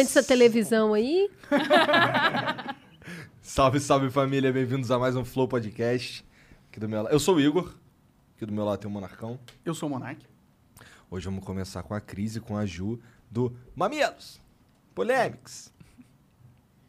Tamanho dessa televisão aí. Salve, salve família, bem-vindos a mais um Flow Podcast. Aqui do meu lado. Eu sou o Igor, aqui do meu lado tem o Monarcão. Eu sou o Monark. Hoje vamos começar com a crise com a Ju do Mamilos Polemics.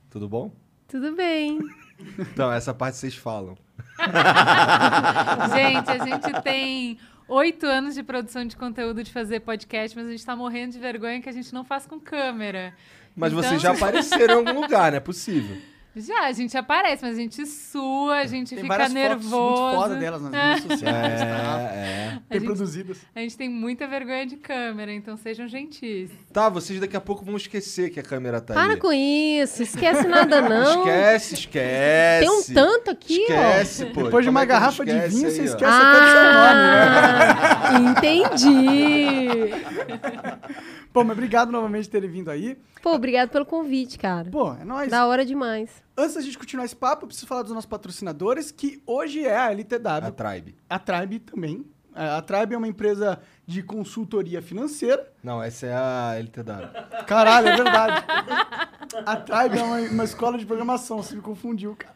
Tudo bom? Tudo bem. Então, essa parte vocês falam. Gente, a gente tem oito anos de produção de conteúdo de fazer podcast, mas a gente tá morrendo de vergonha que a gente não faz com câmera. Mas Então- vocês já apareceram em algum lugar, não é possível. Já, a gente aparece, mas a gente sua, a gente Tem fica várias nervoso. fotos muito foda delas nas redes sociais, tá? É, é. A Bem gente- produzidas. A gente tem muita vergonha de câmera, então sejam gentis. Tá, vocês daqui a pouco vão esquecer que a câmera tá Para aí. com isso. Esquece nada, não. Esquece, esquece. Tem um tanto aqui, Esquece, pô. Depois de uma é garrafa de vinho, aí, você ó? esquece até do seu nome, né? Ah, entendi. Pô, mas obrigado novamente por terem vindo aí. Pô, obrigado pelo convite, cara. Pô, é nóis. Da hora demais. Antes da gente continuar esse papo, eu preciso falar dos nossos patrocinadores, que hoje é a LTW, A Tribe. a Tribe também. É, A Tribe é uma empresa de consultoria financeira. Não, essa é a LTW. Caralho, é verdade. A Tribe é uma, uma escola de programação, você me confundiu, cara.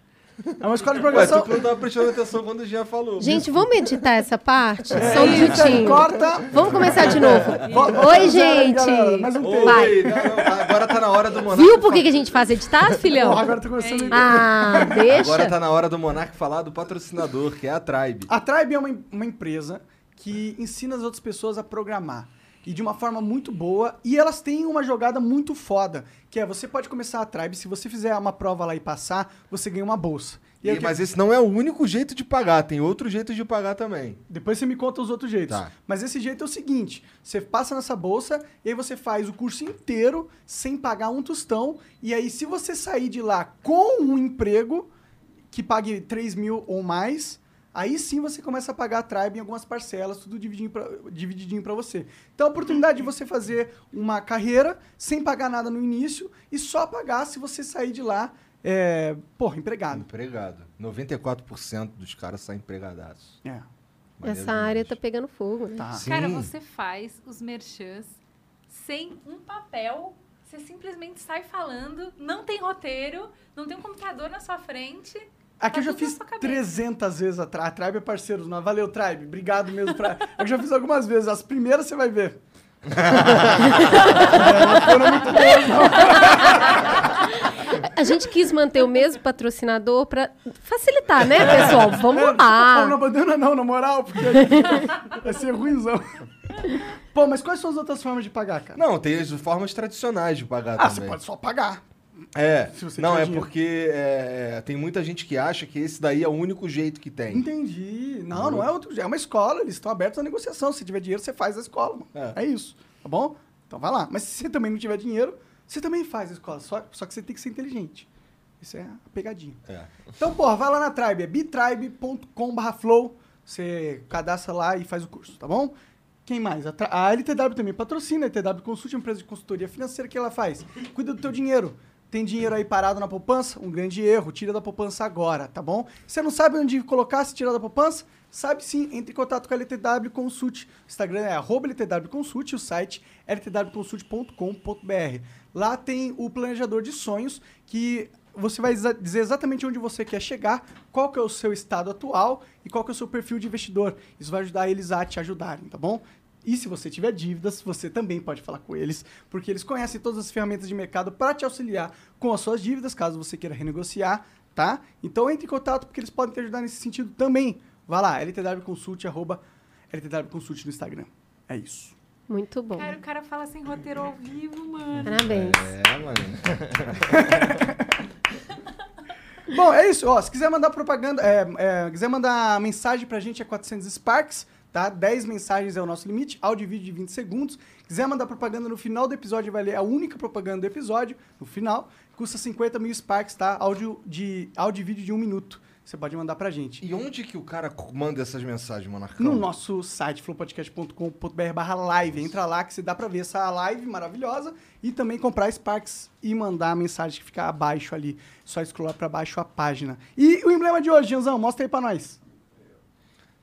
É uma escola de Ué, programação. tu não tava prestando atenção quando o Jean falou. Gente, vamos editar essa parte? Só um minutinho. corta. Vamos começar de novo. Oi, gente. galera. Mais um take. Vai. Oi, não, não, agora tá na hora do Monark. Viu por que, que a gente faz editar, filhão? Porra, agora eu tô começando a Ah, deixa. Agora tá na hora do Monark falar do patrocinador, que é a Tribe. A Tribe é uma, uma empresa que ensina as outras pessoas a programar. E de uma forma muito boa. E elas têm uma jogada muito foda. Que é, você pode começar a Tribe, se você fizer uma prova lá e passar, você ganha uma bolsa. E E- que- mas esse não é o único jeito de pagar, tem outro jeito de pagar também. Depois você me conta os outros jeitos. Tá. Mas esse jeito é o seguinte: você passa nessa bolsa e aí você faz o curso inteiro sem pagar um tostão. E aí, se você sair de lá com um emprego que pague 3 mil ou mais, aí sim você começa a pagar a Tribe em algumas parcelas, tudo divididinho pra, divididinho para você. Então, a oportunidade de você fazer uma carreira sem pagar nada no início e só pagar se você sair de lá, é, porra, empregado. Empregado. 94% dos caras saem empregadaços. É. Maneiro Essa área tá pegando fogo, né? Tá. Cara, você faz os merchans sem um papel. Você simplesmente sai falando, não tem roteiro, não tem um computador na sua frente. Aqui Tá eu já fiz sua cabeça. 300 vezes a, a Tribe é parceiro. Não, valeu, Tribe. Obrigado mesmo. Pra... Eu já fiz algumas vezes. As primeiras você vai ver. A gente quis manter o mesmo patrocinador pra facilitar, né, pessoal? Vamos Pô, não lá. abandona não, na moral, porque vai ser ruimzão. Pô, mas quais são as outras formas de pagar, cara? Não, tem as formas tradicionais de pagar ah, você também. pode só pagar. É, não, é dinheiro. porque é, é, tem muita gente que acha que esse daí é o único jeito que tem. Entendi. Não, não é outro jeito. É uma escola, eles estão abertos à negociação. Se tiver dinheiro, você faz a escola, mano. É. É. isso. Tá bom? Então vai lá. Mas se você também não tiver dinheiro, você também faz a escola. Só, só que você tem que ser inteligente. Isso é a pegadinha. É. Então, porra, vai lá na Tribe, é bitribe.com.br flow. Você cadastra lá e faz o curso, tá bom? Quem mais? A, a LTW também patrocina, a LTW Consult, uma empresa de consultoria financeira, o que ela faz? Cuida do teu dinheiro. Tem dinheiro aí parado na poupança? Um grande erro. Tira da poupança agora, tá bom? Você não sabe onde colocar se tirar da poupança? Sabe sim, entre em contato com a LTW Consult. O Instagram é LTW Consult o site é ltwconsult.com.br. Lá tem o planejador de sonhos que você vai dizer exatamente onde você quer chegar, qual que é o seu estado atual e qual que é o seu perfil de investidor. Isso vai ajudar eles a te ajudarem, tá bom? E se você tiver dívidas, você também pode falar com eles, porque eles conhecem todas as ferramentas de mercado para te auxiliar com as suas dívidas, caso você queira renegociar, tá? Então entre em contato porque eles podem te ajudar nesse sentido também. Vá lá, LTW Consult, arroba LTW Consult no Instagram. É isso. Muito bom. Cara, o cara fala sem roteiro ao vivo, mano. Parabéns. É, mano. Bom, é isso. Ó, se quiser mandar propaganda, é, é, quiser mandar mensagem pra gente é 400 Sparks, tá? 10 mensagens é o nosso limite, áudio e vídeo de 20 segundos. Quiser mandar propaganda no final do episódio, vai ler a única propaganda do episódio, no final. Custa 50 mil Sparks, tá? Áudio, de, áudio e vídeo de um minuto. Você pode mandar pra gente. E onde que o cara manda essas mensagens, Monarcão? No nosso site, flowpodcast.com.br barra live. Entra lá que você dá pra ver essa live maravilhosa e também comprar Sparks e mandar a mensagem que fica abaixo ali. Só scrollar pra baixo a página. E o emblema de hoje, Gianzão, mostra aí pra nós.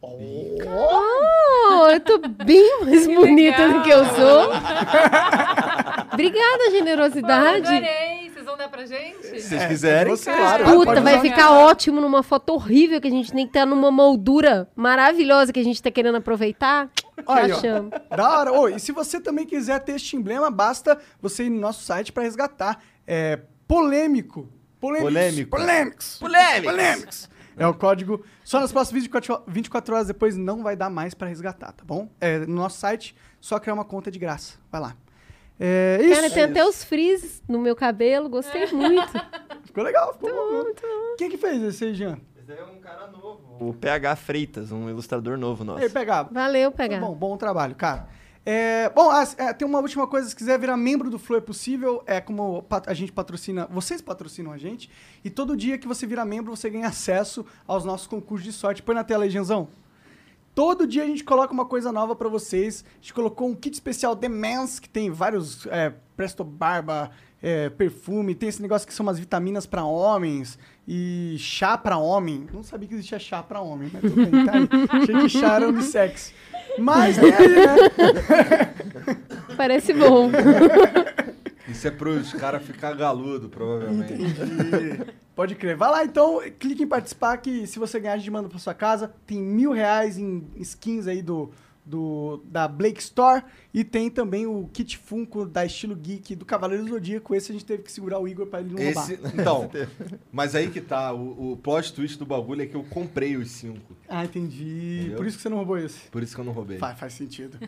Oh, eu tô bem mais bonita do que eu sou. Obrigada, generosidade. Adorei. Vocês vão dar pra gente? Se vocês quiserem, você, claro. Puta, vai ficar ótimo numa foto horrível que a gente tem que estar numa moldura maravilhosa que a gente tá querendo aproveitar. Olha ó. Da hora. Ô, e se você também quiser ter este emblema, basta você ir no nosso site pra resgatar. É polêmico. Polêmicos. Polêmico. Polêmicos. Polêmicos. Polêmicos. É o código. Só nas próximas 24 24 horas depois não vai dar mais pra resgatar, tá bom? É, no nosso site, só criar uma conta de graça. Vai lá. É isso. Cara, tem até os frizz no meu cabelo, gostei muito. Ficou legal, ficou bom. mesmo. Quem que fez esse aí, Jean? Esse é um cara novo. O PH Freitas, um ilustrador novo nosso. Aí, pegava. Valeu, pegar. Bom, bom trabalho, cara. É, bom, ah, tem uma última coisa, se quiser virar membro do Flow é possível, é como a gente patrocina, vocês patrocinam a gente, e todo dia que você vira membro, você ganha acesso aos nossos concursos de sorte. Põe na tela aí, Genzão. Todo dia a gente coloca uma coisa nova pra vocês. A gente colocou um kit especial The Mans, que tem vários é, Presto Barba, é, perfume, tem esse negócio que são umas vitaminas pra homens e chá pra homem. Não sabia que existia chá pra homem, mas tudo bem, tá aí. Achei que chá era unissex. Mas tem aí, né? Parece bom. Isso é pros caras ficar galudo, provavelmente. Entendi. Pode crer. Vai lá então, clique em participar que se você ganhar, a gente manda pra sua casa. Tem mil reais em skins aí do, do da Blake Store. E tem também o kit Funko da Estilo Geek do Cavaleiro do Zodíaco. Esse a gente teve que segurar o Igor pra ele não roubar. Esse, então, mas aí que tá, o, o plot twist do bagulho é que eu comprei os cinco. Ah, entendi. Entendeu? Por isso que você não roubou esse. Por isso que eu não roubei. Faz, faz sentido.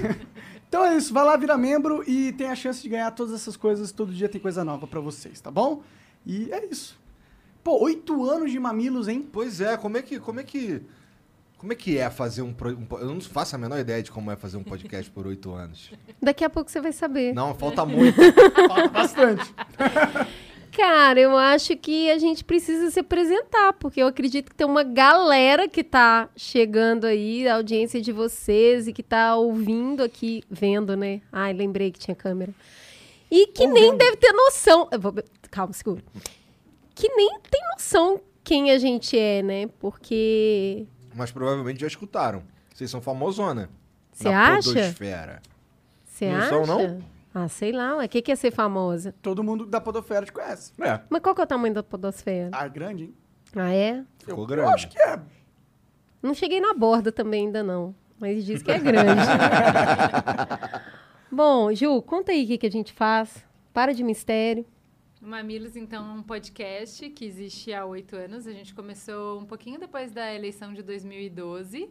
então é isso, vai lá, vira membro e tem a chance de ganhar todas essas coisas. Todo dia tem coisa nova pra vocês, tá bom? E é isso. Pô, oito anos de mamilos, hein? Pois é, como é que. Como é que. Como é que é fazer um, pro- um Eu não faço a menor ideia de como é fazer um podcast por oito anos. Daqui a pouco você vai saber. Não, falta muito. Falta bastante. Cara, eu acho que a gente precisa se apresentar, porque eu acredito que tem uma galera que tá chegando aí, a audiência de vocês, e que tá ouvindo aqui, vendo, né? Ai, lembrei que tinha câmera. E que nem deve ter noção. eu vou- Calma, segura. Que nem tem noção quem a gente é, né? Porque. Mas provavelmente já escutaram. Vocês são famosona. Você acha? podosfera. Você Não acha? são, não? Ah, sei lá. O que, que é ser famosa? Todo mundo da Podosfera te conhece. É, Mas qual que é o tamanho da podosfera? Ah, grande, hein? Ah, é? ficou Eu grande. acho que é. Não cheguei na borda também ainda não, mas diz que é grande. Bom, Ju, conta aí o que, que a gente faz. Para de mistério. O Mamilos, então, é um podcast que existe há oito anos. A gente começou um pouquinho depois da eleição de 2012.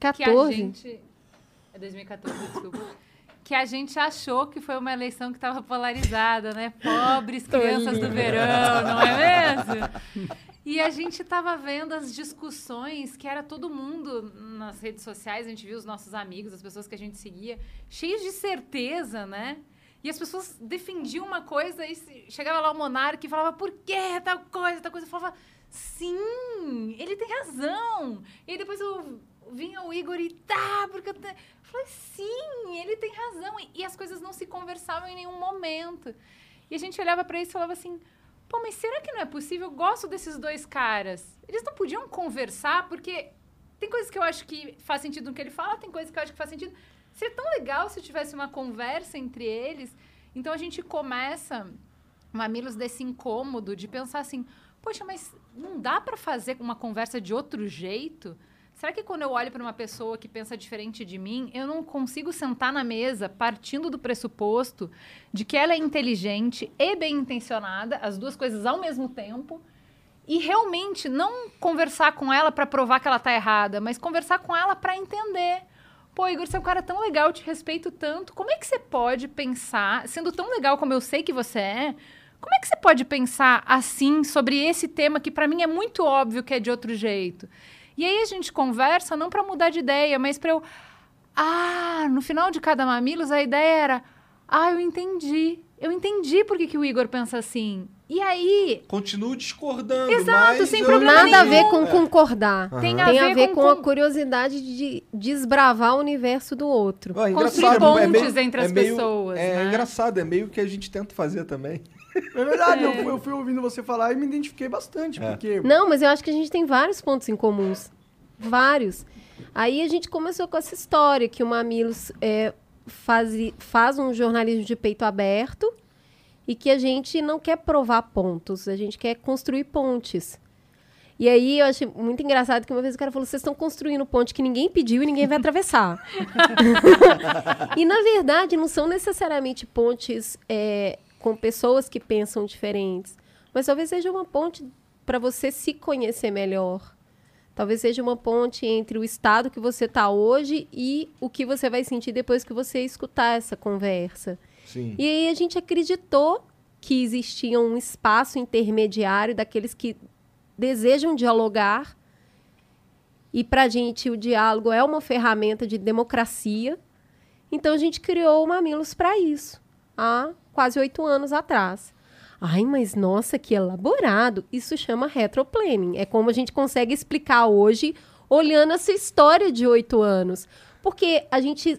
Que a 14. gente... É 2014, desculpa. Que a gente achou que foi uma eleição que estava polarizada, né? Pobres crianças do verão, não é mesmo? E a gente estava vendo as discussões que era todo mundo nas redes sociais, a gente viu os nossos amigos, as pessoas que a gente seguia, cheios de certeza, né? E as pessoas defendiam uma coisa e chegava lá o monarca e falava, por que tal coisa, tal coisa? Eu falava, sim, ele tem razão. E depois eu vinha o Igor e tá, porque eu, te... eu falei, sim, ele tem razão. E, e as coisas não se conversavam em nenhum momento. E a gente olhava pra isso e falava assim, pô, mas será que não é possível? Eu gosto desses dois caras. Eles não podiam conversar, porque tem coisas que eu acho que faz sentido no que ele fala, tem coisas que eu acho que faz sentido. Seria tão legal se tivesse uma conversa entre eles. Então a gente começa, mamilos desse incômodo de pensar assim, poxa, mas não dá pra fazer uma conversa de outro jeito? Será que quando eu olho para uma pessoa que pensa diferente de mim, eu não consigo sentar na mesa partindo do pressuposto de que ela é inteligente e bem intencionada, as duas coisas ao mesmo tempo, e realmente não conversar com ela para provar que ela tá errada, mas conversar com ela para entender. Pô, Igor, você é um cara tão legal, te respeito tanto. Como é que você pode pensar, sendo tão legal como eu sei que você é, como é que você pode pensar assim sobre esse tema que para mim é muito óbvio que é de outro jeito? E aí a gente conversa não para mudar de ideia, mas para eu ah, no final de cada mamilos a ideia era ah, eu entendi. Eu entendi por que, que o Igor pensa assim. E aí, Continuo discordando, Exato, mas sem problema Nada a ver nenhum. com concordar. tem Tem a ver com a curiosidade de desbravar o universo do outro. Ah, Construir engraçado, pontes entre as meio- pessoas, É né? engraçado, é meio que a gente tenta fazer também. É verdade, Eu, eu fui ouvindo você falar e me identifiquei bastante, É. porque... Não, mas eu acho que a gente tem vários pontos em comuns. Vários. Aí a gente começou com essa história que o Mamilos é, faz, faz um jornalismo de peito aberto e que a gente não quer provar pontos, a gente quer construir pontes. E aí eu achei muito engraçado que uma vez o cara falou: vocês estão construindo ponte que ninguém pediu e ninguém vai atravessar. e na verdade não são necessariamente pontes é, com pessoas que pensam diferentes, mas talvez seja uma ponte para você se conhecer melhor. Talvez seja uma ponte entre o estado que você está hoje e o que você vai sentir depois que você escutar essa conversa. Sim. E aí a gente acreditou que existia um espaço intermediário daqueles que desejam dialogar. E para a gente o diálogo é uma ferramenta de democracia. Então a gente criou o Mamilos para isso, há quase oito anos atrás. Ai, mas nossa, que elaborado! Isso chama retroplanning. É como a gente consegue explicar hoje, olhando essa história de oito anos. Porque a gente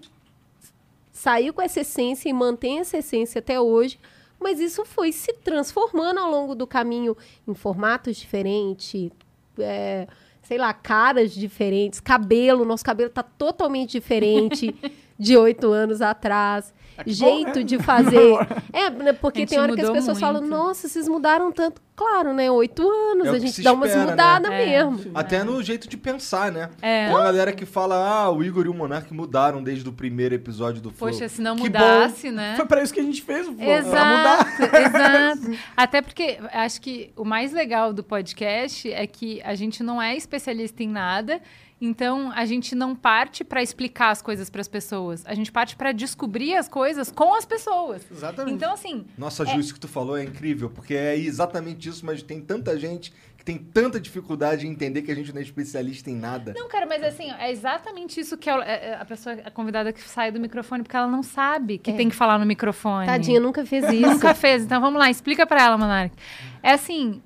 saiu com essa essência e mantém essa essência até hoje, mas isso foi se transformando ao longo do caminho em formatos diferentes, é, sei lá, caras diferentes, cabelo, nosso cabelo tá totalmente diferente de oito anos atrás. Bom, Jeito né? de fazer. É, né, porque tem hora que as pessoas falam, muito. nossa, vocês mudaram tanto. Claro, né? Oito anos, É a gente dá umas espera, né? mudadas É. mesmo. Até no jeito de pensar, né? É. Tem uma galera que fala, ah, o Igor e o Monark mudaram desde o primeiro episódio do Flow. poxa, se não Que mudasse, né? Foi pra isso que a gente fez o Flow, pra mudar. Exato, exato. Até porque acho que o mais legal do podcast é que a gente não é especialista em nada, então a gente não parte para explicar as coisas para as pessoas. A gente parte para descobrir as coisas com as pessoas. Exatamente. Então assim, Nossa, Ju, isso que tu falou é incrível, porque é exatamente isso, mas tem tanta gente que tem tanta dificuldade em entender que a gente não é especialista em nada. Não, cara, mas assim, é exatamente isso que é- é- a pessoa, a convidada que sai do microfone, porque ela não sabe que É. tem que falar no microfone. Tadinha, nunca fez isso. Nunca fez. Então vamos lá, explica pra ela, Monark. É assim,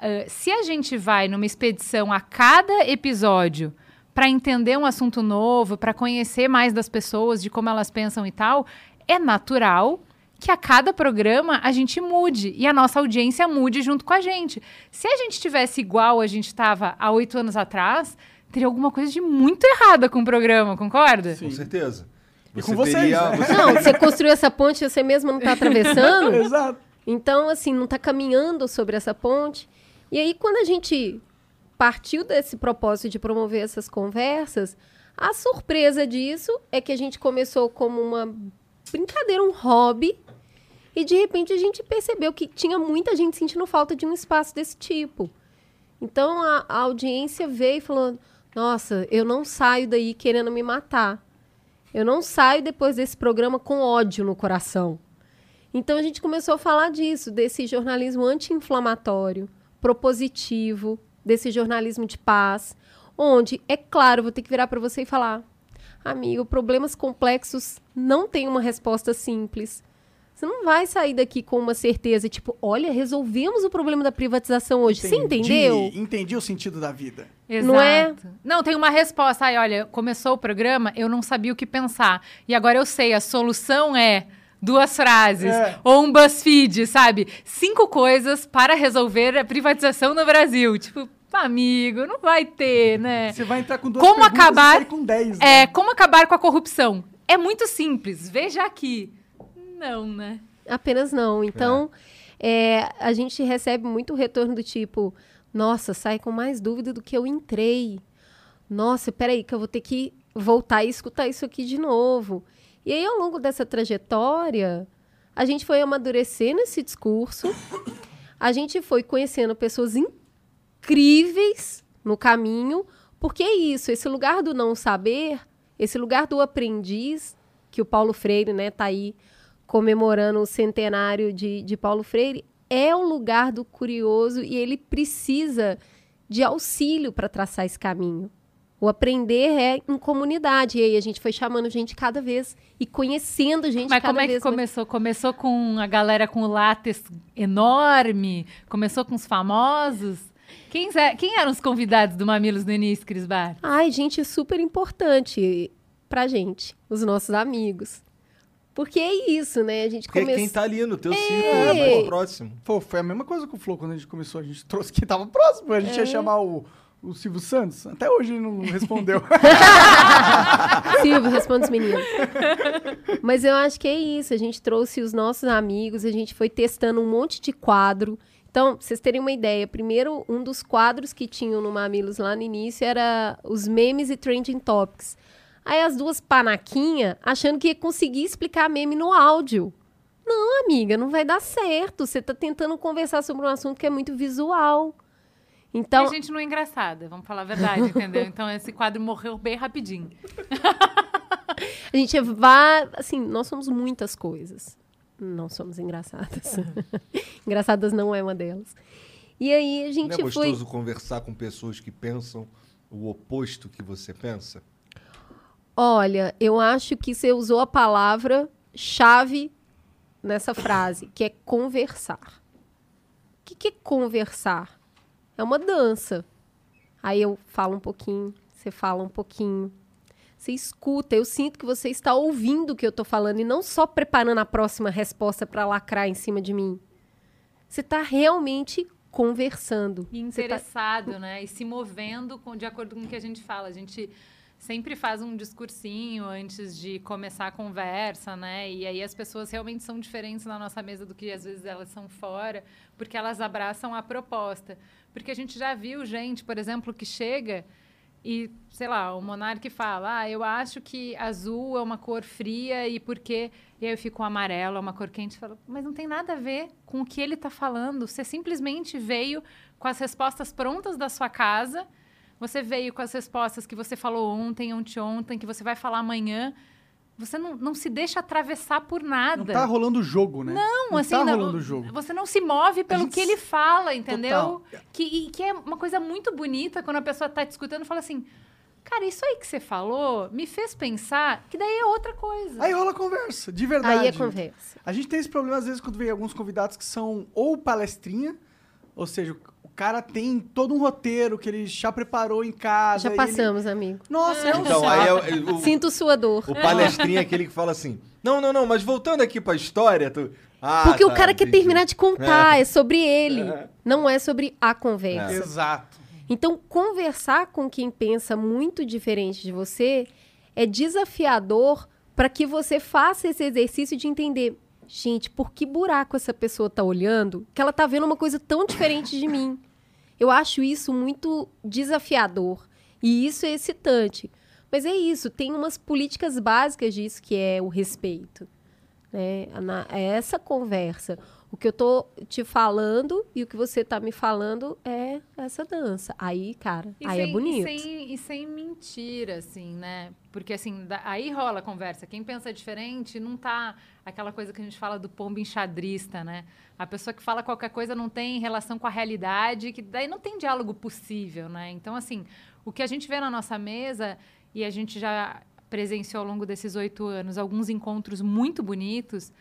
eh, se a gente vai numa expedição a cada episódio pra entender um assunto novo, pra conhecer mais das pessoas, de como elas pensam e tal, é natural que a cada programa a gente mude e a nossa audiência mude junto com a gente. Se a gente tivesse igual a gente estava há oito anos atrás, teria alguma coisa de muito errada com o programa, concorda? Com certeza. E com vocês, né? você- Não, você construiu essa ponte e você mesmo não tá atravessando. Exato. Então, assim, não está caminhando sobre essa ponte. E aí, quando a gente partiu desse propósito de promover essas conversas, a surpresa disso é que a gente começou como uma brincadeira, um hobby, e de repente a gente percebeu que tinha muita gente sentindo falta de um espaço desse tipo. Então a, a audiência veio falou: Nossa, eu não saio daí querendo me matar. Eu não saio depois desse programa com ódio no coração. Então a gente começou a falar disso, desse jornalismo anti-inflamatório, propositivo, desse jornalismo de paz, onde, é claro, vou ter que virar para você e falar: amigo, problemas complexos não têm uma resposta simples. Você não vai sair daqui com uma certeza, tipo, olha, resolvemos o problema da privatização hoje. Você Entendi- entendeu? Entendi o sentido da vida. Exato. Não é? Não, tem uma resposta. Ai, olha, começou o programa, eu não sabia o que pensar. E agora eu sei, a solução é duas frases. É. Ou um BuzzFeed, sabe? Cinco coisas para resolver a privatização no Brasil. Tipo, amigo, não vai ter, né? Você vai entrar com duas Como acabar- e sair com 10. né? É, como acabar com a corrupção? É muito simples. Veja aqui. Não, né? Apenas não. Então, é, a gente recebe muito retorno do tipo: nossa, sai com mais dúvida do que eu entrei. Nossa, peraí, que eu vou ter que voltar e escutar isso aqui de novo. E aí, ao longo dessa trajetória, a gente foi amadurecendo esse discurso, a gente foi conhecendo pessoas incríveis no caminho, porque é isso, esse lugar do não saber, esse lugar do aprendiz, que o Paulo Freire, né, tá aí comemorando o centenário de, de Paulo Freire, é o lugar do curioso e ele precisa de auxílio para traçar esse caminho. O aprender é em comunidade. E aí a gente foi chamando gente cada vez e conhecendo gente Mas cada como é que vez. mais. começou? Começou com a galera com o látex enorme? Começou com os famosos? Quem, é- quem eram os convidados do Mamilos no início, Cris Bar? Ai, gente, é super importante pra gente, os nossos amigos. Porque é isso, né? A gente Porque começou. quem tá ali no teu É. círculo mais próximo. Pô, foi a mesma coisa com o Flow quando a gente começou. A gente trouxe quem tava próximo. A gente ia chamar o, o Silvio Santos. Até hoje ele não respondeu. Silvio, responde os meninos. Mas eu acho que é isso. A gente trouxe os nossos amigos, a gente foi testando um monte de quadro. Então, vocês terem uma ideia, primeiro, um dos quadros que tinham no Mamilos lá no início era os memes e trending topics. Aí as duas panaquinhas achando que ia conseguir explicar meme no áudio. Não, amiga, não vai dar certo. Você tá tentando conversar sobre um assunto que é muito visual. Então, E a gente não é engraçada, vamos falar a verdade, entendeu? Então esse quadro morreu bem rapidinho. A gente vai. Assim, nós somos muitas coisas. Não somos engraçadas. engraçadas não é uma delas. E aí a Não gente é foi. gostoso conversar com pessoas que pensam o oposto que você pensa? Olha, eu acho que você usou a palavra chave nessa frase, que é conversar. O que, que é conversar? É uma dança. Aí eu falo um pouquinho, você fala um pouquinho. Você escuta, eu sinto que você está ouvindo o que eu estou falando e não só preparando a próxima resposta para lacrar em cima de mim. Você está realmente conversando. E tá- interessado, né? E se movendo com- de acordo com o que a gente fala. A gente sempre faz um discursinho antes de começar a conversa, né? E aí as pessoas realmente são diferentes na nossa mesa do que às vezes elas são fora, porque elas abraçam a proposta. Porque a gente já viu gente, por exemplo, que chega e, sei lá, o monarca fala: "Ah, eu acho que azul é uma cor fria e por quê?" E aí eu fico amarelo, é uma cor quente, fala: "Mas não tem nada a ver com o que ele está falando. Você simplesmente veio com as respostas prontas da sua casa. Você veio com as respostas que você falou ontem, anteontem, que você vai falar amanhã. Você não, não se deixa atravessar por nada. Não tá rolando o jogo, né? Não, não assim, tá não- rolando o jogo. você não se move pelo gente que ele fala, entendeu? Total. Que, e que é uma coisa muito bonita quando a pessoa tá te escutando e fala assim: Cara, isso aí que você falou me fez pensar que daí é outra coisa. Aí rola conversa, de verdade. Aí é conversa. A gente tem esse problema, às vezes, quando vem alguns convidados que são ou palestrinha, ou seja, o cara tem todo um roteiro que ele já preparou em casa. Já e ele- passamos, amigo. Nossa, é um Então, aí é o, o, Sinto sua dor. o palestrinha é aquele que fala assim: Não, não, não, mas voltando aqui pra história. Tu... Ah, Porque o tá, cara quer entendi. terminar de contar, é, sobre ele, não é sobre a conversa. Exato. Então, conversar com quem pensa muito diferente de você é desafiador para que você faça esse exercício de entender, gente, por que buraco essa pessoa tá olhando que ela tá vendo uma coisa tão diferente de mim? Eu acho isso muito desafiador e isso é excitante. Mas é isso, tem umas políticas básicas disso que é o respeito. Né? Na- é essa conversa. O que eu tô te falando e o que você tá me falando é essa dança. Aí, cara, E aí é sem, bonito. E sem, e sem mentira, assim, né? Porque, assim, da- aí rola a conversa. Quem pensa diferente não tá aquela coisa que a gente fala do pombo enxadrista, né? A pessoa que fala qualquer coisa não tem relação com a realidade, que daí não tem diálogo possível, né? Então, assim, o que a gente vê na nossa mesa, e a gente já presenciou ao longo desses oito anos alguns encontros muito bonitos,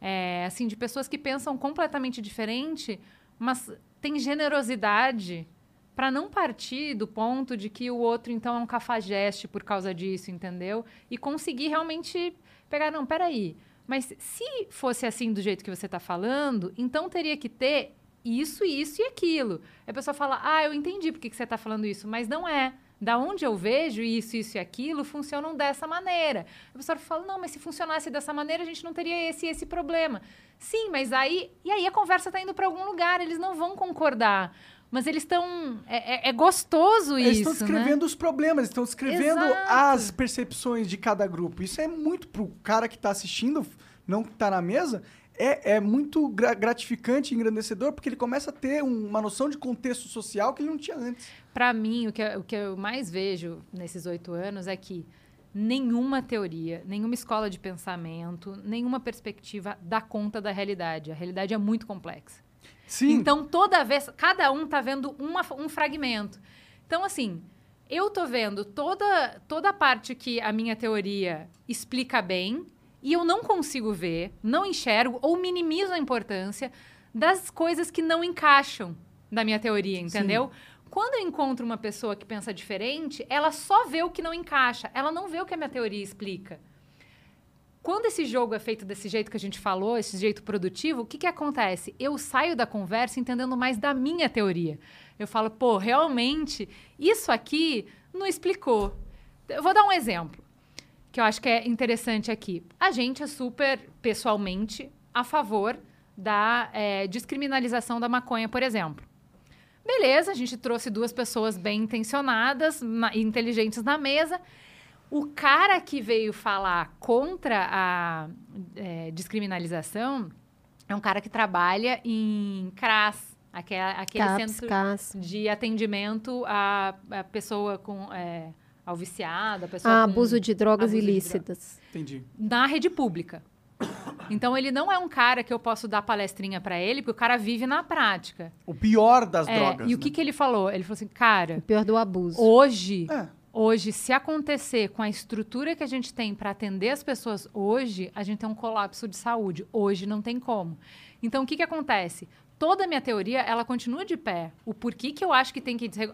é, assim, de pessoas que pensam completamente diferente, mas tem generosidade para não partir do ponto de que o outro então é um cafajeste por causa disso, entendeu? E conseguir realmente pegar, não, peraí, mas se fosse assim do jeito que você está falando, então teria que ter isso, isso e aquilo. A pessoa fala, ah, eu entendi por que você está falando isso, mas não é. Da onde eu vejo isso, isso e aquilo funcionam dessa maneira. A pessoa fala, não, mas se funcionasse dessa maneira, a gente não teria esse e esse problema. Sim, mas aí. E aí a conversa está indo para algum lugar, eles não vão concordar. Mas eles estão. É, é- é gostoso Eles isso. estão descrevendo os problemas, estão descrevendo Exato. as percepções de cada grupo. Isso é muito pro cara que tá assistindo, não que tá na mesa, é, é muito gra- gratificante e engrandecedor, porque ele começa a ter um- uma noção de contexto social que ele não tinha antes. Para mim, o que, eu- o que eu mais vejo nesses oito anos é que nenhuma teoria, nenhuma escola de pensamento, nenhuma perspectiva dá conta da realidade. A realidade é muito complexa. Sim, Então, toda vez, cada um tá vendo uma- um fragmento. Então, assim, eu tô vendo toda, toda a parte que a minha teoria explica bem e eu não consigo ver, não enxergo ou minimizo a importância das coisas que não encaixam da minha teoria, entendeu? Quando eu encontro uma pessoa que pensa diferente, ela só vê o que não encaixa, ela não vê o que a minha teoria explica. Quando esse jogo é feito desse jeito que a gente falou, esse jeito produtivo, o que, que acontece? Eu saio da conversa entendendo mais da minha teoria. Eu falo, pô, realmente, isso aqui não explicou. Eu vou dar um exemplo que eu acho que é interessante aqui. A gente é super, pessoalmente, a favor da eh, descriminalização da maconha, por exemplo. Beleza, a gente trouxe duas pessoas bem intencionadas na- e inteligentes na mesa. O cara que veio falar contra a eh, descriminalização é um cara que trabalha em CRAS, aquele, aquele CAPS, centro CAS. de atendimento à, à pessoa com eh, ao viciado, a pessoa Ah, abuso de drogas abuso de ilícitas. entendi. na rede pública. Então ele não é um cara que eu posso dar palestrinha pra ele, porque o cara vive na prática. O pior das É, drogas. e o né? que, que ele falou? Ele falou assim, cara, O pior do abuso. hoje, É. hoje, se acontecer com a estrutura que a gente tem para atender as pessoas hoje, a gente tem um colapso de saúde. Hoje não tem como. Então o que, que acontece? Toda a minha teoria, ela continua de pé. O porquê que eu acho que tem que desregu...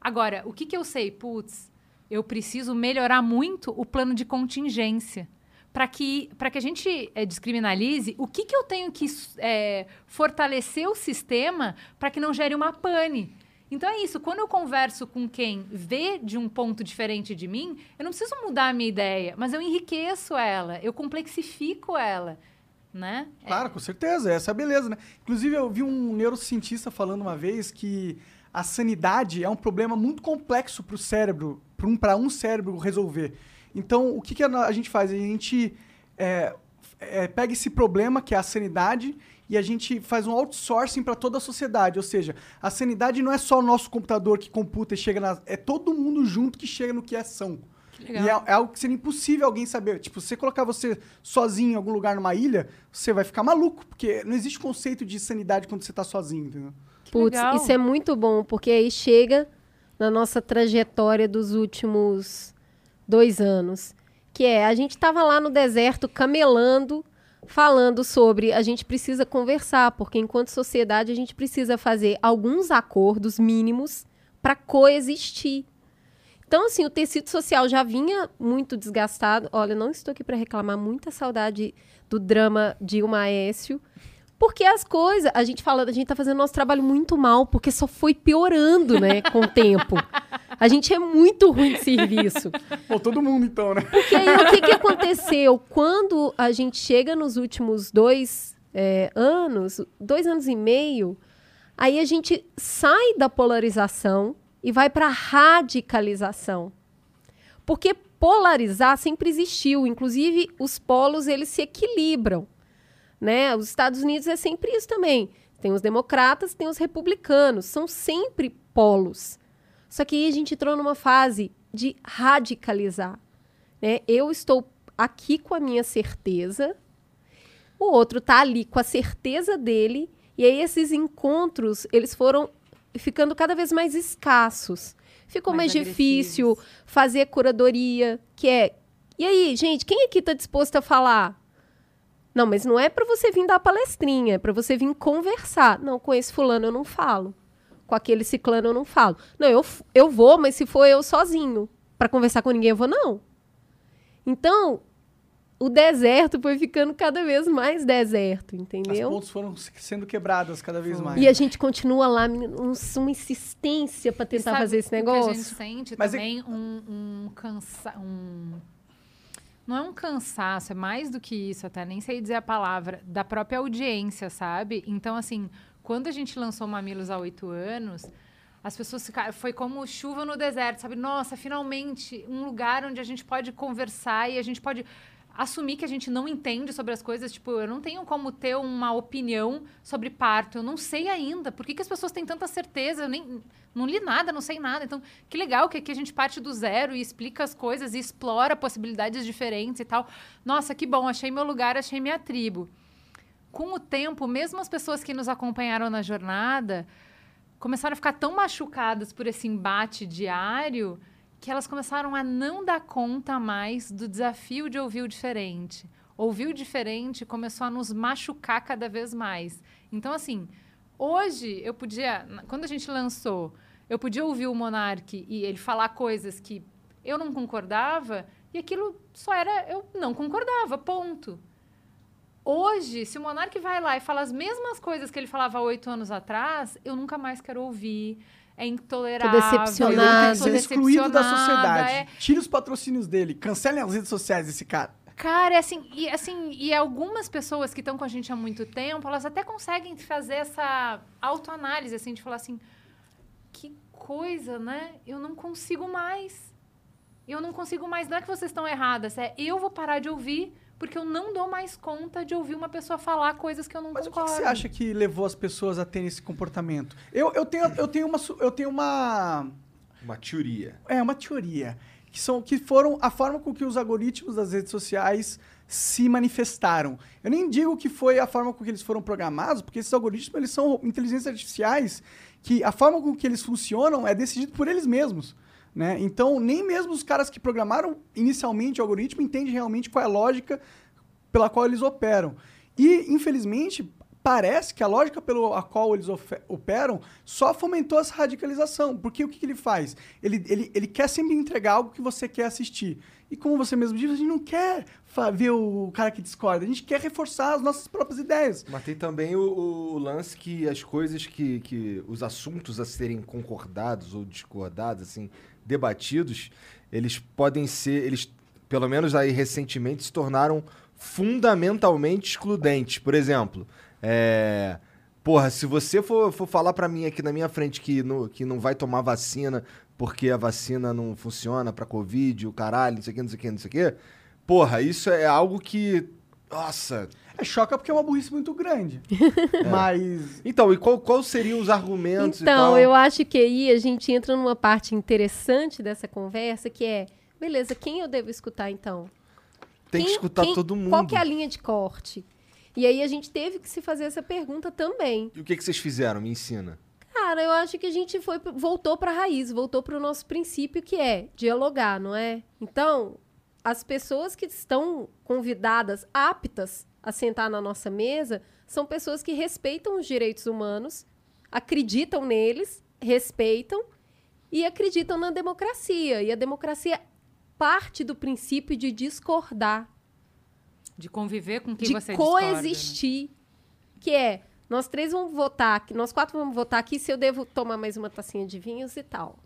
Agora, o que, que eu sei? Putz, eu preciso melhorar muito o plano de contingência. Para que, pra que a gente eh, descriminalize, o que, que eu tenho que eh, fortalecer o sistema para que não gere uma pane? Então é isso, quando eu converso com quem vê de um ponto diferente de mim, eu não preciso mudar a minha ideia, mas eu enriqueço ela, eu complexifico ela, né? Claro, com certeza, essa é a beleza, né? Inclusive, eu vi um neurocientista falando uma vez que a sanidade é um problema muito complexo para o cérebro, para um, pra um cérebro resolver. Então, o que, que a, gente faz? A gente é, é, pega esse problema, que é a sanidade, e a gente faz um outsourcing para toda a sociedade. Ou seja, a sanidade não é só o nosso computador que computa e chega na. É todo mundo junto que chega no que é legal. E é, é algo que seria impossível alguém saber. Tipo, se você colocar você sozinho em algum lugar numa ilha, você vai ficar maluco, porque não existe conceito de sanidade quando você tá sozinho, entendeu? Putz, legal. isso é muito bom, porque aí chega na nossa trajetória dos últimos dois anos, que é, a gente estava lá no deserto camelando, falando sobre a gente precisa conversar, porque enquanto sociedade a gente precisa fazer alguns acordos mínimos para coexistir. Então, assim, o tecido social já vinha muito desgastado. Olha, não estou aqui para reclamar, muita saudade do drama de uma Aécio. Porque as coisas, a gente fala, a gente tá fazendo nosso trabalho muito mal, porque só foi piorando, né, com o tempo. A gente é muito ruim de serviço. Pô, todo mundo então, né? Porque aí o que, que aconteceu? Quando a gente chega nos últimos dois é, anos, dois anos e meio, aí a gente sai da polarização e vai para radicalização. Porque polarizar sempre existiu, inclusive os polos eles se equilibram, né? Os Estados Unidos é sempre isso também. Tem os democratas, tem os republicanos, são sempre polos. Só que aí a gente entrou numa fase de radicalizar. Né? Eu estou aqui com a minha certeza, o outro está ali com a certeza dele, e aí esses encontros, eles foram ficando cada vez mais escassos. Ficou mais, Mais difícil fazer curadoria, que é... E aí, gente, quem aqui está disposto a falar? Não, mas não é para você vir dar palestrinha, é para você vir conversar. Não, com esse fulano eu não falo. Com aquele ciclano eu não falo. Não, eu, eu vou, mas se for eu sozinho, para conversar com ninguém eu vou não. Então, o deserto foi ficando cada vez mais deserto, As entendeu? pontes foram se- sendo quebradas cada vez mais. E a gente continua lá, um- uma insistência para tentar sabe fazer esse o que a gente negócio. sente Mas é- também um, um cansa... Um... Não é um cansaço, é mais do que isso até, nem sei dizer a palavra, da própria audiência, sabe? Então, assim, quando a gente lançou Mamilos há oito anos, as pessoas ficaram. Foi como chuva no deserto, sabe? Nossa, finalmente, um lugar onde a gente pode conversar e a gente pode assumir que a gente não entende sobre as coisas. Tipo, eu não tenho como ter uma opinião sobre parto. Eu não sei ainda. Por que, que as pessoas têm tanta certeza? Eu nem não li nada, não sei nada. Então, que legal que aqui a gente parte do zero e explica as coisas e explora possibilidades diferentes e tal. Nossa, que bom. Achei meu lugar, achei minha tribo. Com o tempo, mesmo as pessoas que nos acompanharam na jornada começaram a ficar tão machucadas por esse embate diário que elas começaram a não dar conta mais do desafio de ouvir o diferente. Ouvir o diferente começou a nos machucar cada vez mais. Então, assim, hoje eu podia, quando a gente lançou, eu podia ouvir o Monark e ele falar coisas que eu não concordava e aquilo só era eu não concordava, ponto. Hoje, se o Monark vai lá e fala as mesmas coisas que ele falava há oito anos atrás, eu nunca mais quero ouvir é intolerável. Tô que ser excluído da sociedade. é- Tira os patrocínios dele. Cancelem as redes sociais desse cara. Cara, é assim, e assim, e algumas pessoas que estão com a gente há muito tempo, elas até conseguem fazer essa autoanálise, assim, de falar assim, que coisa, né? Eu não consigo mais. Eu não consigo mais. Não é que vocês estão erradas, é eu vou parar de ouvir porque eu não dou mais conta de ouvir uma pessoa falar coisas que eu não Mas o que, concordo. que você acha que levou as pessoas a terem esse comportamento? Eu, eu, tenho, eu tenho uma. Eu tenho uma. Uma teoria. É, uma teoria. Que, são, que foram a forma com que os algoritmos das redes sociais se manifestaram. Eu nem digo que foi a forma com que eles foram programados, porque esses algoritmos eles são inteligências artificiais que a forma com que eles funcionam é decidida por eles mesmos. Né? Então, nem mesmo os caras que programaram inicialmente o algoritmo entendem realmente qual é a lógica pela qual eles operam. E, infelizmente, parece que a lógica pela qual eles operam só fomentou essa radicalização. Porque o que, que ele faz? Ele, ele, ele quer sempre entregar algo que você quer assistir. E como você mesmo disse, a gente não quer ver o cara que discorda, a gente quer reforçar as nossas próprias ideias. Mas tem também o, o lance que as coisas que, que. os assuntos a serem concordados ou discordados, assim, debatidos, eles podem ser. Eles, pelo menos aí recentemente, se tornaram fundamentalmente excludentes. Por exemplo, é. Porra, se você for, for falar pra mim aqui na minha frente que, no, que não vai tomar vacina porque a vacina não funciona pra Covid, o caralho, não sei o que, não sei o que, não sei o que. Porra, isso é algo que. Nossa. É choca porque é uma burrice muito grande. Mas Então, e qual, qual seriam os argumentos e Então, tal? eu acho que aí a gente entra numa parte interessante dessa conversa, que é, beleza, quem eu devo escutar então? Tem que Quem- escutar quem- todo mundo. Qual que é a linha de corte? E aí a gente teve que se fazer essa pergunta também. E o que, que vocês fizeram? Me ensina. Cara, eu acho que a gente foi voltou para a raiz, voltou para o nosso princípio que é dialogar, não é? Então, as pessoas que estão convidadas, aptas a sentar na nossa mesa, são pessoas que respeitam os direitos humanos, acreditam neles, respeitam e acreditam na democracia. E a democracia parte do princípio de discordar De conviver com quem de você discorda, né? coexistir. Que é, nós três vamos votar, nós quatro vamos votar aqui se eu devo tomar mais uma tacinha de vinhos e tal.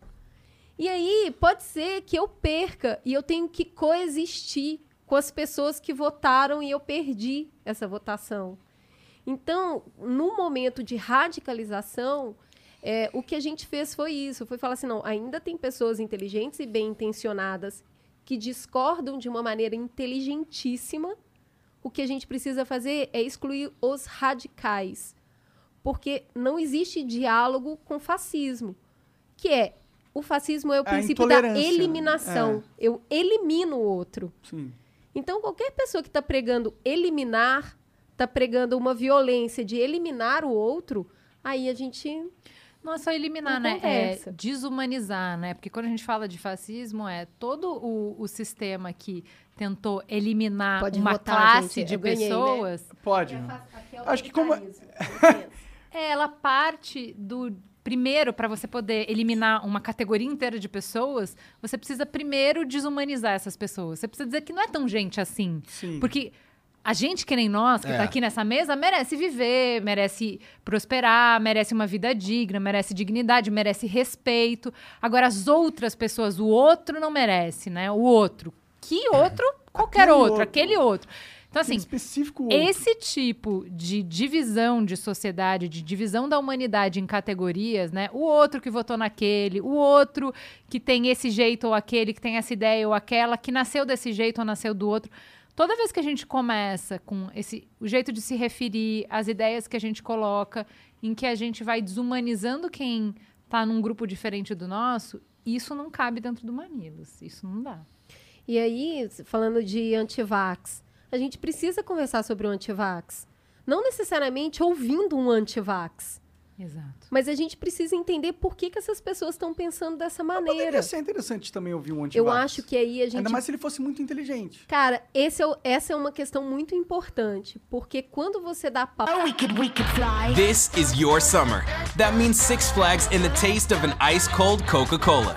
E aí, pode ser que eu perca e eu tenho que coexistir com as pessoas que votaram e eu perdi essa votação. Então, no momento de radicalização, é, o que a gente fez foi isso, foi falar assim, não, ainda tem pessoas inteligentes e bem intencionadas que discordam de uma maneira inteligentíssima. O que a gente precisa fazer é excluir os radicais, porque não existe diálogo com fascismo, que é o fascismo é o princípio da né? eliminação. Eu elimino o outro. sim. Então, qualquer pessoa que está pregando eliminar, está pregando uma violência de eliminar o outro, aí a gente. Não é só eliminar, né? É desumanizar, né? Porque quando a gente fala de fascismo, é todo o, o sistema que tentou eliminar Pode uma votar, classe gente, de ganhei, né? pessoas. Pode. Acho que como- É, ela parte do. Primeiro, para você poder eliminar uma categoria inteira de pessoas, você precisa primeiro desumanizar essas pessoas. Você precisa dizer que não é tão gente assim. Sim. Porque a gente, que nem nós, que É. tá aqui nessa mesa, merece viver, merece prosperar, merece uma vida digna, merece dignidade, merece respeito. Agora, as outras pessoas, o outro não merece, né? O outro. Que outro? Qualquer Aquele outro, outro. aquele outro. Então, assim, específico outro. esse tipo de divisão de sociedade, de divisão da humanidade em categorias, né? O outro que votou naquele, o outro que tem esse jeito ou aquele, que tem essa ideia ou aquela, que nasceu desse jeito ou nasceu do outro. Toda vez que a gente começa com esse o jeito de se referir, as ideias que a gente coloca, em que a gente vai desumanizando quem tá num grupo diferente do nosso, isso não cabe dentro do Manilos. Isso não dá. E aí, falando de antivax, a gente precisa conversar sobre o antivax. Não necessariamente ouvindo um antivax, Exato. mas a gente precisa entender por que, que essas pessoas estão pensando dessa maneira. Poderia ser interessante também ouvir um antivax. Eu acho que aí a gente Ainda mais se ele fosse muito inteligente. Cara, esse é o- essa é uma questão muito importante, porque quando você dá pau This is your summer. That means Six Flags in the taste of an ice cold Coca Cola.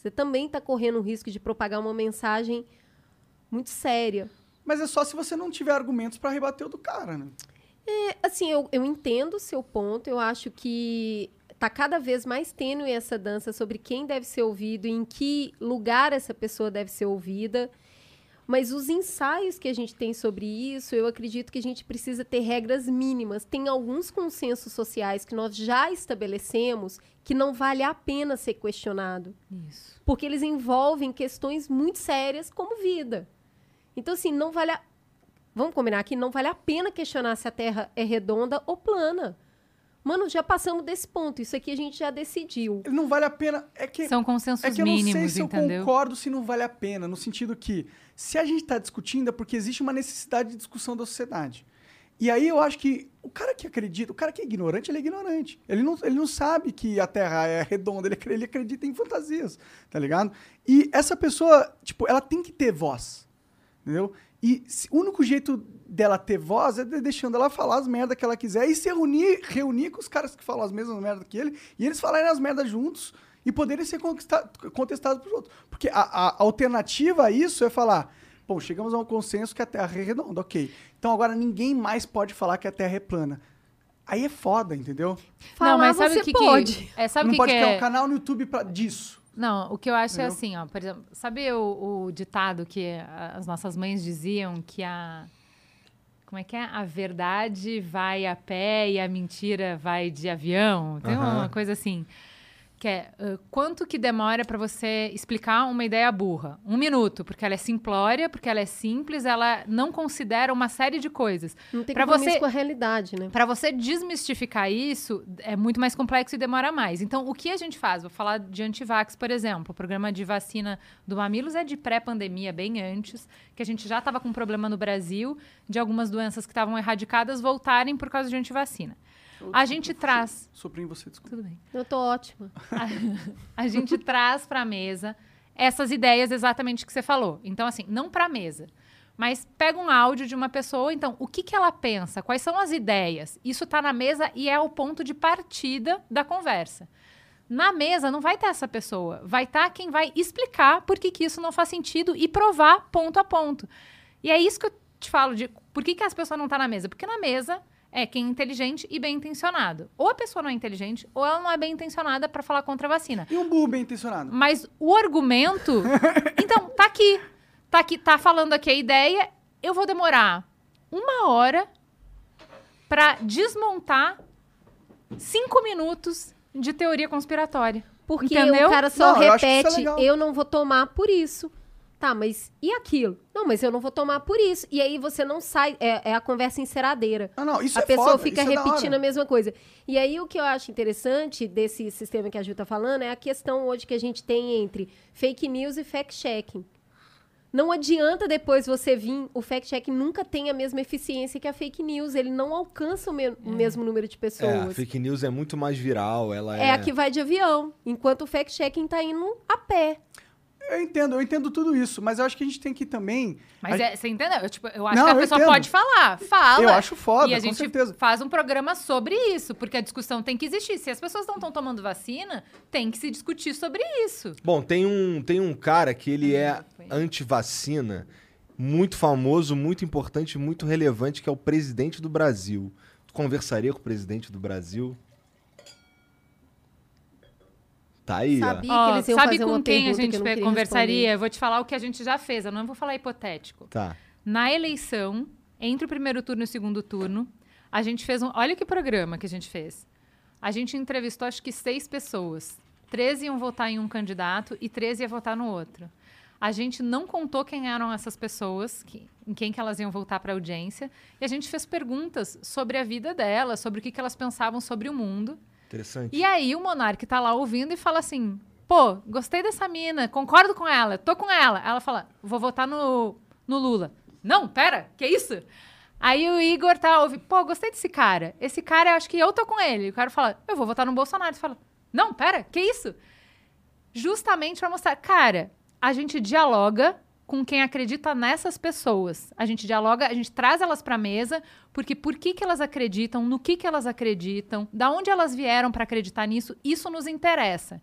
você também está correndo o risco de propagar uma mensagem muito séria. Mas é só se você não tiver argumentos pra rebater o do cara, né? É, assim, eu, eu entendo o seu ponto, eu acho que tá cada vez mais tênue essa dança sobre quem deve ser ouvido, em que lugar essa pessoa deve ser ouvida. Mas os ensaios que a gente tem sobre isso, eu acredito que a gente precisa ter regras mínimas. Tem alguns consensos sociais que nós já estabelecemos que não vale a pena ser questionado Isso. porque eles envolvem questões muito sérias como vida. Então, assim, não vale a... Vamos combinar aqui, não vale a pena questionar se a Terra é redonda ou plana. Mano, já passamos desse ponto. Isso aqui a gente já decidiu. Não vale a pena. É que, São consensos é que eu não sei mínimos, se eu entendeu? concordo se não vale a pena, no sentido que, se a gente tá discutindo, é porque existe uma necessidade de discussão da sociedade. E aí eu acho que o cara que acredita, o cara que é ignorante, ele é ignorante. Ele não, ele não sabe que a Terra é redonda, ele, ele acredita em fantasias, tá ligado? E essa pessoa, tipo, ela tem que ter voz, entendeu? E se- o único jeito dela ter voz é de- deixando ela falar as merdas que ela quiser e se reunir, reunir com os caras que falam as mesmas merdas que ele e eles falarem as merdas juntos e poderem ser contestados por outros. Porque a, a alternativa a isso é falar, pô, chegamos a um consenso que a Terra é redonda, ok. Então agora ninguém mais pode falar que a Terra é plana. Aí é foda, entendeu? Falar não, mas sabe você o que pode. que... É, sabe não que, pode que criar é... um canal no YouTube pra, disso. Não, o que eu acho é Entendeu? assim, ó, por exemplo, sabe o, o ditado que as nossas mães diziam que a como é que é? A verdade vai a pé e a mentira vai de avião. Tem uma Aham. coisa assim. Que é uh, quanto que demora para você explicar uma ideia burra? Um minuto, porque ela é simplória, porque ela é simples, ela não considera uma série de coisas. Não tem Pra compromisso você- com a realidade, né? Para você desmistificar isso, é muito mais complexo e demora mais. Então, o que a gente faz? Vou falar de antivax, por exemplo. O programa de vacina do Mamilos é de pré-pandemia, bem antes, que a gente já estava com um problema no Brasil de algumas doenças que estavam erradicadas voltarem por causa de antivacina. A gente traz. Soprinho você, desculpa. Tudo bem. Eu tô ótima. A gente traz para a mesa essas ideias exatamente que você falou. Então, assim, não para a mesa, mas pega um áudio de uma pessoa. Então, o que, que ela pensa? Quais são as ideias? Isso está na mesa e é o ponto de partida da conversa. Na mesa não vai ter essa pessoa, vai estar quem vai explicar por que, que isso não faz sentido e provar ponto a ponto. E é isso que eu te falo de por que, que as pessoas não estão na mesa? Porque na mesa é quem é inteligente e bem intencionado. Ou a pessoa não é inteligente, ou ela não é bem intencionada para falar contra a vacina. E um burro bem intencionado. Mas o argumento. então, tá aqui. Tá aqui, tá falando aqui a ideia. Eu vou demorar uma hora pra desmontar cinco minutos de teoria conspiratória. Porque Entendeu? o cara só Não, eu é repete, legal. eu não vou tomar por isso. Tá, mas e aquilo? Não, mas eu não vou tomar por isso. E aí você não sai, é, é a conversa enceradeira. Ah, não, isso a é pessoa foda, fica isso é repetindo hora. a mesma coisa. E aí o que eu acho interessante desse sistema que a Ju tá falando é a questão hoje que a gente tem entre fake news e fact-checking. Não adianta depois você vir, o fact-checking nunca tem a mesma eficiência que a fake news, ele não alcança o, me- o mesmo número de É, a pessoas. fake news é muito mais viral, ela é... É a que vai de avião, enquanto o fact-checking tá indo a pé. Eu entendo, eu entendo tudo isso, mas eu acho que a gente tem que também. Mas a- é, você entendeu? Eu, tipo, eu acho Não, que a pessoa entendo. pode falar. Fala. Eu acho foda, E a com gente certeza. faz um programa sobre isso, porque a discussão tem que existir. Se as pessoas não estão tomando vacina, tem que se discutir sobre isso. Bom, tem um, tem um cara que ele é foi. anti-vacina, muito famoso, muito importante, muito relevante, que é o presidente do Brasil. Tu conversaria com o presidente do Brasil? Tá aí, ó. Sabia Ó, que eles iam sabe fazer com uma quem a que gente eu queria conversaria? responder. Eu vou te falar o que a gente já fez. Eu não vou falar hipotético. Tá. Na eleição, entre o primeiro turno e o segundo turno, a gente fez um. Olha que programa que a gente fez. A gente entrevistou acho que seis pessoas. Três iam votar em um candidato e três iam votar no outro. A gente não contou quem eram essas pessoas, que- em quem que elas iam voltar para a audiência, e a gente fez perguntas sobre a vida delas, sobre o que, que elas pensavam sobre o mundo. Interessante. E aí o Monark tá lá ouvindo e fala assim: pô, gostei dessa mina, concordo com ela, tô com ela. Ela fala: vou votar no, no Lula. Não, pera, que isso? Aí o Igor tá ouvindo, pô, gostei desse cara. Esse cara, acho que eu tô com ele. O cara fala: eu vou votar no Bolsonaro. Você fala: não, pera, que isso? Justamente pra mostrar, cara, a gente dialoga com quem acredita nessas pessoas. A gente dialoga, a gente traz elas pra mesa, porque por que, que elas acreditam, no que, que elas acreditam, da onde elas vieram pra acreditar nisso, isso nos interessa.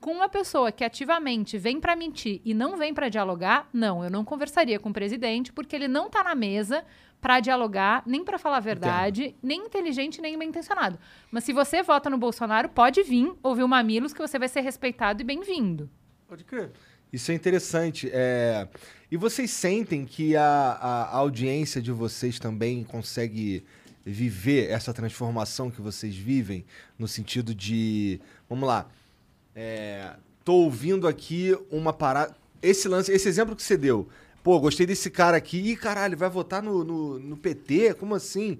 Com uma pessoa que ativamente vem pra mentir e não vem pra dialogar, não, eu não conversaria com o presidente, porque ele não tá na mesa pra dialogar, nem pra falar a verdade, nem inteligente, nem bem intencionado. Mas se você vota no Bolsonaro, pode vir ouvir o Mamilos, que você vai ser respeitado e bem-vindo. Pode crer. Isso é interessante. É... E vocês sentem que a, a audiência de vocês também consegue viver essa transformação que vocês vivem? No sentido de. Vamos lá. É... Tô ouvindo aqui uma parada. Esse lance, esse exemplo que você deu. Pô, gostei desse cara aqui. Ih, caralho, vai votar no, no, no PT? Como assim?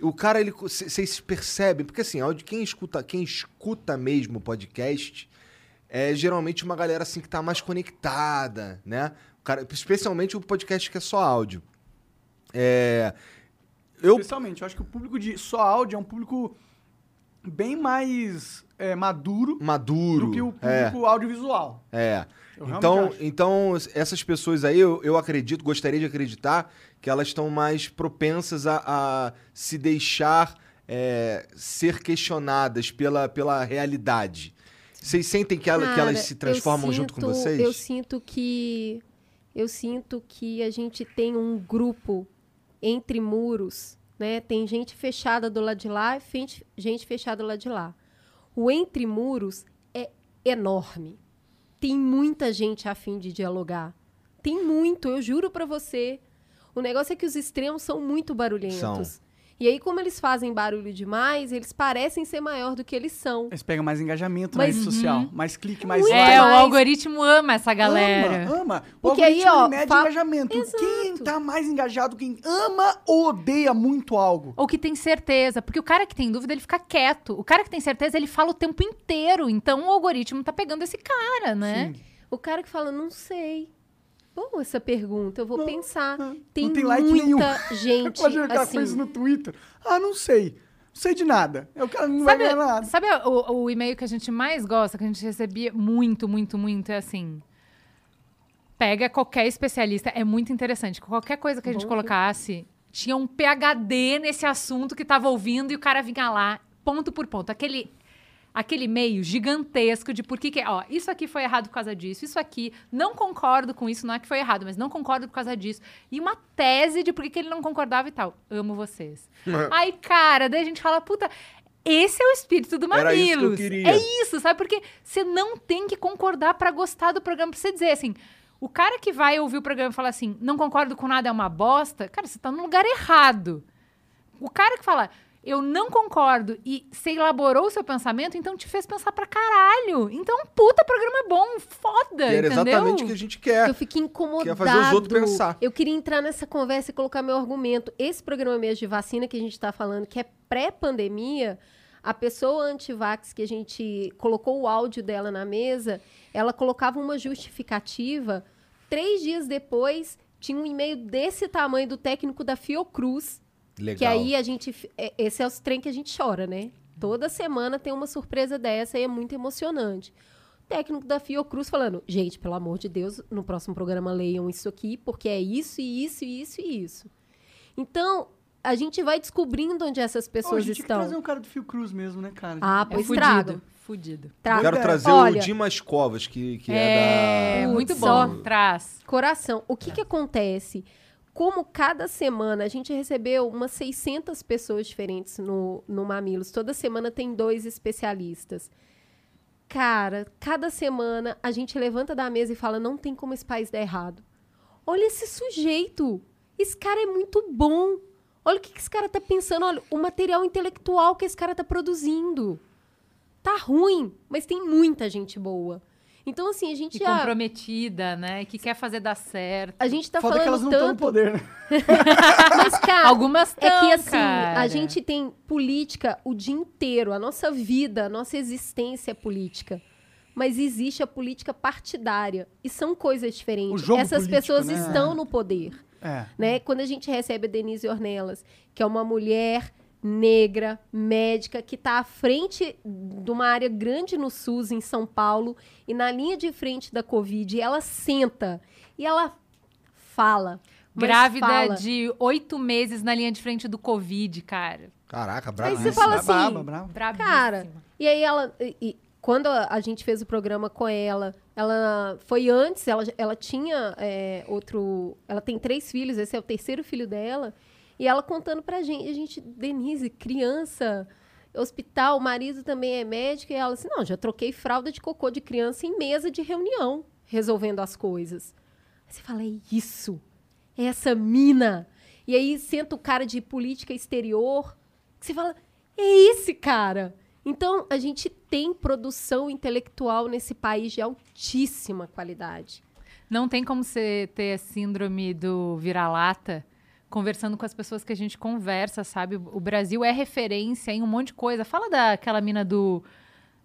O cara, ele. Vocês percebem? Porque assim, quem escuta, quem escuta mesmo o podcast é geralmente uma galera assim que tá mais conectada, né? O cara, especialmente o podcast que é só áudio. É, eu Especialmente, eu acho que o público de só áudio é um público bem mais é, maduro maduro. do que o é, público audiovisual. é. Eu realmente Então, acho. então essas pessoas aí, eu, eu acredito, gostaria de acreditar que elas estão mais propensas a, a se deixar é, ser questionadas pela, pela realidade. Vocês sentem que, ela- que elas Cara, se transformam eu junto com sinto- vocês? Eu sinto que eu sinto que a gente tem um grupo entre muros, né? Tem gente fechada do lado de lá e gente, fechada do lado de lá. O entre muros é enorme. Tem muita gente a fim de dialogar. Tem muito, eu juro pra você. O negócio é que os extremos são muito barulhentos. São. E aí, como eles fazem barulho demais, eles parecem ser maior do que eles são. Eles pegam mais engajamento Mas- na rede social, mais clique, mais like. É, o algoritmo ama essa galera. Ama, ama. O Porque aí, algoritmo, ó, ele mede fa- engajamento. Exato. Quem tá mais engajado, quem ama ou odeia muito algo. Ou que tem certeza. Porque o cara que tem dúvida, ele fica quieto. O cara que tem certeza, ele fala o tempo inteiro. Então o algoritmo tá pegando esse cara, né? Sim. O cara que fala, não sei. Boa essa pergunta, eu vou Não, pensar. não, Tem, não tem like muita nenhum. gente o cara assim. isso no Twitter. Ah, não sei. Não sei de nada. É, O cara não Sabe, vai ganhar nada. sabe o, o e-mail que a gente mais gosta, que a gente recebia muito, muito, muito? É assim. Pega qualquer especialista, é muito interessante. Qualquer coisa que a gente Bom, colocasse, tinha um PhD nesse assunto que tava ouvindo e o cara vinha lá, ponto por ponto. Aquele aquele meio gigantesco de por que que, ó, isso aqui foi errado por causa disso, isso aqui, não concordo com isso, não é que foi errado, mas não concordo por causa disso. E uma tese de por que que ele não concordava e tal. Amo vocês. Aí, cara, daí a gente fala, puta, esse é o espírito do Era isso que eu Mamilos. queria. É isso, sabe? Porque você não tem que concordar pra gostar do programa. Pra você dizer assim, o cara que vai ouvir o programa e fala assim, não concordo com nada, é uma bosta, cara, você tá no lugar errado. O cara que fala, eu não concordo e você elaborou o seu pensamento, então te fez pensar pra caralho. Então, puta programa bom, foda, Que era entendeu? exatamente o que a gente quer. Eu fiquei incomodado. Quer fazer os outros pensar. Eu queria entrar nessa conversa e colocar meu argumento. Esse programa mesmo de vacina que a gente está falando, que é pré-pandemia, a pessoa antivax que a gente colocou o áudio dela na mesa, ela colocava uma justificativa. Três dias depois, tinha um e-mail desse tamanho do técnico da Fiocruz, Legal. que aí a gente. é- Esse é os trem que a gente chora, né? Toda semana tem uma surpresa dessa e é muito emocionante. técnico da Fiocruz falando: gente, pelo amor de Deus, no próximo programa leiam isso aqui, porque é isso, e isso, e isso e isso. Então, a gente vai descobrindo onde essas a pessoas gente tinha que estão. trazer um cara do Fiocruz mesmo, né, cara? Ah, É pois fudido. tragam. Fudido. Tragam. Quero trazer Olha- o Dimas Covas, que, que É, é, da. muito Putz, bom. ó. Traz. Coração. O que que acontece? Como cada semana a gente recebeu umas 600 pessoas diferentes no, no Mamilos. Toda semana tem dois especialistas. Cara, cada semana a gente levanta da mesa e fala: não tem como esse país dar errado. Olha esse sujeito. Esse cara é muito bom. Olha o que, que esse cara tá pensando. Olha, o material intelectual que esse cara tá produzindo. Tá ruim, mas tem muita gente boa. Então, assim, a gente E já. comprometida, né? Que quer fazer dar certo. A gente tá Foda que elas falando não estão no poder, né? Mas, cara, Algumas é que tão, assim, cara. a gente tem política o dia inteiro. A nossa vida, a nossa existência é política. Mas existe a política partidária. E são coisas O diferentes. jogo Essas político, pessoas né? estão no poder. É. Né? Quando a gente recebe a Denise Ornelas, que é uma mulher negra, médica, que está à frente de uma área grande no SUS, em São Paulo, e na linha de frente da Covid, ela senta e ela fala. Grávida fala. de oito meses na linha de frente do Covid, cara. Caraca, Aí brabo. você fala assim, Braba, braba. Brabíssima. Cara, e aí ela. E, e quando a, a gente fez o programa com ela, ela foi antes, ela, ela tinha é, outro. Ela tem três filhos, esse é o terceiro filho dela. E ela contando pra gente, a gente, Denise, criança, hospital, o marido também é médico, e ela assim, não, já troquei fralda de cocô de criança em mesa de reunião, resolvendo as coisas. Aí você fala, é isso, é essa mina. E aí senta o cara de política exterior, que você fala, é esse cara. Então, a gente tem produção intelectual nesse país de altíssima qualidade. Não tem como você ter a síndrome do vira-lata conversando com as pessoas que a gente conversa, sabe? O Brasil é referência em um monte de coisa. Fala daquela mina do.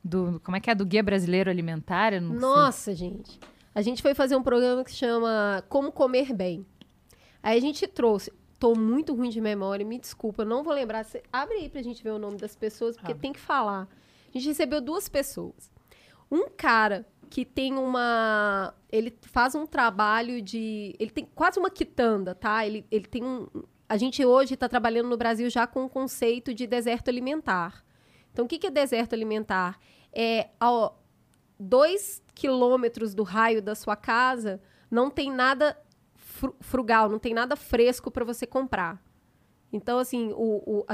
do como é que é? Do Guia Brasileiro Alimentar? não sei. Nossa, gente. A gente foi fazer um programa que se chama Como Comer Bem. Aí a gente trouxe. Tô muito ruim de memória, me desculpa, não vou lembrar. Cê- Abre aí pra gente ver o nome das pessoas, porque tem que falar. A gente recebeu duas pessoas. Um cara que tem uma. Ele faz um trabalho de. Ele tem quase uma quitanda, tá? Ele, ele tem um. A gente hoje está trabalhando no Brasil já com o conceito de deserto alimentar. Então, o que, que é deserto alimentar? É ao, dois quilômetros do raio da sua casa, não tem nada fru- frugal, não tem nada fresco para você comprar. Então, assim, o, o,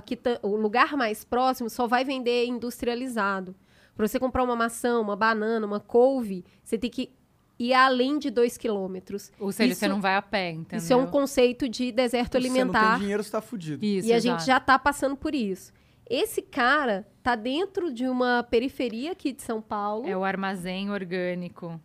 o lugar mais próximo só vai vender industrializado. Para você comprar uma maçã, uma banana, uma couve, você tem que ir além de dois quilômetros. Ou seja, Isso- você não vai a pé, entendeu? Isso é um conceito de deserto Se você não alimentar. tem dinheiro, você tá fudido. Isso, E a exato. gente já tá passando por isso. Esse cara tá dentro de uma periferia aqui de São Paulo. É o armazém orgânico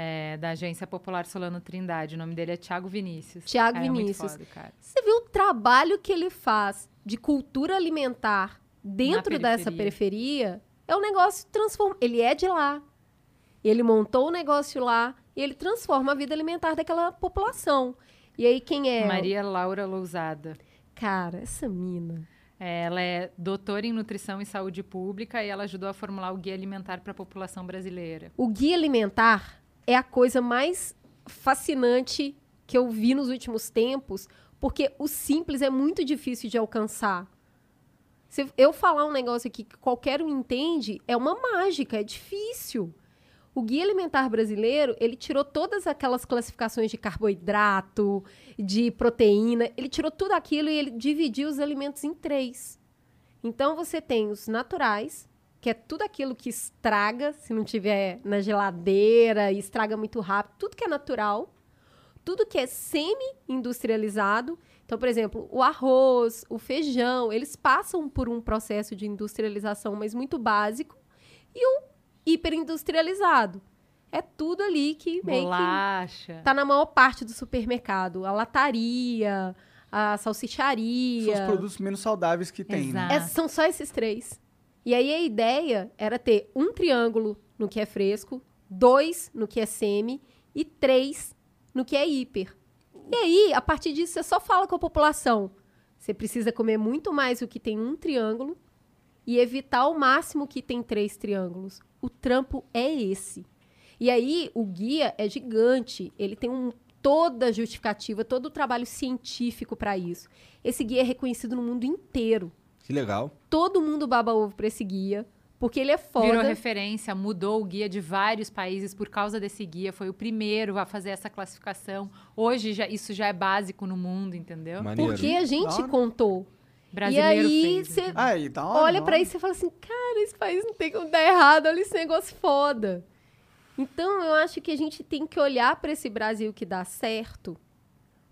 é, da Agência Popular Solano Trindade. O nome dele é Tiago Vinícius. Thiago Cara, é muito Vinícius. foda, cara. Você viu o trabalho que ele faz de cultura alimentar dentro Na dessa periferia. É um negócio transforma. Ele é de lá. Ele montou o negócio lá e ele transforma a vida alimentar daquela população. E aí quem é? Maria Laura Lousada. Cara, essa mina. Ela é doutora em nutrição e saúde pública e ela ajudou a formular o guia alimentar para a população brasileira. O guia alimentar é a coisa mais fascinante que eu vi nos últimos tempos, porque o simples é muito difícil de alcançar. Se eu falar um negócio aqui que qualquer um entende, é uma mágica, é difícil. O guia alimentar brasileiro, ele tirou todas aquelas classificações de carboidrato, de proteína, ele tirou tudo aquilo e ele dividiu os alimentos em três. Então você tem os naturais, que é tudo aquilo que estraga, se não tiver na geladeira estraga muito rápido, tudo que é natural, tudo que é semi-industrializado. Então, por exemplo, o arroz, o feijão, eles passam por um processo de industrialização, mas muito básico, e o hiperindustrializado. É tudo ali que meio que Bolacha. tá na maior parte do supermercado. A lataria, a salsicharia. São os produtos menos saudáveis que tem, né? Exato. É, são só esses três. E aí a ideia era ter um triângulo no que é fresco, dois no que é semi e três no que é hiper. E aí, a partir disso, você só fala com a população. Você precisa comer muito mais o que tem um triângulo e evitar ao máximo que tem três triângulos. O trampo é esse. E aí, o guia é gigante. Ele tem um, toda a justificativa, todo o trabalho científico para isso. Esse guia é reconhecido no mundo inteiro. Que legal. Todo mundo baba ovo pra esse guia, porque ele é foda. Virou referência, mudou o guia de vários países por causa desse guia. Foi o primeiro a fazer essa classificação. Hoje já, isso já é básico no mundo, entendeu? Maneiro. Porque a gente contou. Brasileiro e aí, você então. Da hora. olha hora. isso e fala assim, cara, esse país não tem como dar errado, olha esse negócio foda. Então, eu acho que a gente tem que olhar pra esse Brasil que dá certo,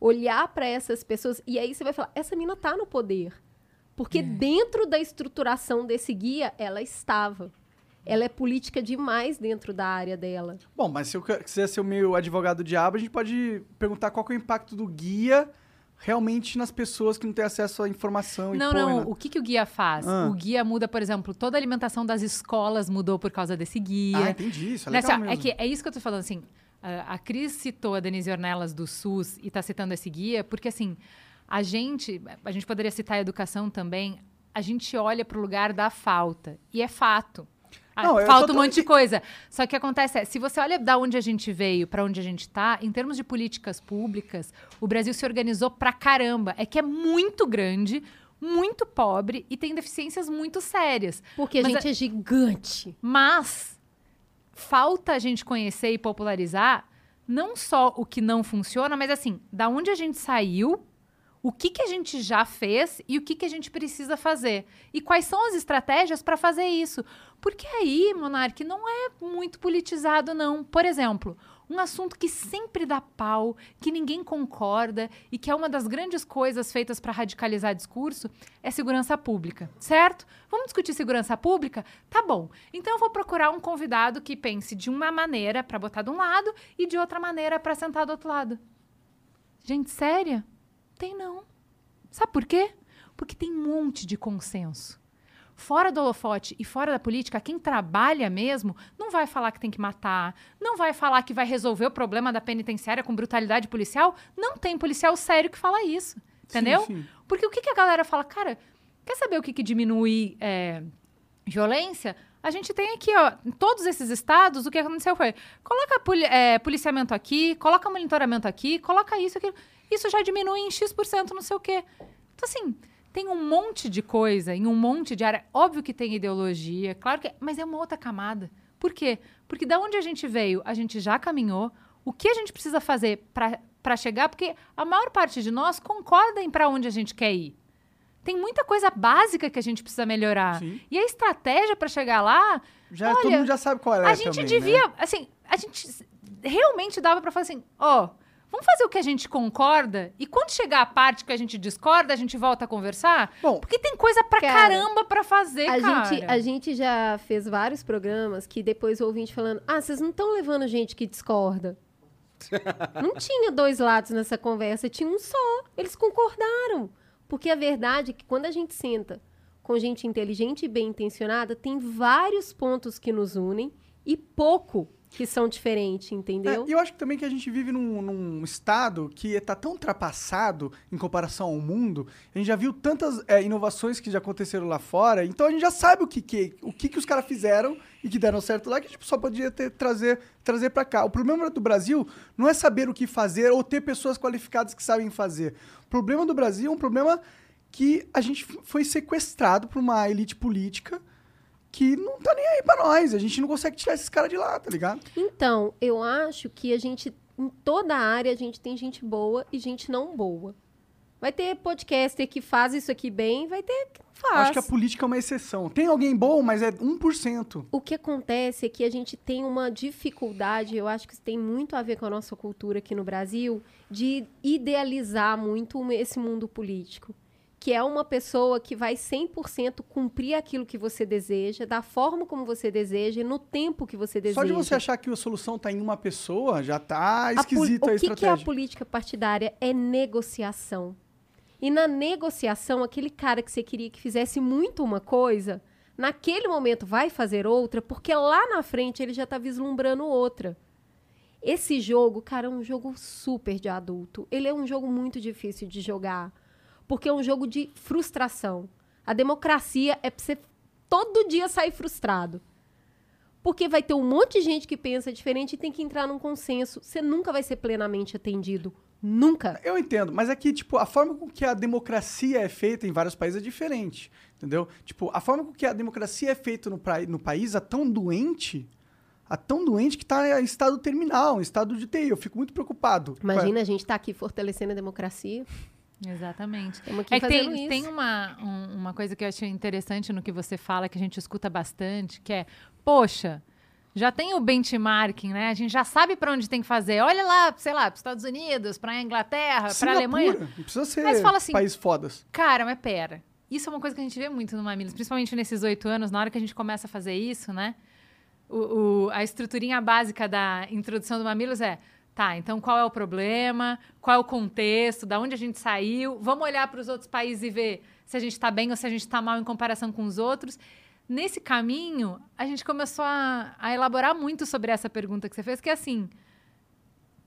olhar pra essas pessoas, e aí você vai falar, essa mina tá no poder. Porque dentro da estruturação desse guia, ela estava. Ela é política demais dentro da área dela. Bom, mas se eu quiser ser o meu advogado diabo, a gente pode perguntar qual que é o impacto do guia realmente nas pessoas que não têm acesso à informação e Não, pô, não. Renato. O que, que o guia faz? Ah. O guia muda, por exemplo, toda a alimentação das escolas mudou por causa desse guia. Ah, entendi. Isso é Né, legal assim, ó, mesmo. é, que, é isso que eu tô falando, assim. a- A Cris citou a Denise Ornelas do SUS e tá citando esse guia, porque assim, a gente, a gente poderia citar a educação também, a gente olha pro lugar da falta. E é fato. Ah, Não, falta um monte de coisa. Só que o que acontece é, se você olha da onde a gente veio para onde a gente tá, em termos de políticas públicas, o Brasil se organizou pra caramba. É que é muito grande, muito pobre e tem deficiências muito sérias. Porque a Mas gente é gigante. Mas falta a gente conhecer e popularizar não só o que não funciona, mas assim, da onde a gente saiu, o que, que a gente já fez e o que, que a gente precisa fazer. E quais são as estratégias para fazer isso. Porque aí, Monark, não é muito politizado, não. Por exemplo, um assunto que sempre dá pau, que ninguém concorda e que é uma das grandes coisas feitas para radicalizar discurso é segurança pública, certo? Vamos discutir segurança pública? Tá bom. Então eu vou procurar um convidado que pense de uma maneira para botar de um lado e de outra maneira para sentar do outro lado. Gente, séria? Tem não. Sabe por quê? Porque tem um monte de consenso. Fora do holofote e fora da política, quem trabalha mesmo não vai falar que tem que matar, não vai falar que vai resolver o problema da penitenciária com brutalidade policial. Não tem policial sério que fala isso. Entendeu? sim. Porque o que, que a galera fala? Cara, quer saber o que, que diminui é, violência? A gente tem aqui, ó, em todos esses estados, o que aconteceu foi: coloca poli- é, policiamento aqui, coloca monitoramento aqui, coloca isso, aquilo. Isso já diminui em X% não sei o quê. Então, assim, tem um monte de coisa, em um monte de área. Óbvio que tem ideologia, claro que. Mas é uma outra camada. Por quê? Porque da onde a gente veio, a gente já caminhou. O que a gente precisa fazer para chegar? Porque a maior parte de nós concorda em para onde a gente quer ir. Tem muita coisa básica que a gente precisa melhorar. Sim. E a estratégia para chegar lá, Já, todo olha, mundo já sabe qual é a gente também, devia, né? assim, a gente realmente dava para falar assim, ó, vamos fazer o que a gente concorda e quando chegar a parte que a gente discorda, a gente volta a conversar? Bom, Porque tem coisa pra Cara, caramba pra fazer, A cara. gente, a gente já fez vários programas que depois o ouvinte falando: Ah, vocês não estão levando gente que discorda. não tinha dois lados nessa conversa, tinha um só. Eles concordaram. Porque a verdade é que quando a gente senta com gente inteligente e bem intencionada, tem vários pontos que nos unem e pouco que são diferentes, entendeu? É, eu acho que também que a gente vive num, num estado que está tão ultrapassado em comparação ao mundo. A gente já viu tantas é, inovações que já aconteceram lá fora, então a gente já sabe o que, que, o que, que os caras fizeram e que deram certo lá, que a gente só podia ter, trazer, trazer para cá. O problema do Brasil não é saber o que fazer ou ter pessoas qualificadas que sabem fazer. O problema do Brasil é um problema que a gente foi sequestrado por uma elite política que não tá nem aí pra nós. A gente não consegue tirar esses caras de lá, tá ligado? Então, eu acho que a gente, em toda a área, a gente tem gente boa e gente não boa. Vai ter podcaster que faz isso aqui bem, vai ter que não faz. Acho que a política é uma exceção. Tem alguém bom, mas é 1%. O que acontece é que a gente tem uma dificuldade, eu acho que isso tem muito a ver com a nossa cultura aqui no Brasil, de idealizar muito esse mundo político. Que é uma pessoa que vai 100% cumprir aquilo que você deseja, da forma como você deseja e no tempo que você deseja. Só de você achar que a solução tá em uma pessoa, já tá A pol- esquisita a, o que, é a estratégia. política partidária? É negociação. E na negociação, aquele cara que você queria que fizesse muito uma coisa, naquele momento vai fazer outra, porque lá na frente ele já está vislumbrando outra. Esse jogo, cara, é um jogo super de adulto. Ele é um jogo muito difícil de jogar, porque é um jogo de frustração. A democracia é pra você todo dia sair frustrado. Porque vai ter um monte de gente que pensa diferente e tem que entrar num consenso. Você nunca vai ser plenamente atendido. Nunca. Eu entendo, mas é que, tipo, a forma com que a democracia é feita em vários países é diferente, entendeu? Tipo, a forma com que a democracia é feita no, pra- no país é tão doente, é tão doente que tá em estado terminal, em estado de TI. Eu fico muito preocupado. Imagina a gente estar aqui fortalecendo a democracia. Exatamente. É que tem, isso. tem uma, um- uma coisa que eu achei interessante no que você fala, que a gente escuta bastante, que é, poxa, já tem o benchmarking, né? A gente já sabe para onde tem que fazer. Olha lá, sei lá, para os Estados Unidos, para a Inglaterra, para a Alemanha. Não precisa ser Mas fala assim- país fodas. Cara, mas pera. Isso é uma coisa que a gente vê muito no Mamilos, principalmente nesses oito anos, na hora que a gente começa a fazer isso, né? O, o- a estruturinha básica da introdução do Mamilos é, tá, então qual é o problema, qual é o contexto, da onde a gente saiu, vamos olhar para os outros países e ver se a gente está bem ou se a gente está mal em comparação com os outros. Nesse caminho, a gente começou a, a elaborar muito sobre essa pergunta que você fez, que é assim,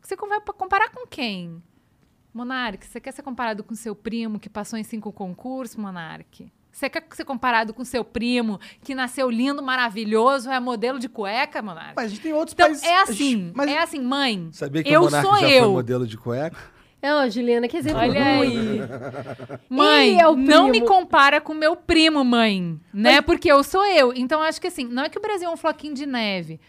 você vai comparar com quem? Monark, você quer ser comparado com seu primo que passou em cinco concursos, Monark? Você quer ser comparado com seu primo que nasceu lindo, maravilhoso, é modelo de cueca, Monark? Mas a gente tem outros Então, países... é assim, gente- mas é assim, mãe, Sabia que eu o sou já eu. foi modelo de cueca? É, Juliana, quer dizer, Olha aí. Mãe, é não me compara com meu primo, mãe. Né? Porque eu sou eu. Então, acho que assim, não é que o Brasil é um floquinho de neve.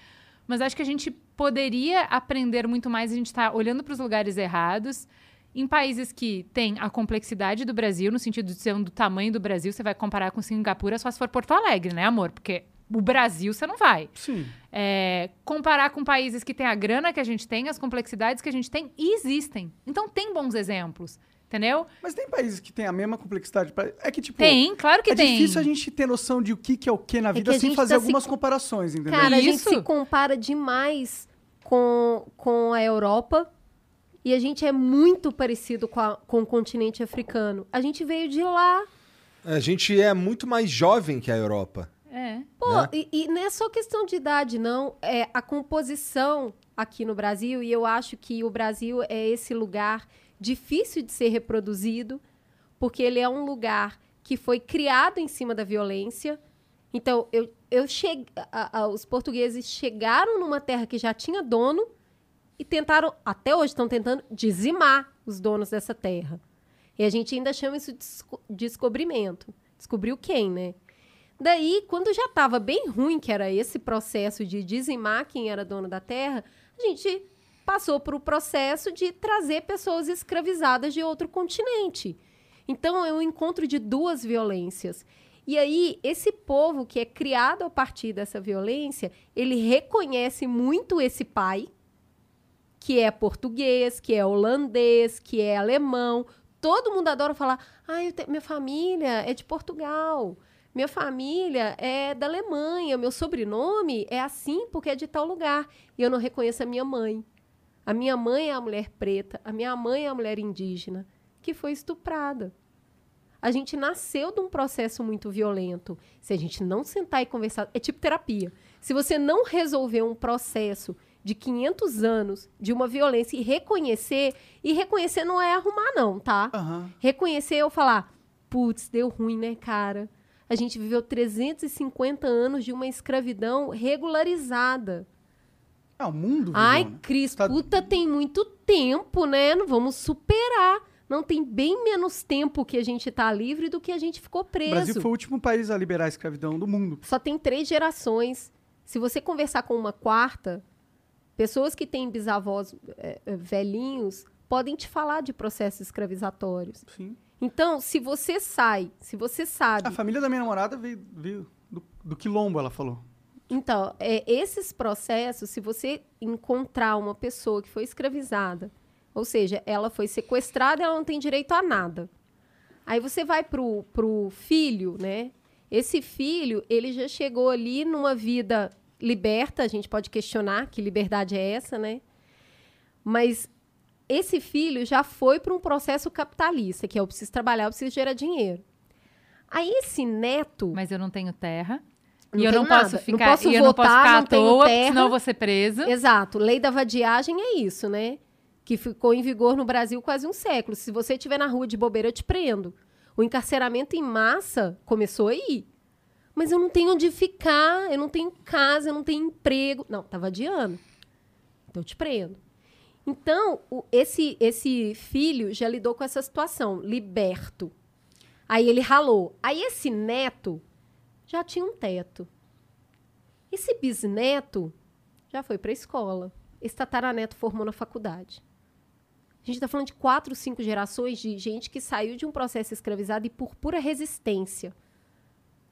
Mas acho que a gente poderia aprender muito mais. A gente está olhando para os lugares errados. Em países que têm a complexidade do Brasil, no sentido de ser um do tamanho do Brasil, você vai comparar com Singapura só se for Porto Alegre, né, amor? Porque o Brasil você não vai. Sim. É, comparar com países que têm a grana que a gente tem, as complexidades que a gente tem, e existem. Então tem bons exemplos, entendeu? Mas tem países que têm a mesma complexidade. É que, tipo... Tem, claro que é tem. difícil a gente ter noção de o que, que é o que na vida que a sem fazer tá se algumas co- comparações, entendeu? Cara, a gente Isso. se compara demais com, com a Europa e a gente é muito parecido com, a- com o continente africano. A gente veio de lá. A gente é muito mais jovem que a Europa. É. Pô, Né? e, e não é só questão de idade, não. É a composição aqui no Brasil, e eu acho que o Brasil é esse lugar difícil de ser reproduzido, porque ele é um lugar que foi criado em cima da violência. Então, eu, eu cheguei, a- a- os portugueses chegaram numa terra que já tinha dono e tentaram, até hoje estão tentando dizimar os donos dessa terra. E a gente ainda chama isso de desco- descobrimento. Descobriu quem, né? Daí, quando já estava bem ruim, que era esse processo de dizimar quem era dono da terra, a gente passou para o processo de trazer pessoas escravizadas de outro continente. Então, é um encontro de duas violências. E aí, esse povo que é criado a partir dessa violência, ele reconhece muito esse pai, que é português, que é holandês, que é alemão. Todo mundo adora falar: ah, eu te- minha família é de Portugal. Minha família é da Alemanha. Meu sobrenome é assim porque é de tal lugar. E eu não reconheço a minha mãe. A minha mãe é a mulher preta. A minha mãe é a mulher indígena que foi estuprada. A gente nasceu de um processo muito violento. Se a gente não sentar e conversar, é tipo terapia. Se você não resolver um processo de 500 anos de uma violência e reconhecer, e reconhecer não é arrumar não, tá? Aham. Reconhecer eu falar, putz, deu ruim, né, cara? A gente viveu 350 anos de uma escravidão regularizada. É, o mundo Ai, né? Cris, Tá- puta, tem muito tempo, né? Não vamos superar. Não tem bem menos tempo que a gente tá livre do que a gente ficou O preso. Brasil foi o último país a liberar a escravidão do mundo. Só tem três gerações. Se você conversar com uma quarta, pessoas que têm bisavós eh, velhinhos podem te falar de processos escravizatórios. Sim. Então, se você sai, se você sabe A família da minha namorada veio, veio do, do quilombo, ela falou. Então, é, esses processos, se você encontrar uma pessoa que foi escravizada, ou seja, ela foi sequestrada ela não tem direito a nada. Aí você vai pro, pro filho, né? Esse filho, ele já chegou ali numa vida liberta, a gente pode questionar que liberdade é essa, né? Mas esse filho já foi para um processo capitalista, que é eu preciso trabalhar, eu preciso gerar dinheiro. Aí esse neto, Mas eu não tenho terra. Não e eu não posso nada. Não ficar, posso e eu não posso votar, ficar não à toa, terra. senão eu vou ser preso. Exato. Lei da vadiagem é isso, né? Que ficou em vigor no Brasil quase um século. Se você estiver na rua de bobeira, eu te prendo. O encarceramento em massa começou aí. Mas eu não tenho onde ficar, eu não tenho casa, eu não tenho emprego. Não, tava adiando. Então eu te prendo. Então, o- esse, esse filho já lidou com essa situação, liberto. Aí ele ralou. Aí esse neto já tinha um teto. Esse bisneto já foi para a escola. Esse tataraneto formou na faculdade. A gente está falando de quatro, cinco gerações de gente que saiu de um processo escravizado e por pura resistência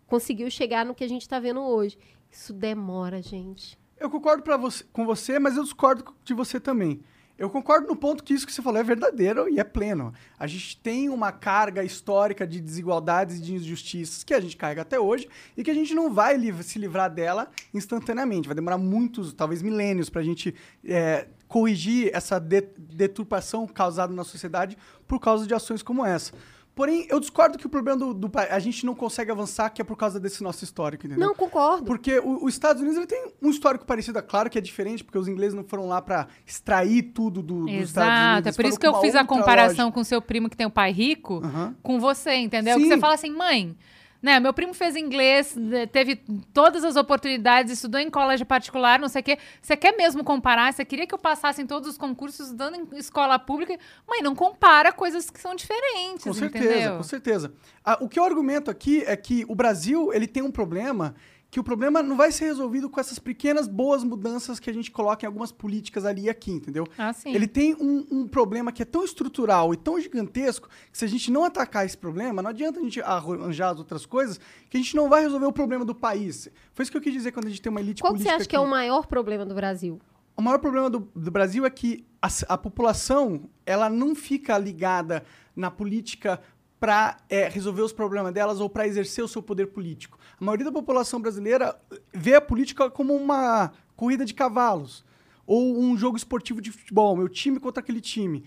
conseguiu chegar no que a gente está vendo hoje. Isso demora, gente. Eu concordo você- com você, mas eu discordo de você também. Eu concordo no ponto que isso que você falou é verdadeiro e é pleno. A gente tem uma carga histórica de desigualdades e de injustiças que a gente carrega até hoje e que a gente não vai liv- se livrar dela instantaneamente. Vai demorar muitos, talvez milênios, para a gente é, corrigir essa de- deturpação causada na sociedade por causa de ações como essa. Porém, eu discordo que o problema do, do a gente não consegue avançar que é por causa desse nosso histórico, entendeu? Não concordo. Porque o- os Estados Unidos ele tem um histórico parecido, é claro que é diferente, porque os ingleses não foram lá pra extrair tudo do, dos Estados Exato, Unidos. é por isso que eu fiz a comparação lógica. com seu primo que tem o pai rico, com você, entendeu? Sim. Que você fala assim, mãe, né, meu primo fez inglês, né, teve todas as oportunidades, estudou em colégio particular, não sei o quê. Você quer mesmo comparar? Você queria que eu passasse em todos os concursos estudando em escola pública? Mãe, não compara coisas que são diferentes, Com certeza, entendeu? com certeza. Ah, o que eu argumento aqui é que o Brasil ele tem um problema que o problema não vai ser resolvido com essas pequenas boas mudanças que a gente coloca em algumas políticas ali e aqui, entendeu? Ah, sim. Ele tem um, um problema que é tão estrutural e tão gigantesco que se a gente não atacar esse problema, não adianta a gente arranjar as outras coisas, que a gente não vai resolver o problema do país. Foi isso que eu quis dizer quando a gente tem uma elite Qual que você política acha que é o aqui. maior problema do Brasil? O maior problema do, do Brasil é que a, a população ela não fica ligada na política para resolver os problemas delas ou para exercer o seu poder político. A maioria da população brasileira vê a política como uma corrida de cavalos ou um jogo esportivo de futebol, meu time contra aquele time.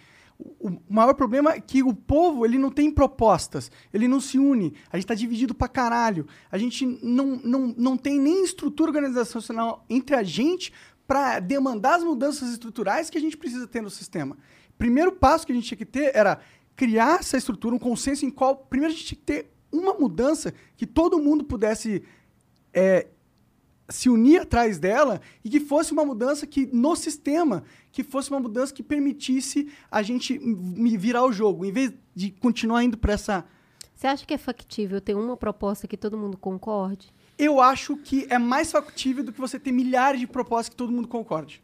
O maior problema é que o povo ele não tem propostas, ele não se une, a gente está dividido pra caralho, a gente não, não, não tem nem estrutura organizacional entre a gente para demandar as mudanças estruturais que a gente precisa ter no sistema. Primeiro passo que a gente tinha que ter era criar essa estrutura, um consenso em qual, primeiro a gente tinha que ter uma mudança que todo mundo pudesse é, se unir atrás dela e que fosse uma mudança que no sistema, que fosse uma mudança que permitisse a gente me virar o jogo, em vez de continuar indo para essa Você acha que é factível ter uma proposta que todo mundo concorde? eu acho que é mais factível do que você ter milhares de propostas que todo mundo concorde.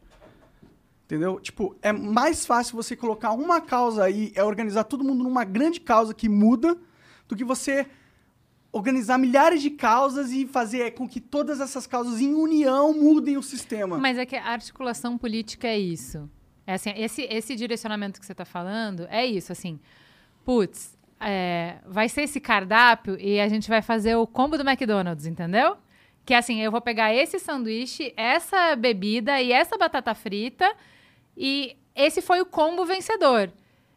Entendeu? Tipo, é mais fácil você colocar uma causa e é organizar todo mundo numa grande causa que muda do que você organizar milhares de causas e fazer com que todas essas causas em união mudem o sistema. Mas é que a articulação política é isso. É assim, esse, esse direcionamento que você está falando é isso, assim. Putz, é, vai ser esse cardápio e a gente vai fazer o combo do McDonald's, entendeu? Que é assim, eu vou pegar esse sanduíche, essa bebida e essa batata frita e esse foi o combo vencedor.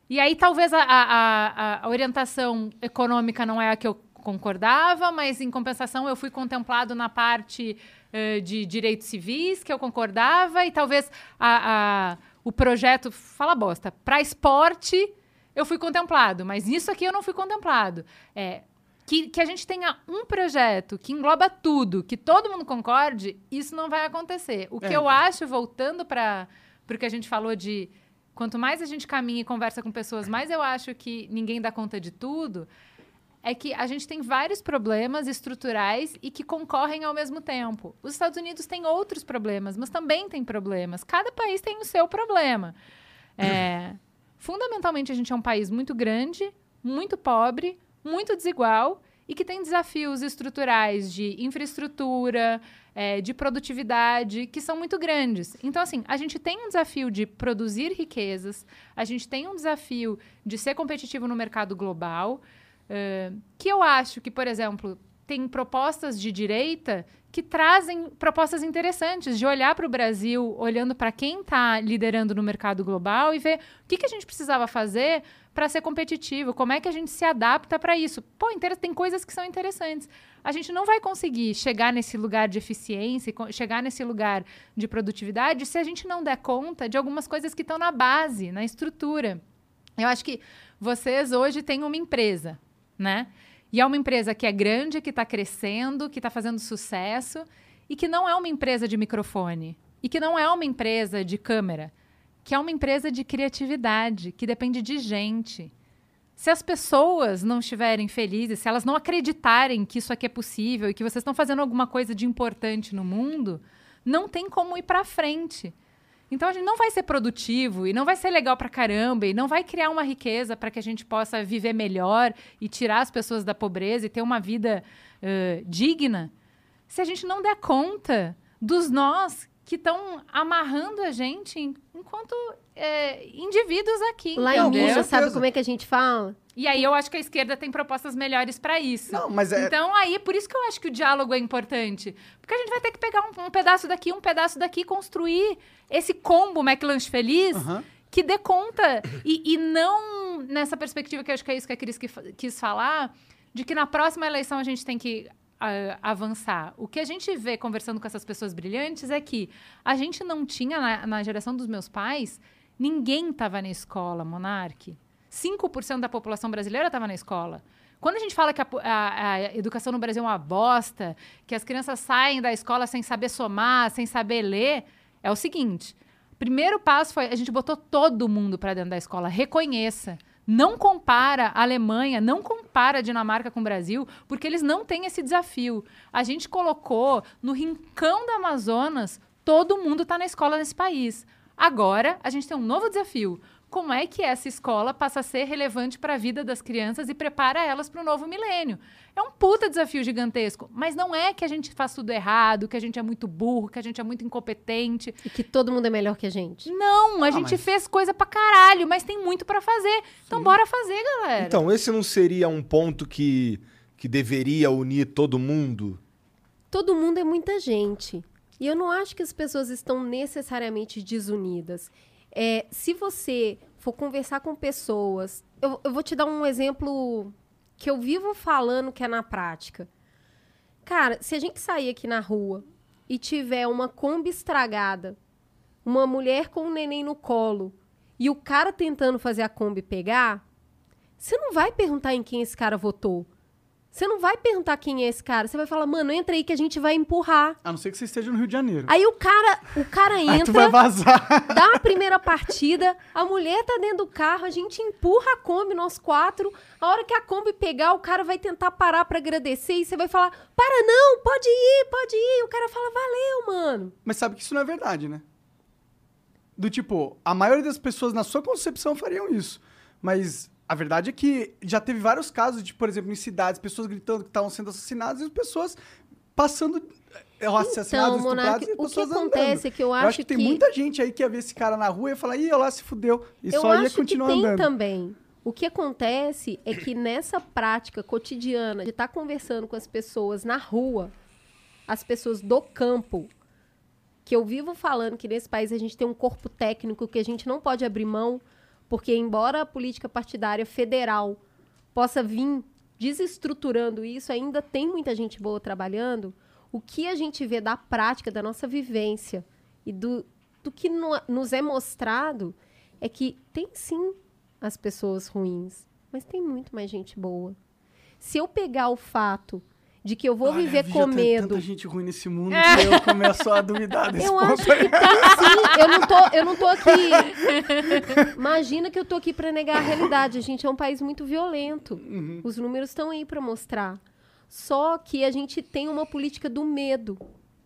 E aí talvez a, a- a- orientação econômica não é a que eu concordava, mas em compensação eu fui contemplado na parte eh, de direitos civis que eu concordava e talvez a, a- o projeto fala bosta para esporte eu fui contemplado, mas nisso aqui eu não fui contemplado. É, que, que a gente tenha um projeto que engloba tudo, que todo mundo concorde, isso não vai acontecer. O que É. eu acho, voltando para o que a gente falou de quanto mais a gente caminha e conversa com pessoas, mais eu acho que ninguém dá conta de tudo, é que a gente tem vários problemas estruturais e que concorrem ao mesmo tempo. Os Estados Unidos têm outros problemas, mas também tem problemas. Cada país tem o seu problema. É, fundamentalmente, a gente é um país muito grande, muito pobre, muito desigual e que tem desafios estruturais de infraestrutura, é, de produtividade, que são muito grandes. Então, assim, a gente tem um desafio de produzir riquezas, a gente tem um desafio de ser competitivo no mercado global, eh, que eu acho que, por exemplo, tem propostas de direita que trazem propostas interessantes de olhar para o Brasil, olhando para quem está liderando no mercado global e ver o que, que a gente precisava fazer para ser competitivo, como é que a gente se adapta para isso. Pô, tem coisas que são interessantes. A gente não vai conseguir chegar nesse lugar de eficiência, chegar nesse lugar de produtividade, se a gente não der conta de algumas coisas que estão na base, na estrutura. Eu acho que vocês hoje têm uma empresa, né? E é uma empresa que é grande, que está crescendo, que está fazendo sucesso e que não é uma empresa de microfone e que não é uma empresa de câmera, que é uma empresa de criatividade, que depende de gente. Se as pessoas não estiverem felizes, se elas não acreditarem que isso aqui é possível e que vocês estão fazendo alguma coisa de importante no mundo, não tem como ir para frente. Então a gente não vai ser produtivo e não vai ser legal pra caramba e não vai criar uma riqueza para que a gente possa viver melhor e tirar as pessoas da pobreza e ter uma vida uh, digna se a gente não der conta dos nós que estão amarrando a gente enquanto é, indivíduos aqui. Lá em? Minas, sabe certeza. como é que a gente fala? E aí eu acho que a esquerda tem propostas melhores para isso. Não, mas é- Então aí, por isso que eu acho que o diálogo é importante. Porque a gente vai ter que pegar um, um pedaço daqui, um pedaço daqui, e construir esse combo McLanche feliz Aham. que dê conta. E, e não nessa perspectiva que eu acho que é isso que a Cris que quis falar, de que na próxima eleição a gente tem que avançar. O que a gente vê conversando com essas pessoas brilhantes é que a gente não tinha, na, na geração dos meus pais, ninguém estava na escola, Monarque. 5% da população brasileira estava na escola. Quando a gente fala que a, a- a educação no Brasil é uma bosta, que as crianças saem da escola sem saber somar, sem saber ler, é o seguinte: primeiro passo foi a gente botou todo mundo para dentro da escola. Reconheça. Não compara a Alemanha, não compara a Dinamarca com o Brasil, porque eles não têm esse desafio. A gente colocou no rincão do Amazonas, todo mundo está na escola nesse país. Agora, a gente tem um novo desafio. Como é que essa escola passa a ser relevante para a vida das crianças e prepara elas para o novo milênio? É um puta desafio gigantesco. Mas não é que a gente faz tudo errado, que a gente é muito burro, que a gente é muito incompetente. E que todo mundo é melhor que a gente. Não, a Ah, gente mas- fez coisa pra caralho, mas tem muito pra fazer. Então bora fazer, galera. Então, esse não seria um ponto que, que deveria unir todo mundo? Todo mundo é muita gente. E eu não acho que as pessoas estão necessariamente desunidas. É, se você for conversar com pessoas. Eu, eu vou te dar um exemplo que eu vivo falando que é na prática. Cara, se a gente sair aqui na rua e tiver uma Kombi estragada, uma mulher com um neném no colo e o cara tentando fazer a Kombi pegar, você não vai perguntar em quem esse cara votou. Você não vai perguntar quem é esse cara. Você vai falar, mano, entra aí que a gente vai empurrar. A não ser que você esteja no Rio de Janeiro. Aí o cara, o cara Aí tu vai entra, vazar. dá a primeira partida, a mulher tá dentro do carro, a gente empurra a Kombi, nós quatro. A hora que a Kombi pegar, o cara vai tentar parar pra agradecer e você vai falar: para não, pode ir, pode ir. O cara fala: valeu, mano. Mas sabe que isso não é verdade, né? Do tipo, a maioria das pessoas na sua concepção fariam isso. Mas a verdade é que já teve vários casos de, por exemplo, em cidades, pessoas gritando que estavam sendo assassinadas e as pessoas passando eh, assassinadas, Então, Monark, e o que pessoas acontece andando. é que eu Eu acho, acho que tem muita gente aí que ia ver esse cara na rua e ia falar, ih, olha lá, se fudeu. E eu só ia acho que continuar tem andando. também. O que acontece é que nessa prática cotidiana de estar conversando com as pessoas na rua, as pessoas do campo, que eu vivo falando que nesse país a gente tem um corpo técnico que a gente não pode abrir mão, porque embora a política partidária federal possa vir desestruturando isso, ainda tem muita gente boa trabalhando. O que a gente vê da prática, da nossa vivência e do, do que no- nos é mostrado é que tem sim as pessoas ruins, mas tem muito mais gente boa. Se eu pegar o fato de que eu vou Olha, viver com medo, tanta gente ruim nesse mundo que eu começo a duvidar desse eu acho que tem sim. Eu não tô, eu não tô aqui. Imagina que eu tô aqui pra negar a realidade. A gente é um país muito violento. Uhum. Os números estão aí pra mostrar. Só que a gente tem uma política do medo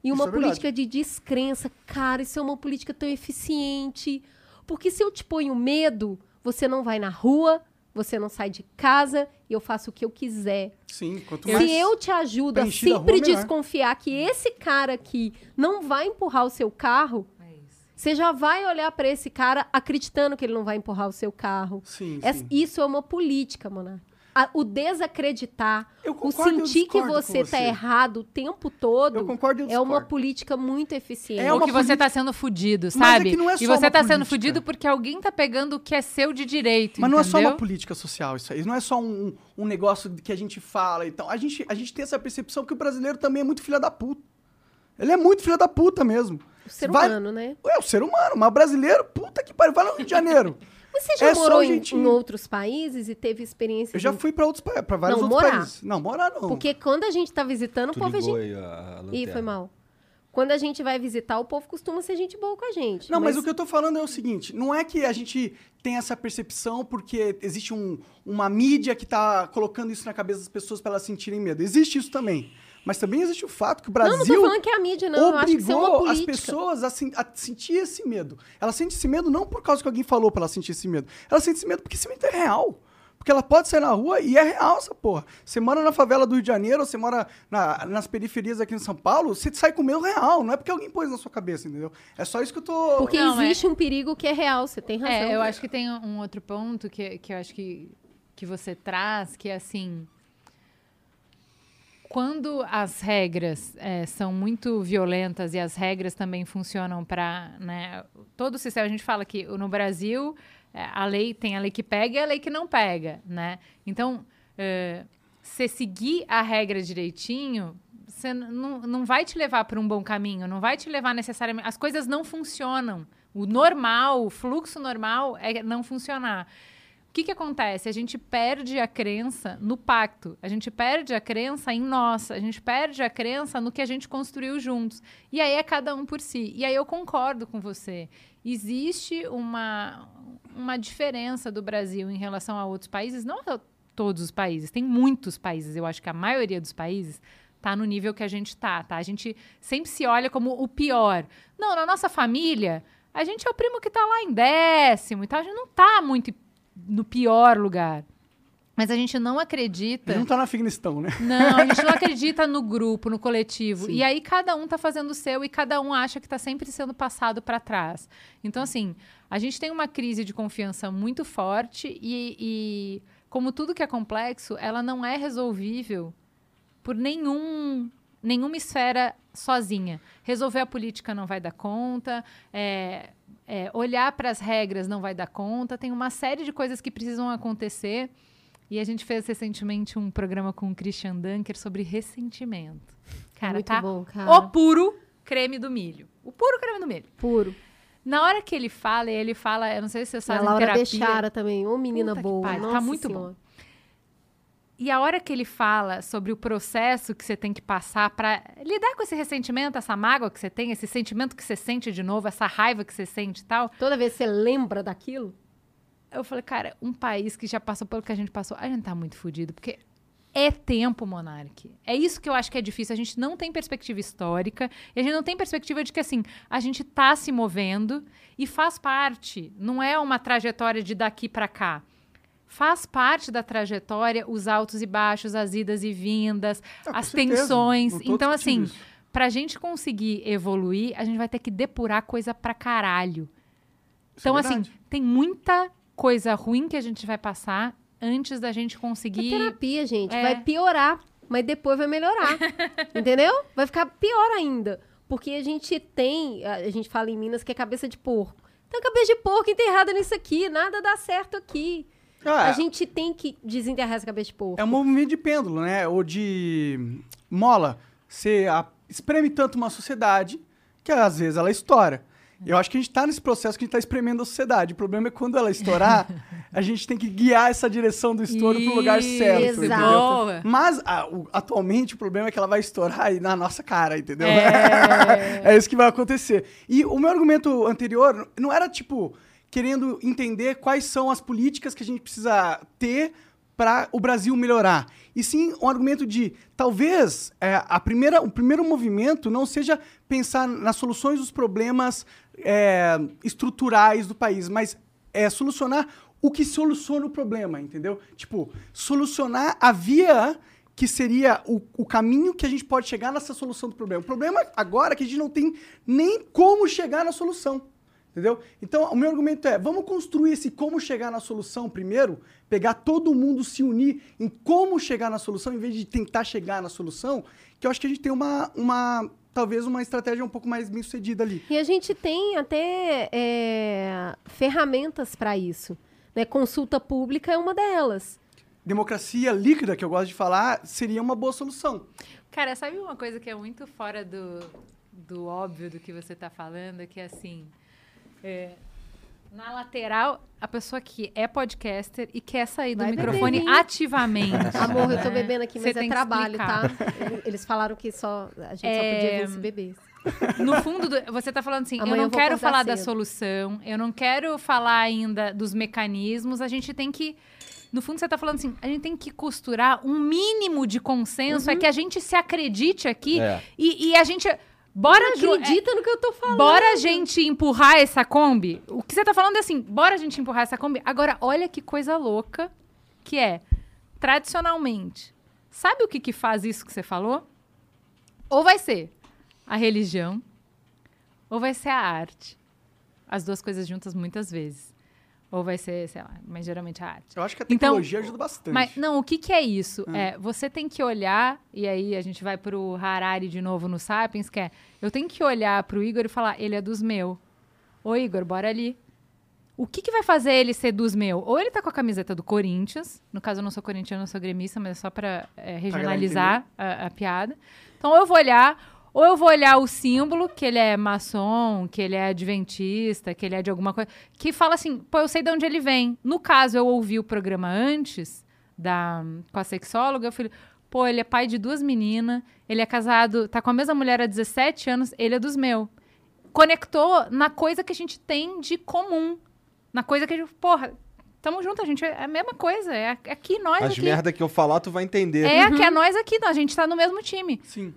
e uma é política de descrença. Cara, isso é uma política tão eficiente. Porque se eu te ponho medo, você não vai na rua, você não sai de casa e eu faço o que eu quiser. Sim, quanto Se mais... eu te ajudo a sempre desconfiar que esse cara aqui não vai empurrar o seu carro, É você já vai olhar pra esse cara acreditando que ele não vai empurrar o seu carro. Sim, Es- sim. Isso é uma política, Monarca. A- O desacreditar, o e sentir que você tá você. errado o tempo todo, Eu concordo e eu é uma política muito eficiente. É Ou que você política- tá sendo fudido, Mas é sabe? que não é e você uma tá sendo fudido porque alguém tá pegando o que é seu de direito, Mas não é só uma entendeu? política social isso aí. Não é só um, um negócio que a gente fala. Então, a gente, a gente tem essa percepção que o brasileiro também é muito filho da puta. Ele é muito filho da puta mesmo. O ser Vai- humano, né? É o ser humano, mas brasileiro, puta que pariu. Vai no Rio de Janeiro. Mas você já É só morou o em, jeitinho. em outros países e teve experiência? Eu já fui pra outros pa- pra vários Não, outros morar. países. Não, morar não. Porque quando a gente tá visitando, o Tu povo é gente... Ih, foi mal. Quando a gente vai visitar, o povo costuma ser gente boa com a gente. Não, mas... o que eu tô falando é o seguinte: não é que a gente tem essa percepção porque existe um- uma mídia que tá colocando isso na cabeça das pessoas para elas sentirem medo. Existe isso também. Mas também existe o fato que o Brasil Não, não tô falando que é a mídia, não. Eu acho que isso é uma obrigou as política. pessoas a, sen- a sentir esse medo. Ela sente esse medo não por causa que alguém falou pra ela sentir esse medo. Ela sente esse medo porque esse medo é real. Porque ela pode sair na rua e é real essa porra. Você mora na favela do Rio de Janeiro, ou você mora na- nas periferias aqui em São Paulo, você sai com medo real. Não é porque alguém pôs na sua cabeça, entendeu? É só isso que eu tô... Porque Não, é- existe um perigo que é real, você tem razão. É, eu acho que tem um outro ponto que, que eu acho que, que você traz, que é assim. Quando as regras é, são muito violentas e as regras também funcionam para. Né, todo o sistema, a gente fala que no Brasil é, a lei tem a lei que pega e a lei que não pega. Né? Então, é, você seguir a regra direitinho, você não, não vai te levar para um bom caminho, não vai te levar necessariamente. As coisas não funcionam. O normal, o fluxo normal é não funcionar. Que, que acontece? A gente perde a crença no pacto, a gente perde a crença em nós, a gente perde a crença no que a gente construiu juntos. E aí é cada um por si. E aí eu concordo com você. Existe uma, uma diferença do Brasil em relação a outros países, não a todos os países, tem muitos países, eu acho que a maioria dos países tá no nível que a gente tá, tá? A gente sempre se olha como o pior. Não, na nossa família, a gente é o primo que tá lá em décimo e tal, a gente não tá muito no pior lugar. Mas a gente não acredita. Ele não tá no Afeganistão, né? Não, a gente não acredita no grupo, no coletivo. E aí cada um tá fazendo o seu e cada um acha que tá sempre sendo passado para trás. Então, assim, a gente tem uma crise de confiança muito forte e, e, como tudo que é complexo, ela não é resolvível por nenhum nenhuma esfera sozinha. Resolver a política não vai dar conta, é, é, olhar para as regras não vai dar conta, tem uma série de coisas que precisam acontecer. E a gente fez recentemente um programa com o Christian Dunker sobre ressentimento. Cara, Muito tá bom, cara. o puro creme do milho. O puro creme do milho. Puro. Na hora que ele fala, ele fala, eu não sei se vocês E a Laura. Bechara também, ô menina Puta boa. tá Nossa muito bom. E a hora que ele fala sobre o processo que você tem que passar para lidar com esse ressentimento, essa mágoa que você tem, esse sentimento que você sente de novo, essa raiva que você sente e tal, Toda vez que você lembra daquilo, eu falei, cara, um país que já passou pelo que a gente passou, a gente tá muito fudido, porque é tempo, Monark. É isso que eu acho que é difícil. A gente não tem perspectiva histórica e a gente não tem perspectiva de que, assim, a gente tá se movendo e faz parte. Não é uma trajetória de daqui para cá. Faz parte da trajetória os altos e baixos, as idas e vindas, Ah, as tensões. Então, assim, isso. pra gente conseguir evoluir, a gente vai ter que depurar coisa pra caralho. Isso é Então, assim, verdade. tem muita coisa ruim que a gente vai passar antes da gente é conseguir. terapia, gente. É. Vai piorar, mas depois vai melhorar. entendeu? Vai ficar pior ainda. Porque a gente tem, a gente fala em Minas que é cabeça de porco. Tem cabeça de porco enterrada nisso aqui, nada dá certo aqui. Ah, A gente tem que desenterrar essa cabeça de porco. É um movimento de pêndulo, né? Ou de mola. Você a- espreme tanto uma sociedade que às vezes ela estoura. Eu acho que a gente tá nesse processo que a gente tá espremendo a sociedade. O problema é quando ela estourar, a gente tem que guiar essa direção do estouro pro lugar certo. Exato. Mas ah, o- atualmente o problema é que ela vai estourar aí na nossa cara, entendeu? É. É isso que vai acontecer. E o meu argumento anterior não era tipo querendo entender quais são as políticas que a gente precisa ter para o Brasil melhorar. E sim um argumento de talvez é, a primeira, o primeiro movimento não seja pensar nas soluções dos problemas é, estruturais do país, mas é solucionar o que soluciona o problema, entendeu? Tipo, solucionar a via que seria o, o caminho que a gente pode chegar nessa solução do problema. O problema agora é que a gente não tem nem como chegar na solução. Entendeu? Então, o meu argumento é: vamos construir esse como chegar na solução primeiro, pegar todo mundo, se unir em como chegar na solução, em vez de tentar chegar na solução, que eu acho que a gente tem uma, uma talvez uma estratégia um pouco mais bem sucedida ali. E a gente tem até é, ferramentas para isso. Né? Consulta pública é uma delas. Democracia líquida, que eu gosto de falar, seria uma boa solução. Cara, sabe uma coisa que é muito fora do, do óbvio do que você tá falando? Que é assim. É, Na lateral, a pessoa que é podcaster e quer sair do Vai beber microfone vinho. ativamente. Amor, eu tô bebendo aqui, Você mas é tem que trabalho, tá? Ele- Eles falaram que só a gente É, só podia ver se bebesse. No fundo, do- você tá falando assim, Amanhã eu não eu quero falar da cedo. solução, eu não quero falar ainda dos mecanismos, a gente tem que... No fundo, você tá falando assim, a gente tem que costurar um mínimo de consenso, Uhum. é que a gente se acredite aqui É. e, e a gente... Bora, Ju- Acredita no que eu tô falando. Bora a gente empurrar essa Kombi. O que você tá falando é assim, bora a gente empurrar essa Kombi. Agora, olha que coisa louca que é, tradicionalmente, sabe o que que faz isso que você falou? Ou vai ser a religião, ou vai ser a arte. As duas coisas juntas muitas vezes. Ou vai ser, sei lá, mas geralmente a arte. Eu acho que a Então, tecnologia ajuda bastante. Mas, não, o que, que é isso? Hum. É, você tem que olhar, e aí a gente vai pro Harari de novo no Sapiens, que é, eu tenho que olhar pro Igor e falar, ele é dos meus. Ô, Igor, bora ali. O que, que vai fazer ele ser dos meus? Ou ele tá com a camiseta do Corinthians, no caso eu não sou corintiano, eu sou gremista, mas é só pra é, regionalizar a, a piada. Então, eu vou olhar, ou eu vou olhar o símbolo, que ele é maçom, que ele é adventista, que ele é de alguma coisa, que fala assim, pô, eu sei de onde ele vem. No caso, eu ouvi o programa antes, da, com a sexóloga, eu falei, pô, ele é pai de duas meninas, ele é casado, tá com a mesma mulher há 17 anos, ele é dos meus. Conectou na coisa que a gente tem de comum. Na coisa que a gente, porra, tamo junto, a gente é a mesma coisa, é é aqui nós As aqui. merda que eu falar, tu vai entender. É que é nós aqui, a gente tá no mesmo time. Sim.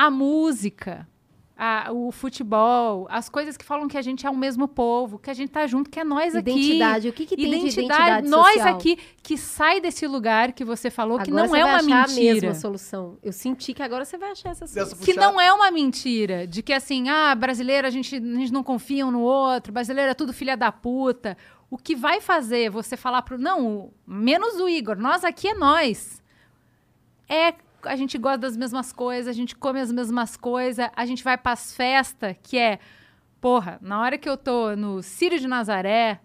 A música, a- o futebol, as coisas que falam que a gente é o mesmo povo, que a gente tá junto, que é nós aqui. Identidade. O que, que tem identidade, de identidade nós social? aqui que sai desse lugar que você falou que Agora não você é vai uma achar a mentira. mesma solução. Eu senti que agora você vai achar essa solução. Que não é uma mentira. De que assim, ah, brasileiro, a gente, a gente não confia um no outro, brasileiro é tudo filha da puta. O que vai fazer você falar pro. Não, menos o Igor, nós aqui é nós. É. A gente gosta das mesmas coisas, a gente come as mesmas coisas, a gente vai pras festas, que é. Porra, na hora que eu tô no Círio de Nazaré,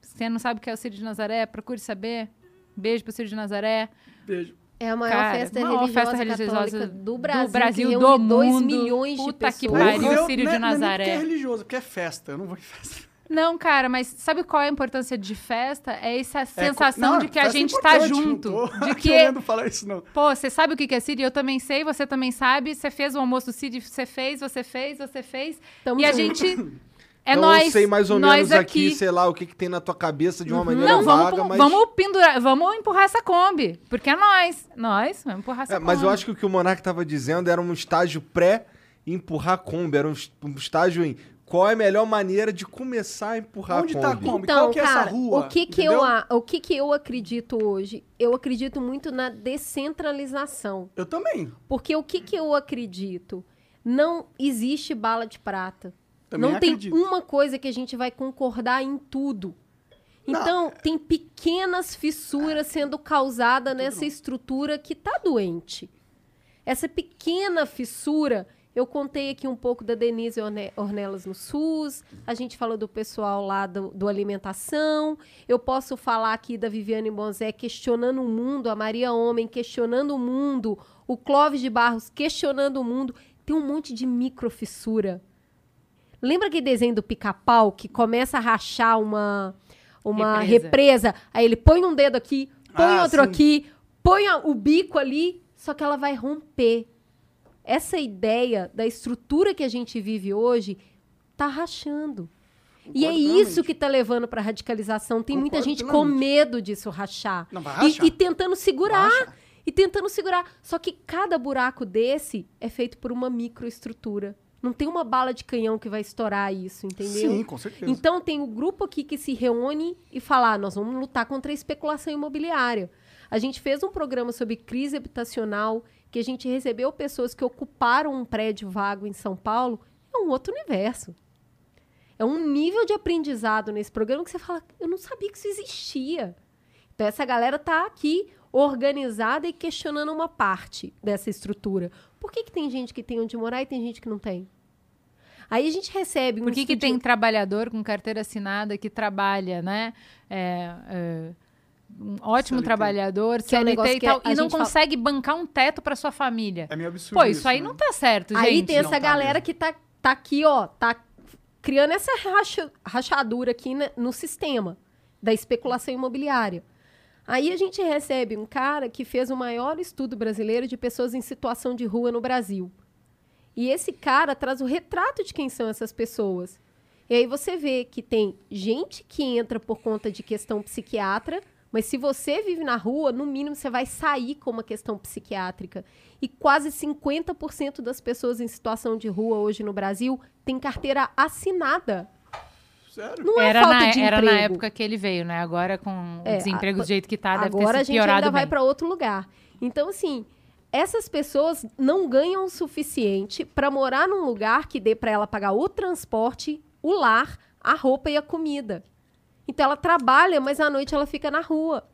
você não sabe o que é o Círio de Nazaré? Procure saber. Beijo pro Círio de Nazaré. Beijo. É a maior Cara, festa maior religiosa festa religiosa do Brasil, do Brasil, do reúne 2 mundo. milhões de Puta que pessoas. pariu. Círio não de é- não é Nazaré. porque é religioso, porque é festa. Eu não vou em festa. Não, cara, mas sabe qual é a importância de festa? É essa É, sensação não, de que a é gente tá junto. Não tô De que, querendo falar isso, não. pô, você sabe o que que é Círio? Eu também sei, você também sabe. Você fez o almoço do Círio, você fez, você fez, você fez. Tamo e a junto. gente. É então nós. eu sei mais ou nós menos aqui, sei lá, o que, que tem na tua cabeça de uma maneira Não, vamos, vaga, mas... vamos pendurar, vamos empurrar essa Kombi. Porque é nós. Nós, vamos empurrar essa É, Kombi. mas eu acho que o que o Monark tava dizendo era um estágio pré-empurrar a Kombi. Era um, um estágio em qual é a melhor maneira de começar a empurrar Onde a tá a Kombi. Kombi? Então, Qual que é essa cara, rua? o que que Entendeu? eu a- o que que eu acredito hoje? Eu acredito muito na descentralização. Eu também. Porque o que que eu acredito? Não existe bala de prata. Também não tem acredito. uma coisa que a gente vai concordar em tudo. Não. Então, tem pequenas fissuras sendo causadas nessa estrutura que está doente. Essa pequena fissura, eu contei aqui um pouco da Denise Orne- Ornelas no SUS, a gente falou do pessoal lá do, do alimentação, eu posso falar aqui da Viviane Bonzé questionando o mundo, a Maria Homem questionando o mundo, o Clóvis de Barros questionando o mundo. Tem um monte de microfissura. Lembra aquele desenho do pica-pau que começa a rachar uma, uma Represa. represa. Aí ele põe um dedo aqui, põe Ah, outro sim. aqui, põe o bico ali, só que ela vai romper. Essa ideia da estrutura que a gente vive hoje tá rachando. E é isso que tá levando pra radicalização. Tem muita gente com medo disso rachar. Não, E- rachar. E, tentando segurar. E tentando segurar. Só que cada buraco desse é feito por uma microestrutura. Não tem uma bala de canhão que vai estourar isso, entendeu? Sim, com certeza. Então tem o grupo aqui que se reúne e fala: "Ah, nós vamos lutar contra a especulação imobiliária. A gente fez um programa sobre crise habitacional, que a gente recebeu pessoas que ocuparam um prédio vago em São Paulo. É um outro universo. É um nível de aprendizado nesse programa que você fala: eu não sabia que isso existia. Então essa galera tá aqui organizada e questionando uma parte dessa estrutura. Por que, que tem gente que tem onde morar e tem gente que não tem? Aí a gente recebe um Por que, que tem trabalhador com carteira assinada que trabalha, né? É, é, um ótimo CLT. trabalhador, Que é um CLT negócio e que tal, a e não gente fala- consegue bancar um teto para sua família. É meio absurdo Pô, isso aí né? não tá certo, gente. Aí tem essa tá galera mesmo. que tá, tá aqui, ó, tá criando essa racha- rachadura aqui né, no sistema da especulação imobiliária. Aí a gente recebe um cara que fez o maior estudo brasileiro de pessoas em situação de rua no Brasil. E esse cara traz o retrato de quem são essas pessoas. E aí você vê que tem gente que entra por conta de questão psiquiatra, mas se você vive na rua, no mínimo você vai sair com uma questão psiquiátrica. E quase 50% das pessoas em situação de rua hoje no Brasil têm carteira assinada. Sério? Não é era falta na, de era emprego. na época que ele veio, né? Agora com É, o desemprego a- do jeito que tá, deve Agora ter a se gente piorado ainda vai bem. para outro lugar. Então, assim, essas pessoas não ganham o suficiente para morar num lugar que dê para ela pagar o transporte, o lar, a roupa e a comida. Então, ela trabalha, mas à noite ela fica na rua.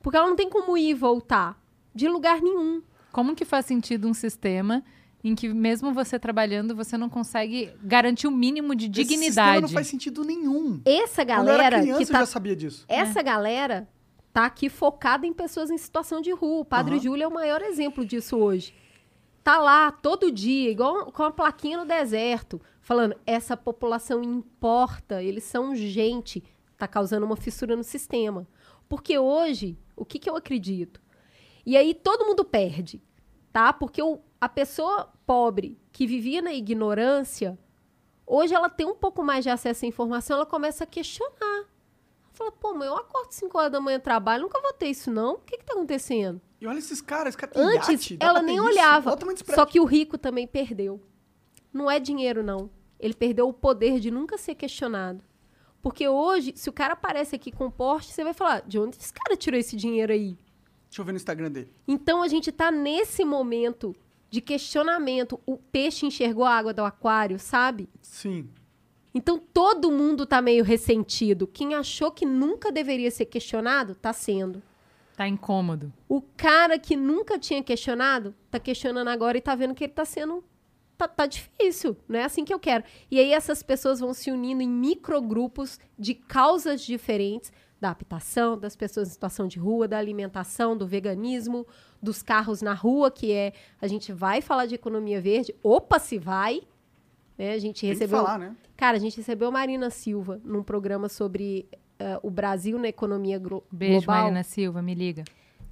Porque ela não tem como ir e voltar de lugar nenhum. Como que faz sentido um sistema em que mesmo você trabalhando, você não consegue garantir o mínimo de Esse sistema dignidade? não faz sentido nenhum. Essa Quando eu galera era criança, que tá eu já sabia disso. Essa galera tá aqui focada em pessoas em situação de rua. O Padre Aham. Júlio é o maior exemplo disso hoje. Tá lá todo dia, igual com a plaquinha no deserto, falando: essa população importa, eles são gente. Tá causando uma fissura no sistema. Porque hoje, o que, que eu acredito? E aí todo mundo perde, tá? Porque o- a pessoa pobre que vivia na ignorância, hoje ela tem um pouco mais de acesso à informação, ela começa a questionar. Fala, pô, mas eu acordo 5 horas da manhã, trabalho, nunca vou ter isso, não? O que que tá acontecendo? E olha esses caras, esse cara tem Antes, iate, ela nem olhava. Só que o rico também perdeu. Não é dinheiro, não. Ele perdeu o poder de nunca ser questionado. Porque hoje, se o cara aparece aqui com Porsche, você vai falar, de onde esse cara tirou esse dinheiro aí? Deixa eu ver no Instagram dele. Então a gente tá nesse momento de questionamento. O peixe enxergou a água do aquário, sabe? Sim. Então todo mundo tá meio ressentido. Quem achou que nunca deveria ser questionado, tá sendo. Tá incômodo. O cara que nunca tinha questionado, tá questionando agora e tá vendo que ele tá sendo. Tá, tá difícil, não é assim que eu quero. E aí essas pessoas vão se unindo em microgrupos de causas diferentes da habitação, das pessoas em situação de rua, da alimentação, do veganismo, dos carros na rua, que é. A gente vai falar de economia verde. Opa, se vai! Né? A gente Tem que recebeu. falar, né? Cara, a gente recebeu Marina Silva num programa sobre eh, o Brasil na economia glo- Beijo, global. Marina Silva, me liga.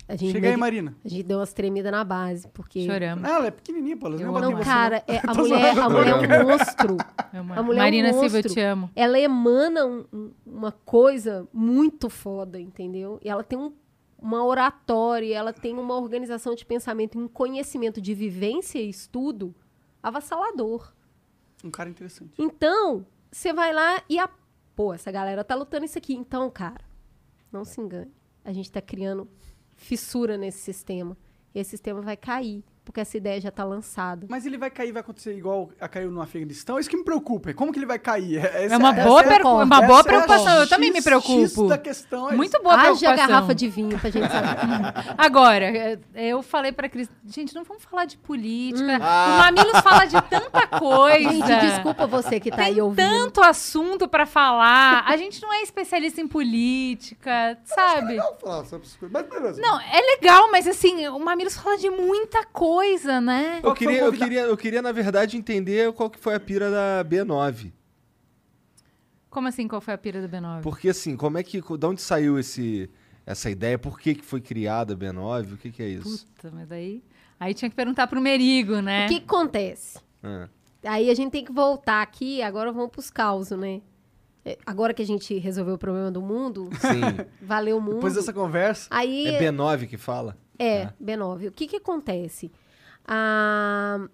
A gente, Chega aí, Marina. a gente deu umas tremidas na base, porque... Choramos. Ela é pequenininha, pô. Ela não amo bateu Não, cara, é, a mulher, a zoando. mulher é um monstro. Eu amo. A mulher é um Marina Silva, eu te amo. Ela emana um- um- uma coisa muito foda, entendeu? E ela tem um- uma oratória, ela tem uma organização de pensamento, um conhecimento de vivência e estudo avassalador. Um cara interessante. Então, você vai lá e a... Pô, essa galera tá lutando isso aqui. Então, cara, não se engane. A gente tá criando fissura nesse sistema. E esse sistema vai cair, porque essa ideia já tá lançada. Mas ele vai cair, vai acontecer igual a caiu no Afeganistão? É isso que me preocupa. Como que ele vai cair? Essa É uma boa, é- uma boa é a preocupação. Eu também me preocupo. da questão é Muito isso. boa Haja preocupação. garrafa de vinho pra gente saber. Agora, é, eu falei pra Cris, gente, não vamos falar de política. Ah. O Mamilos fala de tanta coisa. gente, desculpa você que tá aí Tem ouvindo. tanto assunto pra falar. A gente não é especialista em política, sabe? Não falar sobre essas coisas, mas beleza. Não, é legal, mas assim, o Mamilos fala de muita coisa, né? Eu queria, eu, queria, eu queria, na verdade, entender qual que foi a pira da B9. Como assim, qual foi a pira do B9? Porque, assim, como é que... De onde saiu esse, essa ideia? Por que, que foi criada a B9? O que, que é isso? Puta, mas aí... Aí tinha que perguntar pro Merigo, né? O que que acontece? Ah. Aí a gente tem que voltar aqui, agora vamos pros causos, né? É, Agora que a gente resolveu o problema do mundo, Sim. valeu o mundo. Depois dessa conversa. Aí É B9 que fala? É, B9. O que que acontece? Ah,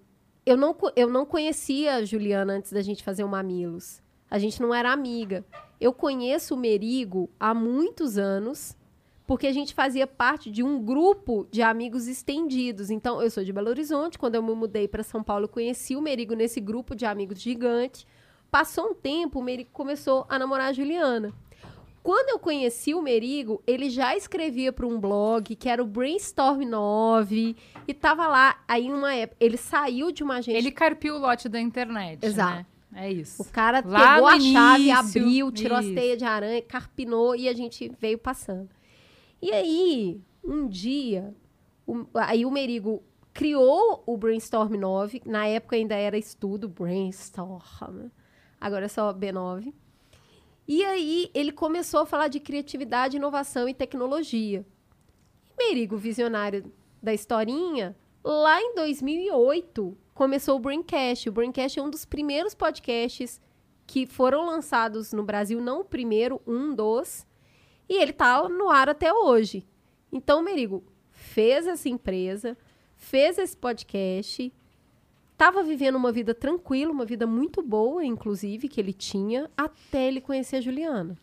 eu, não, eu não conhecia a Juliana antes da gente fazer o Mamilos. A gente não era amiga. Eu conheço o Merigo há muitos anos, porque a gente fazia parte de um grupo de amigos estendidos. Então, eu sou de Belo Horizonte. Quando eu me mudei para São Paulo, conheci o Merigo nesse grupo de amigos gigante. Passou um tempo, o Merigo começou a namorar a Juliana. Quando eu conheci o Merigo, ele já escrevia para um blog que era o Brainstorm 9 e tava lá. Aí, uma época, ele saiu de uma agência. Ele carpiu o lote da internet, Exato. né? É isso. O cara Lá pegou a chave, início, abriu, tirou as isso. teias de aranha, carpinou e a gente veio passando. E aí, um dia, o- aí o Merigo criou o Brainstorm 9, na época ainda era estudo, Brainstorm. agora é só B9. E aí ele começou a falar de criatividade, inovação e tecnologia. E Merigo, visionário da historinha, lá em 2008 começou o Braincast. O Braincast é um dos primeiros podcasts que foram lançados no Brasil, não o primeiro, um dos, e ele tá no ar até hoje. Então, Merigo fez essa empresa, fez esse podcast, estava vivendo uma vida tranquila, uma vida muito boa, inclusive, que ele tinha, até ele conhecer a Juliana.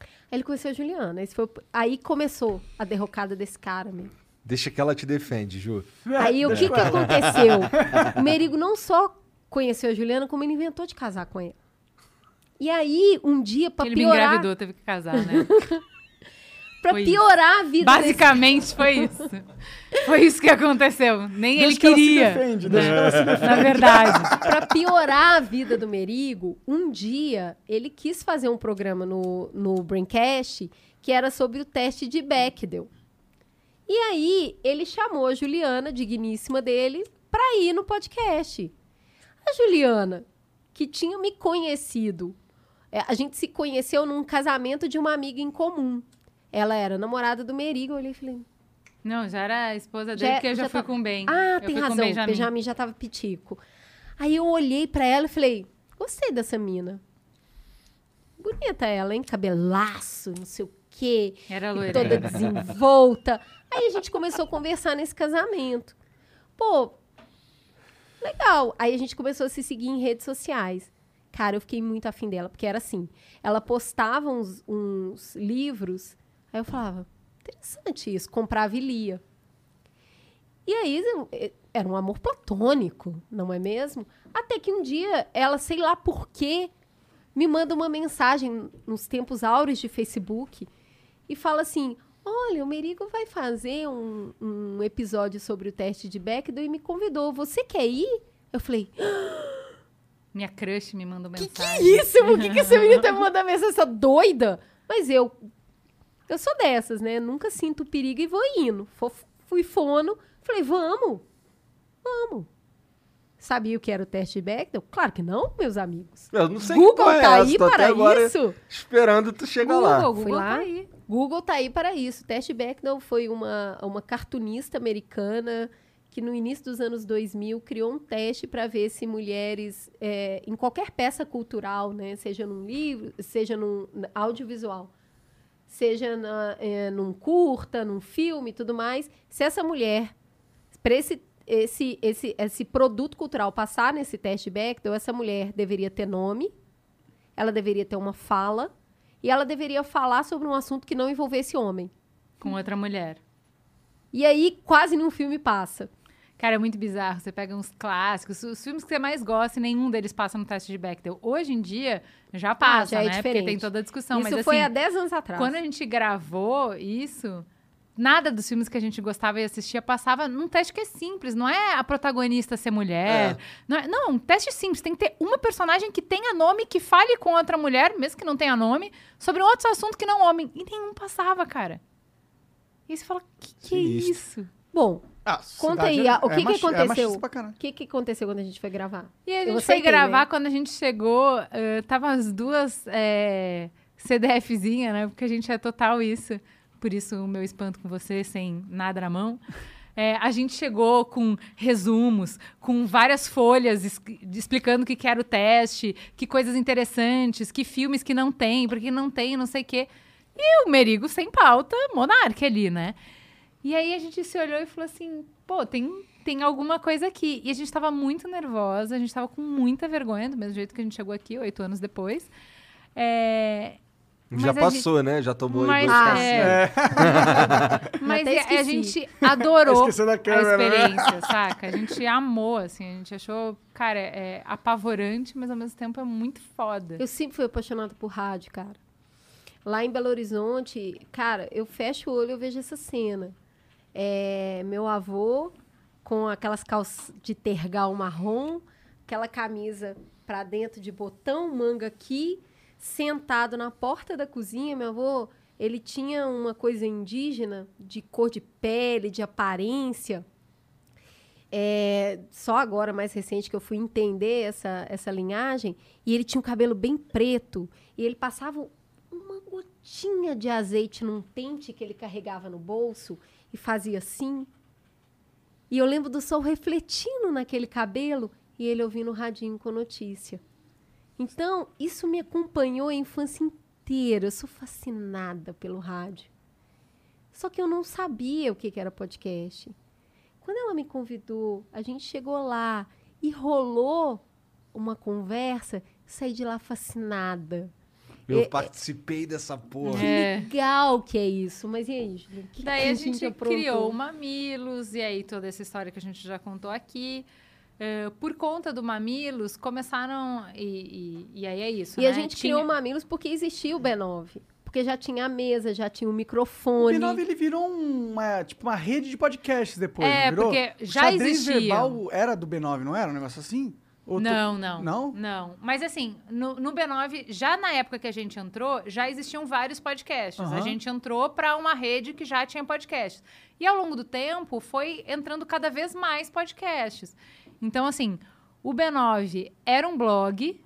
Aí ele conheceu a Juliana. Esse foi, aí começou a derrocada desse cara, meu. Deixa que ela te defende, Ju. Aí o que, que aconteceu? O Merigo não só conheceu a Juliana, como ele inventou de casar com ela. E aí, um dia, pra Ele me piorar, engravidou, teve que casar, né? isso. piorar a vida desse Basicamente foi isso. Foi isso que aconteceu. Nem Deixa ele que ela se queria. defende, deixa que ela se defende. Na verdade. Pra piorar a vida do Merigo, um dia ele quis fazer um programa no, no Braincast que era sobre o teste de Bechdel. E aí ele chamou a Juliana, digníssima dele, pra ir no podcast. A Juliana, que tinha me conhecido, é, a gente se conheceu num casamento de uma amiga em comum. Ela era namorada do Merigo, eu olhei e falei, Não, já era a esposa dele, Já- porque eu já, já fui tá- com o Ben. Ah, eu tem razão. Benjamin. Benjamin. já tava pitico. Aí eu olhei pra ela e falei: gostei dessa mina. Bonita ela, hein? Cabelaço, não sei o quê. Era loira. Toda desenvolta. Aí a gente começou a conversar nesse casamento. Pô, legal. Aí a gente começou a se seguir em redes sociais. Cara, eu fiquei muito afim dela, porque era assim. Ela postava uns, uns livros, aí eu falava, interessante isso, comprava e lia. E aí eh, era um amor platônico, não é mesmo? Até que um dia ela, sei lá por quê, me manda uma mensagem nos tempos áureos de Facebook e fala assim: Olha, o Merigo vai fazer um, um episódio sobre o teste de Bechdel e me convidou. Você quer ir? Eu falei: Minha crush me mandou Que mensagem. que é isso? Por que, que esse menino tá me mandando mensagem? Essa doida? Mas eu. Eu sou dessas, né? Nunca sinto perigo e vou indo. Fui fono, falei: Vamos, vamos. Sabia o que era o teste de Bechdel? Claro que não, meus amigos. Eu não sei que Google é tá essa, aí tô até para agora isso. Esperando tu chegar lá. Google, Fui lá. tá aí. Google tá aí para isso. Teste Bechdel foi uma, uma cartunista americana que no início dos anos 2000 criou um teste para ver se mulheres, é, em qualquer peça cultural, né, seja num livro, seja num audiovisual, seja na, é, num curta, num filme e tudo mais, se essa mulher, para esse, esse, esse, esse produto cultural passar nesse teste Bechdel, essa mulher deveria ter nome, ela deveria ter uma fala, e ela deveria falar sobre um assunto que não envolvesse homem. Com outra mulher. E aí, quase nenhum filme passa. Cara, é muito bizarro. Você pega uns clássicos, os filmes que você mais gosta e nenhum deles passa no teste de Bechdel. Hoje em dia, já passa, já é né? Porque diferente. tem toda a discussão. Isso mas foi assim, há 10 anos atrás. quando a gente gravou isso, nada dos filmes que a gente gostava e assistia passava num teste que é simples. Não é a protagonista ser mulher. Não, é, não, um teste simples. Tem que ter uma personagem que tenha nome, que fale com outra mulher, mesmo que não tenha nome, sobre um outro assunto que não homem. E nenhum passava, cara. E aí você fala, que que é Sinistro. isso? Bom, Ah, conta aí, é- a- o é que, que machi- É aconteceu? caralho. O que, que aconteceu quando a gente foi gravar? E a Eu gente foi gravar, né? quando a gente chegou, eh, tava as duas eh, CDFzinha, né? Porque a gente é total isso. Por isso o meu espanto com você, sem nada na mão. Eh, a gente chegou com resumos, com várias folhas es- explicando o que, que era o teste, que coisas interessantes, que filmes que não tem, porque não tem, não sei o quê. E o Merigo sem pauta, monarca ali, né? E aí a gente se olhou e falou assim, pô, tem, tem alguma coisa aqui. E a gente tava muito nervosa, a gente tava com muita vergonha, do mesmo jeito que a gente chegou aqui, oito anos depois. É, Já Mas a passou, né? Já tomou Mas, dois Ah, passos. é. Mas e- a esqueci. gente adorou a né? experiência, saca? A gente amou, assim, a gente achou, cara, é apavorante, mas ao mesmo tempo é muito foda. Eu sempre fui apaixonada por rádio, cara. Lá em Belo Horizonte, cara, eu fecho o olho e eu vejo essa cena. É, meu avô com aquelas calças de tergal marrom, aquela camisa pra dentro de botão, manga aqui, sentado na porta da cozinha. Meu avô, ele tinha uma coisa indígena de cor de pele, de aparência. é, só agora, mais recente, que eu fui entender essa, essa linhagem, e ele tinha um cabelo bem preto, e ele passava uma gotinha de azeite num pente que ele carregava no bolso e fazia assim. E eu lembro do sol refletindo naquele cabelo e ele ouvindo o radinho com notícia. Então, isso me acompanhou a infância inteira. Eu sou fascinada pelo rádio. Só que eu não sabia o que que era podcast. Quando ela me convidou, a gente chegou lá e rolou uma conversa, saí de lá fascinada. Eu É, participei dessa porra. É. Legal que é isso. Mas e aí, Julia? O que Daí que a gente aprontou? criou o Mamilos, e aí toda essa história que a gente já contou aqui. Eh, por conta do Mamilos, começaram. E, e, e aí é isso. E né? a gente Tinha- criou o Mamilos porque existia o B9. Porque já tinha a mesa, já tinha o O microfone. B9 ele virou uma, tipo, uma rede de podcasts depois, É, não virou? porque O já xadrez existia. verbal era do B9, não era? Um negócio assim? Ou tu- Não, não. Não? Não. Mas assim, no, no B9, já na época que a gente entrou, já existiam vários podcasts. A Aham. gente entrou para uma rede que já tinha podcasts. E ao longo do tempo, foi entrando cada vez mais podcasts. Então, assim, o B9 era um blog,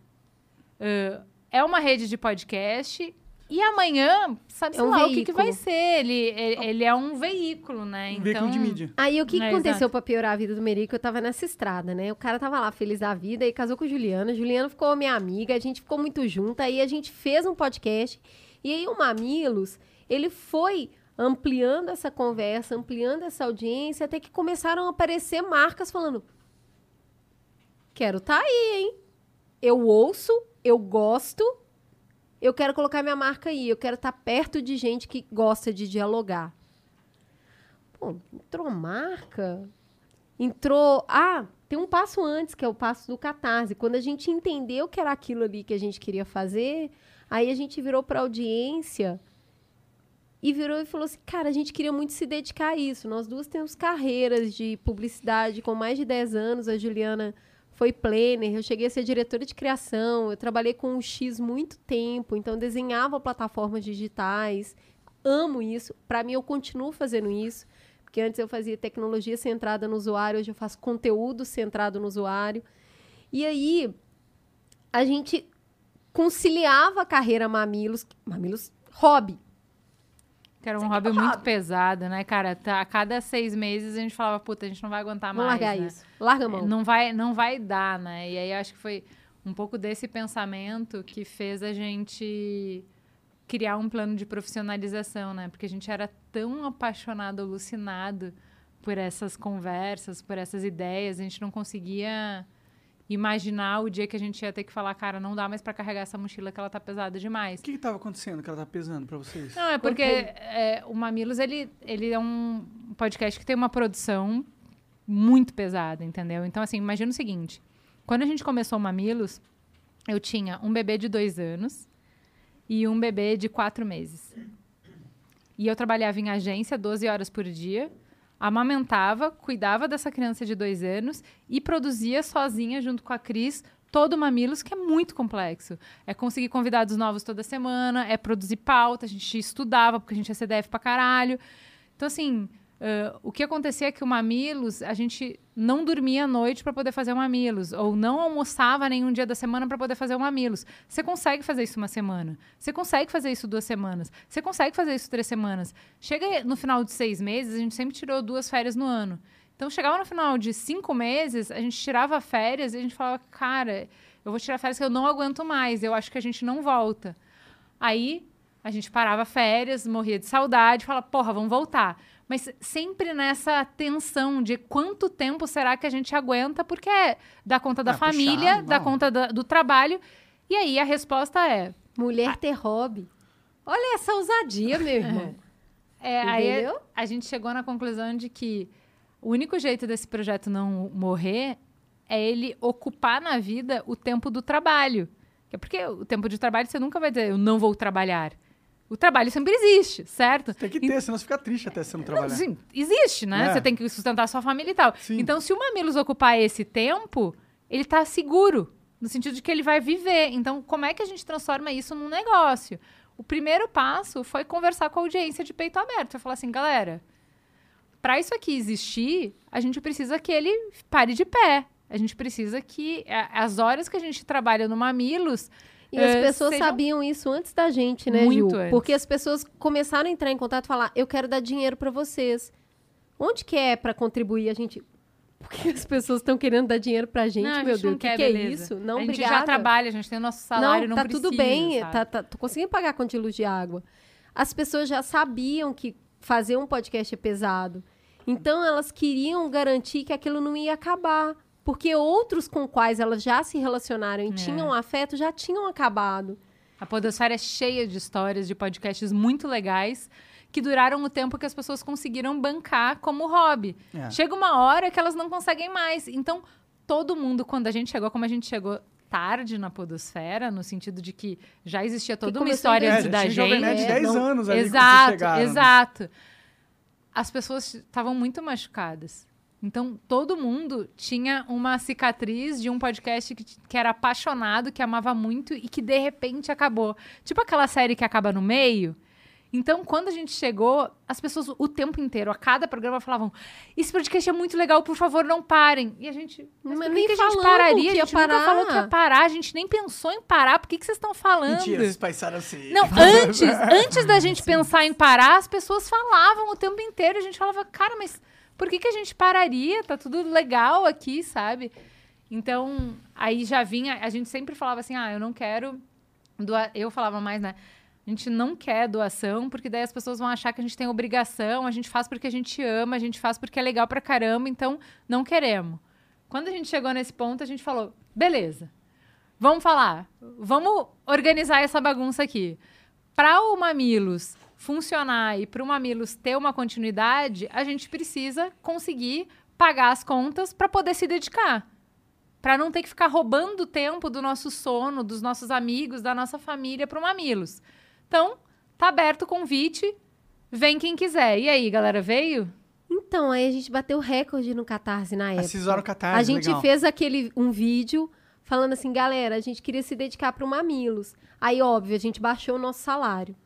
ãh, é uma rede de podcast. E amanhã, sabe É um lá o que, que vai ser? Ele, ele, ele é um veículo, né? Um então, veículo de mídia. Aí o que, que É, aconteceu exato. pra piorar a vida do Merico? Eu tava nessa estrada, né? O cara tava lá feliz da vida e casou com a Juliana. Juliana ficou minha amiga, a gente ficou muito junto. Aí a gente fez um podcast. E aí o Mamilos, ele foi ampliando essa conversa, ampliando essa audiência, até que começaram a aparecer marcas falando: Quero tá aí, hein? Eu ouço, eu gosto, eu quero colocar minha marca aí, eu quero estar perto de gente que gosta de dialogar. Pô, entrou marca, entrou. Ah, tem um passo antes, que é o passo do catarse. Quando a gente entendeu que era aquilo ali que a gente queria fazer, aí a gente virou para audiência e virou e falou assim: cara, a gente queria muito se dedicar a isso. Nós duas temos carreiras de publicidade com mais de 10 anos. A Juliana foi planner, eu cheguei a ser diretora de criação, eu trabalhei com o X muito tempo, então desenhava plataformas digitais. Amo isso. Para mim, eu continuo fazendo isso. Porque antes eu fazia tecnologia centrada no usuário, hoje eu faço conteúdo centrado no usuário. E aí, a gente conciliava a carreira Mamilos, Mamilos hobby. Que era um hobby muito pesado, né, cara? Tá, a cada seis meses a gente falava, puta, a gente não vai aguentar mais. largar né? isso. Larga a mão. Não vai, não vai dar, né? E aí acho que foi um pouco desse pensamento que fez a gente criar um plano de profissionalização, né? Porque a gente era tão apaixonado, alucinado por essas conversas, por essas ideias, a gente não conseguia imaginar o dia que a gente ia ter que falar, cara, não dá mais para carregar essa mochila que ela tá pesada demais. O que que tava acontecendo que ela tá pesando pra vocês? Não, é porque é, o Mamilos, ele, ele é um podcast que tem uma produção muito pesada, entendeu? Então, assim, imagina o seguinte. Quando a gente começou o Mamilos, eu tinha um bebê de dois anos e um bebê de quatro meses. E eu trabalhava em agência 12 horas por dia, amamentava, cuidava dessa criança de dois anos e produzia sozinha, junto com a Cris, todo o Mamilos, que é muito complexo. É conseguir convidados novos toda semana, é produzir pauta, a gente estudava, porque a gente é CDF pra caralho. Então, assim, ãh, o que acontecia é que o Mamilos, a gente não dormia à noite para poder fazer o Mamilos, ou não almoçava nenhum dia da semana para poder fazer o Mamilos. Você consegue fazer isso uma semana, você consegue fazer isso duas semanas, você consegue fazer isso três semanas. Chega no final de seis meses, a gente sempre tirou duas férias no ano. Então, chegava no final de cinco meses, a gente tirava férias e a gente falava, cara, eu vou tirar férias que eu não aguento mais, eu acho que a gente não volta. Aí, a gente parava férias, morria de saudade, falava, porra, vamos voltar. Mas sempre nessa tensão de quanto tempo será que a gente aguenta, porque é da conta da É puxado, família, da não. conta da- do trabalho. E aí a resposta é. Mulher ter hobby. Olha essa ousadia, meu irmão. é aí Entendeu? a gente chegou na conclusão de que o único jeito desse projeto não morrer é ele ocupar na vida o tempo do trabalho. Que É porque o tempo de trabalho você nunca vai dizer, eu não vou trabalhar. O trabalho sempre existe, certo? Tem que ter, senão você fica triste até você não trabalhar. Não, sim, existe, né? É. Você tem que sustentar a sua família e tal. Sim. Então, se o Mamilos ocupar esse tempo, ele tá seguro, no sentido de que ele vai viver. Então, como é que a gente transforma isso num negócio? O primeiro passo foi conversar com a audiência de peito aberto. Foi falar assim, galera, para isso aqui existir, a gente precisa que ele pare de pé. A gente precisa que as horas que a gente trabalha no Mamilos E as É, pessoas sejam- sabiam isso antes da gente, né, Muito Gil? antes. Porque as pessoas começaram a entrar em contato e falar: eu quero dar dinheiro pra vocês. Onde que é pra contribuir? A gente. Por que as pessoas estão querendo dar dinheiro pra gente, Não, a meu gente Deus? não O que, que é isso? Não, a gente obrigada. já trabalha, a gente tem o nosso salário, não, tá precisa, tudo bem, sabe? tá, tá, tô conseguindo pagar conta de luz de água. As pessoas já sabiam que fazer um podcast é pesado. Então elas queriam garantir que aquilo não ia acabar. Porque outros com quais elas já se relacionaram e É. tinham afeto já tinham acabado. A Podosfera é cheia de histórias de podcasts muito legais que duraram o tempo que as pessoas conseguiram bancar como hobby. É. Chega uma hora que elas não conseguem mais. Então, todo mundo, quando a gente chegou, como a gente chegou tarde na Podosfera, no sentido de que já existia toda uma história É, antes já da tinha Jovem gente. Nerd É, 10 não- anos ali exato, né? exato. As pessoas estavam muito machucadas. Então, todo mundo tinha uma cicatriz de um podcast que, que era apaixonado, que amava muito e que de repente acabou. Tipo aquela série que acaba no meio. Então, quando a gente chegou, as pessoas o tempo inteiro, a cada programa, falavam: Esse podcast é muito legal, por favor, não parem. E a gente. Mas, nem que, que a gente pararia? que A ia gente nunca parar. falou que ia parar, a gente nem pensou em parar. Por que, que vocês estão falando? Mentira, vocês pensaram assim. Não, antes, antes da gente pensar em parar, as pessoas falavam o tempo inteiro. A gente falava, cara, mas por que, que a gente pararia? Tá tudo legal aqui, sabe? Então, aí já vinha, a gente sempre falava assim, ah, eu não quero doar. Eu falava mais, né? A gente não quer doação, porque daí as pessoas vão achar que a gente tem obrigação, a gente faz porque a gente ama, a gente faz porque é legal pra caramba, então não queremos. Quando a gente chegou nesse ponto, a gente falou, beleza, vamos falar, vamos organizar essa bagunça aqui. Para o Mamilos funcionar e para o Mamilos ter uma continuidade, a gente precisa conseguir pagar as contas para poder se dedicar. Para não ter que ficar roubando o tempo do nosso sono, dos nossos amigos, da nossa família para o Mamilos. Então, tá aberto o convite, vem quem quiser. E aí, galera, veio? Então, aí a gente bateu recorde no Catarse na época. Usaram o Catarse, A gente legal. fez aquele um vídeo falando assim, galera, a gente queria se dedicar para o Mamilos. Aí, óbvio, a gente baixou o nosso salário.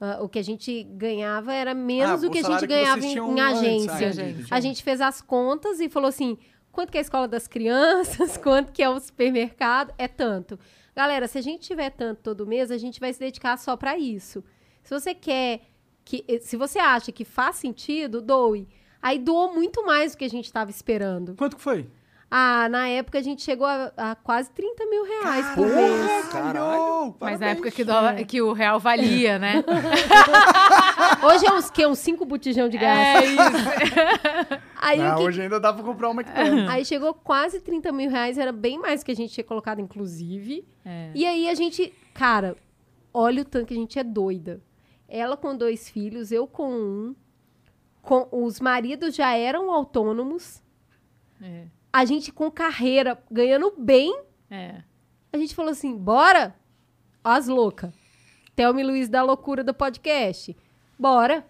Ah, o que a gente ganhava era menos Ah, do que a gente ganhava em, em antes, agência. ah, entendi, entendi. A gente fez as contas e falou assim: quanto que é a escola das crianças, quanto que é o supermercado, é tanto. Galera, se a gente tiver tanto todo mês, a gente vai se dedicar só para isso. Se você quer que. Se você acha que faz sentido, doe. Aí doou muito mais do que a gente estava esperando. Quanto que foi? Ah, na época a gente chegou a, a quase 30 mil reais por mês. Caralho! Mas na época que, dólar- que o real valia, né? Hoje é uns, que, uns 5 botijão de gás. é isso. Aí, o Ah, que- hoje ainda dá pra comprar uma McDonald's. aí chegou quase 30 mil reais, era bem mais do que a gente tinha colocado, inclusive. É. E aí a gente, cara, olha o tanto que a gente é doida. Ela com dois filhos, eu com um. Com, os maridos já eram autônomos. É. A gente com carreira, ganhando bem. É. A gente falou assim, bora? As loucas. Thelma e Luiz da loucura do podcast. Bora.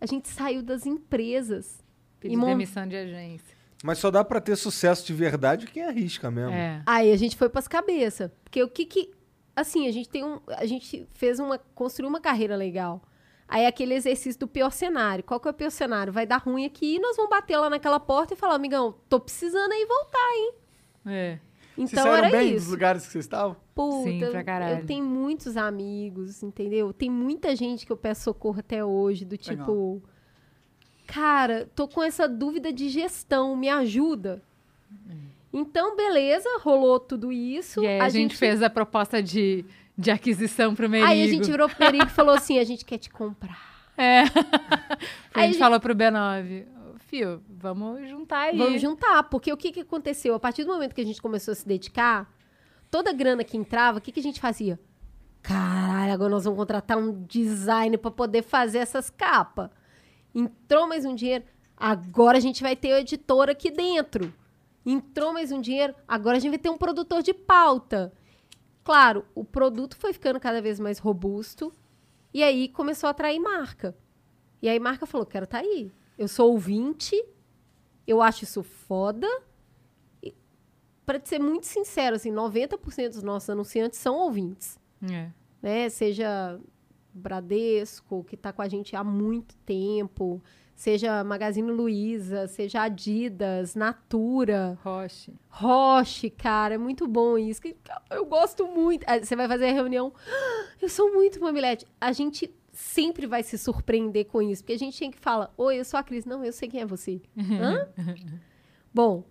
A gente saiu das empresas. E mon- demissão de agência. Mas só dá pra ter sucesso de verdade quem arrisca mesmo. É. Aí a gente foi pras cabeças. Porque o que que. Assim, a gente tem um. A gente fez uma. construiu uma carreira legal. Aí aquele exercício do pior cenário. Qual que é o pior cenário? Vai dar ruim aqui e nós vamos bater lá naquela porta e falar, amigão, tô precisando aí voltar, hein? É. Vocês Então saíram era bem dos isso. lugares que vocês estavam? Puta, Sim, pra caralho. eu tenho muitos amigos, entendeu? Tem muita gente que eu peço socorro até hoje, do tipo, cara, tô com essa dúvida de gestão, me ajuda. Então, beleza, rolou tudo isso. E aí a, gente, fez a proposta de, de aquisição pro Merigo. Aí a gente virou pro Perigo e falou assim: a gente quer te comprar. É. a Aí gente a falou pro B9, Fio, vamos juntar aí. Vamos juntar, porque o que, que aconteceu? A partir do momento que a gente começou a se dedicar, toda a grana que entrava, o que, que a gente fazia? Caralho, agora nós vamos contratar um designer para poder fazer essas capas. Entrou mais um dinheiro, agora a gente vai ter a editora aqui dentro. Entrou mais um dinheiro, agora a gente vai ter um produtor de pauta. Claro, o produto foi ficando cada vez mais robusto e aí começou a atrair marca. E aí marca falou, quero tá aí. Eu sou ouvinte, eu acho isso foda. E, te ser muito sincero, assim, 90% dos nossos anunciantes são ouvintes, É. né? Seja Bradesco, que tá com a gente há muito tempo, Seja Magazine Luiza, seja Adidas, Natura, Roche. Roche, cara, é muito bom isso. Eu gosto muito. Aí Você vai fazer a reunião. "Ah, Eu sou muito mamilete. A gente sempre vai se surpreender com isso, porque a gente tem que falar: Oi, eu sou a Cris. Não, eu sei quem é você. Hã? Bom,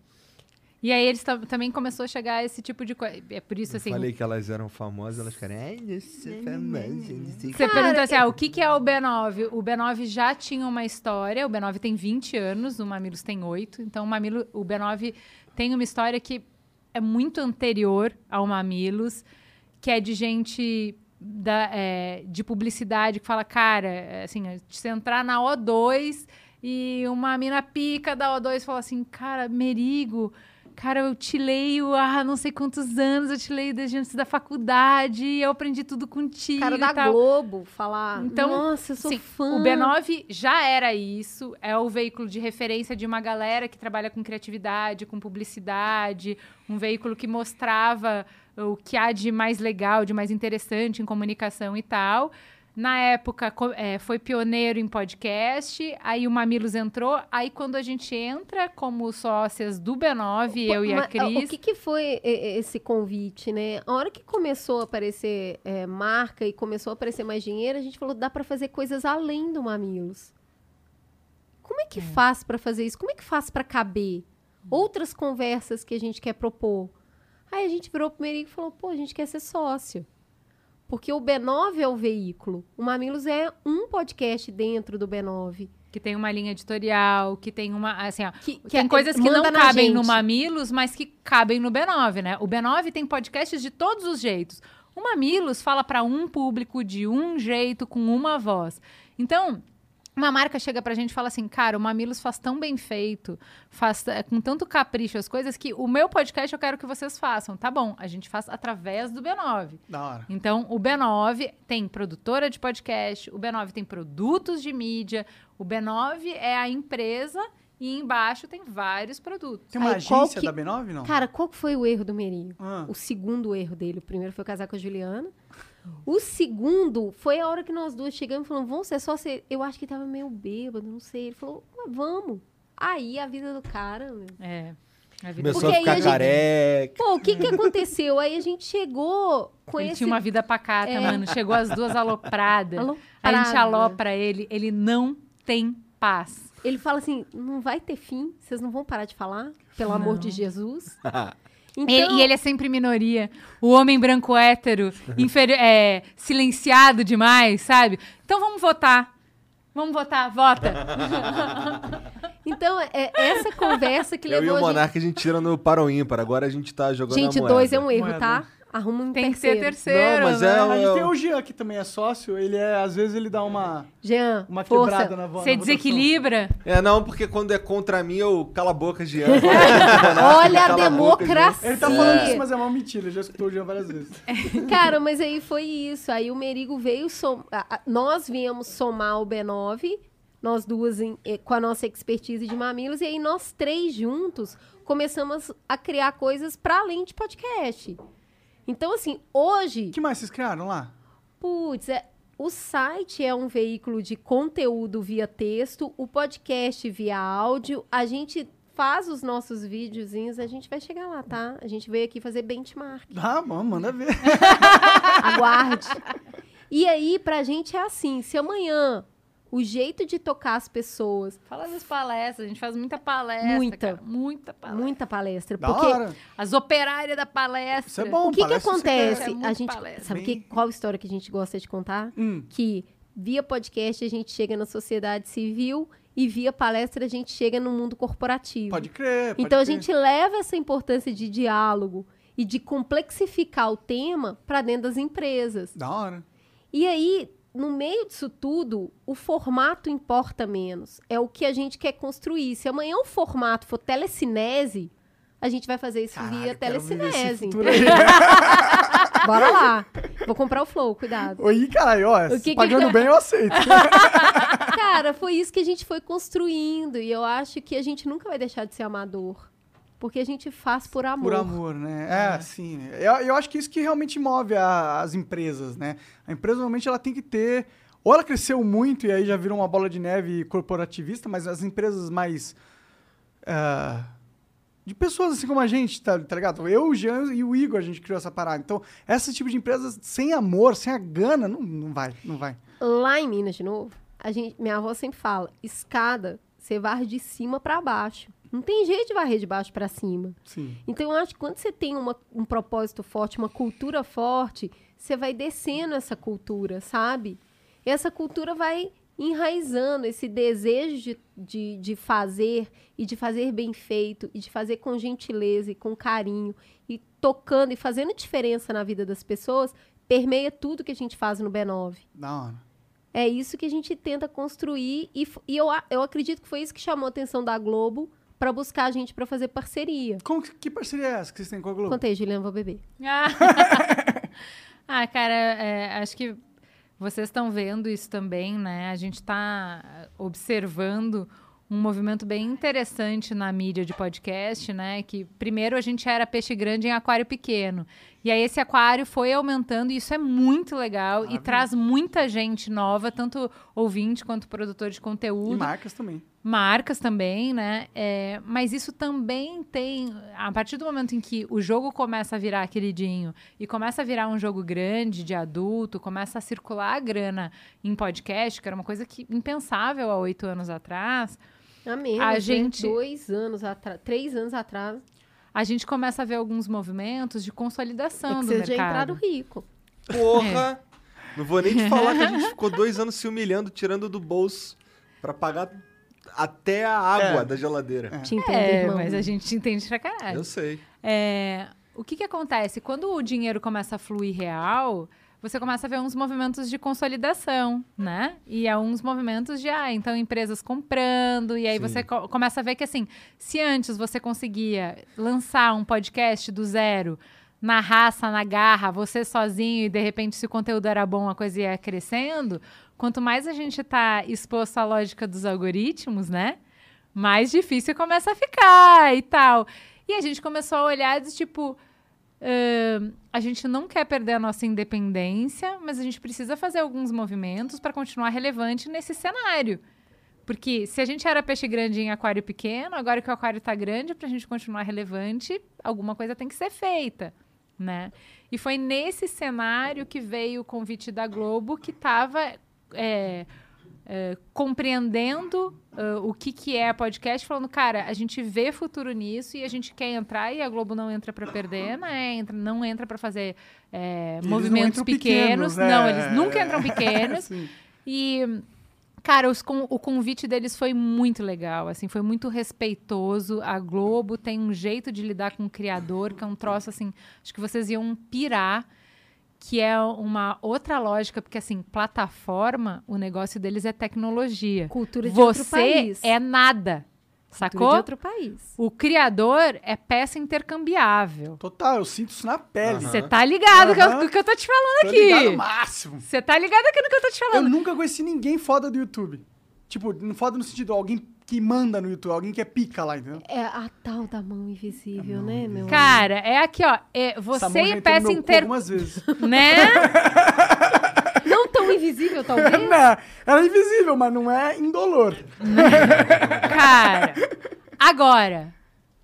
E aí eles tam- também começou a chegar esse tipo de coisa. É por isso, assim, Falei que elas eram famosas, elas querem. Ai, eu sou famosa, não sei o Você Cara, pergunta assim, ah, o que, que é o B9? O B9 já tinha uma história, o B9 tem 20 anos, o Mamilos tem 8. Então, o, Mamilo, o B9 tem uma história que é muito anterior ao Mamilos, que é de gente da, é, de publicidade que fala, cara, é, assim, se entrar na O2 e uma mina pica da O2 fala assim, cara, Merigo, cara, eu te leio há não sei quantos anos, eu te leio desde antes da faculdade, eu aprendi tudo contigo cara da tal. Globo falar: Então, Nossa, eu sou Sim, fã. O B9 já era isso, é o veículo de referência de uma galera que trabalha com criatividade, com publicidade, um veículo que mostrava o que há de mais legal, de mais interessante em comunicação e tal. Na época, é, foi pioneiro em podcast, aí o Mamilos entrou, aí quando a gente entra como sócias do B9, eu e a Cris... O que, que foi esse convite, né? A hora que começou a aparecer é, marca e começou a aparecer mais dinheiro, a gente falou, dá pra fazer coisas além do Mamilos. Como é que faz pra fazer isso? Como é que faz pra caber? Outras conversas que a gente quer propor. Aí a gente virou pro Merigo e falou, pô, a gente quer ser sócio. Porque o B9 é o veículo. O Mamilos é um podcast dentro do B9. Que tem uma linha editorial, que tem uma. Assim, ó, Que, que tem é- coisas que não cabem no gente. Mamilos, mas que cabem no B9, né? O B9 tem podcasts de todos os jeitos. O Mamilos fala para um público de um jeito, com uma voz. Então, uma marca chega pra gente e fala assim, cara, o Mamilos faz tão bem feito, faz é, com tanto capricho as coisas, que o meu podcast eu quero que vocês façam. Tá bom, a gente faz através do B9. Da hora. Então, o B9 tem produtora de podcast, o B9 tem produtos de mídia, o B9 é a empresa e embaixo tem vários produtos. Tem uma Aí, agência que- da B9, não? Cara, qual foi o erro do Merigo? Ah. O segundo erro dele. O primeiro foi casar com a Juliana. O segundo foi a hora que nós duas chegamos e falamos, vamos ser só ser. Eu acho que tava meio bêbado, não sei. Ele falou, "Mas vamos. Aí a vida do cara, meu. É. A vida Começou Porque a ficar a gente- careca. Pô, o que que aconteceu? Aí a gente chegou com Ele esse. tinha uma vida pacata, É. mano. Chegou as duas alopradas. A Aloprada. gente alopra ele, ele não tem paz. Ele fala assim: não vai ter fim, vocês não vão parar de falar, pelo amor de Jesus. Então, E, e ele é sempre minoria. O homem branco hétero, inferi- é, silenciado demais, sabe? Então vamos votar. Vamos votar, vota. então é essa conversa que Eu e levou o a gente. Monarca a gente tira no para ou ímpar. Agora a gente tá jogando Gente, a moeda. dois é um erro, Moeda. tá? Arruma um Tem que ser terceiro. terceiro. Não, mas né? é- A gente tem o Jean, que também é sócio. Ele é, às vezes, ele dá uma, Jean, uma força. quebrada na voz. Você desequilibra. É, não, porque quando é contra mim, eu cala a boca, Jean. Olha a democracia. Ele tá falando isso, mas é uma mentira. Eu já escutou o Jean várias vezes. Cara, mas aí foi isso. Aí o Merigo veio som... Nós viemos somar o B9, nós duas em- com a nossa expertise de mamilos, e aí nós três juntos começamos a criar coisas para além de podcast. Então, assim, hoje, O que mais vocês criaram lá? putz, é, o site é um veículo de conteúdo via texto, o podcast via áudio, a gente faz os nossos videozinhos, a gente vai chegar lá, tá? A gente veio aqui fazer benchmark. Ah, mano, manda ver. Aguarde. E aí, pra gente é assim: se amanhã o jeito de tocar as pessoas, Fala das palestras, a gente faz muita palestra. Muita. cara, muita palestra. muita palestra, Da porque hora. As operárias da palestra. Isso é bom. o que que acontece? É a gente palestra, sabe bem- que, qual história que a gente gosta de contar? Hum. Que via podcast a gente chega na sociedade civil e via palestra a gente chega no mundo corporativo. Pode crer. pode então a crer. gente leva essa importância de diálogo e de complexificar o tema para dentro das empresas. Da hora. E aí, no meio disso tudo, o formato importa menos. É o que a gente quer construir. Se amanhã o formato for telecinese, a gente vai fazer isso via Caralho, esse telecinese. Bora lá. Vou comprar o Flow, cuidado. Oi, caralho, ó. que que- pagando bem eu aceito. Cara, foi isso que a gente foi construindo. E eu acho que a gente nunca vai deixar de ser amador. Porque a gente faz por amor. Por amor, né? É, sim. Eu, eu acho que isso que realmente move a- as empresas, né? A empresa, normalmente, ela tem que ter ou ela cresceu muito e aí já virou uma bola de neve corporativista, mas as empresas mais. ah, de pessoas assim como a gente, tá, tá ligado? Eu, o Jean e o Igor, a gente criou essa parada. Então, esse tipo de empresas sem amor, sem a gana, não, não vai, não vai. Lá em Minas, de novo, a gente, minha avó sempre fala: escada, você varre de cima pra baixo. Não tem jeito de varrer de baixo pra cima. Sim. Então, eu acho que quando você tem uma- um propósito forte, uma cultura forte, você vai descendo essa cultura, sabe? E essa cultura vai enraizando esse desejo de, de, de fazer e de fazer bem feito e de fazer com gentileza e com carinho e tocando e fazendo diferença na vida das pessoas, permeia tudo que a gente faz no B9. Da hora. É isso que a gente tenta construir e, e eu, eu acredito que foi isso que chamou a atenção da Globo para buscar a gente para fazer parceria. Como que, que parceria é essa que vocês têm com a Globo? Contei, Juliana, vou beber. Ah, Ah, cara, é, acho que vocês estão vendo isso também, né? A gente está observando um movimento bem interessante na mídia de podcast, né? Que primeiro a gente era peixe grande em aquário pequeno. E aí esse aquário foi aumentando e isso é muito legal e traz muita gente nova, tanto ouvinte quanto produtor de E conteúdo marcas também. marcas também, né? É, mas isso também tem. A partir do momento em que o jogo começa a virar queridinho e começa a virar um jogo grande de adulto, começa a circular a grana em podcast, que era uma coisa que impensável há oito anos atrás, A menos, A né? gente- Dois anos atrás, três anos atrás, a gente começa a ver alguns movimentos de é consolidação que do você já entrado mercado. rico. Porra! Não vou nem te falar que a gente ficou dois anos se humilhando, tirando do bolso pra pagar até a água É. da geladeira. Te entendo, É, irmão. mas a gente entende pra caralho. Eu sei. É, o que, que acontece? Quando o dinheiro começa a fluir real, você começa a ver uns movimentos de consolidação, né? E há uns movimentos de, ah, então empresas comprando, e aí Sim. você co- começa a ver que, assim, se antes você conseguia lançar um podcast do zero, na raça, na garra, você sozinho, e de repente, se o conteúdo era bom, a coisa ia crescendo, quanto mais a gente tá exposto à lógica dos algoritmos, né? mais difícil começa a ficar e tal. E a gente começou a olhar de tipo. Ahn, a gente não quer perder a nossa independência, mas a gente precisa fazer alguns movimentos para continuar relevante nesse cenário. Porque se a gente era peixe grande em aquário pequeno, agora que o aquário está grande, para a gente continuar relevante, alguma coisa tem que ser feita, né? E foi nesse cenário que veio o convite da Globo, que estava compreendendo ah, o que, que é podcast, falando, cara, a gente vê futuro nisso e a gente quer entrar e a Globo não entra para perder, né? Entra, não entra para fazer é, não movimentos entram pequenos. pequenos, né? Não, eles nunca entram pequenos. E, cara, os con- o convite deles foi muito legal, assim, foi muito respeitoso. A Globo tem um jeito de lidar com o criador, que é um troço, assim, acho que vocês iam pirar, que é uma outra lógica, porque, assim, plataforma, o negócio deles é tecnologia. Cultura de outro Você país. é nada, Cultura sacou? de outro país. O criador é peça intercambiável. Total, eu sinto isso na pele. Você tá ligado que Aham. eu- que eu tô te falando Tô ligado aqui. no máximo. Você tá ligado aqui no que eu tô te Eu falando. nunca conheci ninguém foda do YouTube. Tipo, foda no sentido, alguém que manda no YouTube, alguém que é pica lá, entendeu? É a tal da mão invisível, né, meu Cara, é aqui, ó. é, você mão e peça inter... algumas vezes. Né? Não tão invisível, talvez. não, ela é invisível, mas não é indolor. Cara, agora,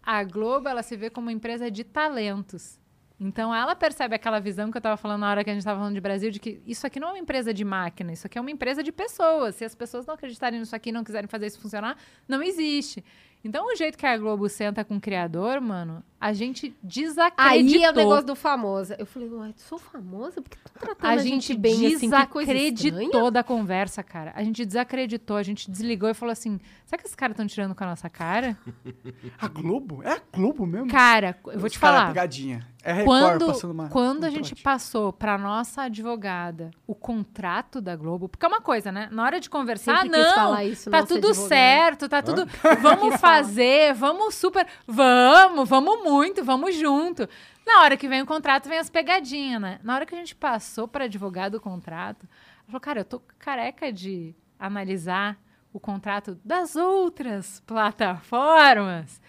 a Globo, ela se vê como uma empresa de talentos. Então, ela percebe aquela visão que eu tava falando na hora que a gente tava falando de Brasil, de que isso aqui não é uma empresa de máquina, isso aqui é uma empresa de pessoas. Se as pessoas não acreditarem nisso aqui não quiserem fazer isso funcionar, não existe. Então, o jeito que a Globo senta com o criador, mano, a gente desacreditou. Aí é o negócio do famosa. Eu falei, uai, sou famosa? Por que tu tá tratando A a, gente bem assim? Que desacreditou da conversa, cara. A gente desacreditou, a gente desligou e falou assim: será que esses caras estão tirando com a nossa cara? A Globo? É a Globo mesmo? Cara, eu vou Os te falar. pegadinha. É Record Quando, passando uma... quando a um gente trote. passou pra nossa advogada o contrato da Globo, porque é uma coisa, né? Na hora de conversar, Sempre não, falar isso, tá tudo advogada. certo, tá tudo. Vamos fazer, vamos super. Vamos, vamos muito, vamos junto. Na hora que vem o contrato, vem as pegadinhas, né? Na hora que a gente passou para advogado o contrato, ela falou, cara, eu tô careca de analisar o contrato das outras plataformas.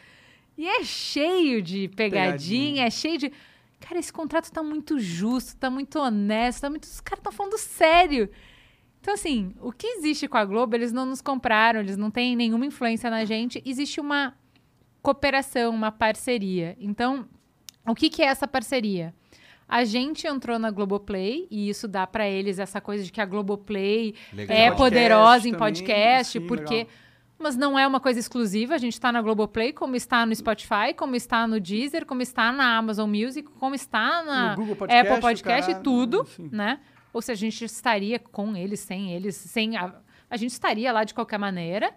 E é cheio de pegadinha, Pegadinha. é cheio de. Cara, esse contrato tá muito justo, tá muito honesto, tá muito. Os caras estão falando sério. Então, assim, o que existe com a Globo, eles não nos compraram, eles não têm nenhuma influência na gente. Existe uma cooperação, uma parceria. Então, o que, que é essa parceria? A gente entrou na Globoplay e isso dá pra eles essa coisa de que a Globoplay Legal. é poderosa em também, podcast, sim, porque. legal. Mas não é uma coisa exclusiva. A gente está na Globoplay, como está no Spotify, como está no Deezer, como está na Amazon Music, como está na Podcast, Apple Podcast cara, e tudo, né? Ou se a gente estaria com eles, sem eles, sem a, a gente estaria lá de qualquer maneira.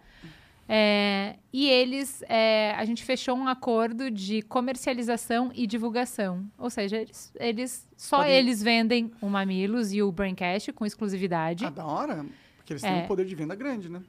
É, e eles, é, a gente fechou um acordo de comercialização e divulgação. Ou seja, eles, eles só Podem- eles vendem o Mamilos e o Braincast com exclusividade. Ah, da hora. Porque eles É. têm um poder de venda grande, né?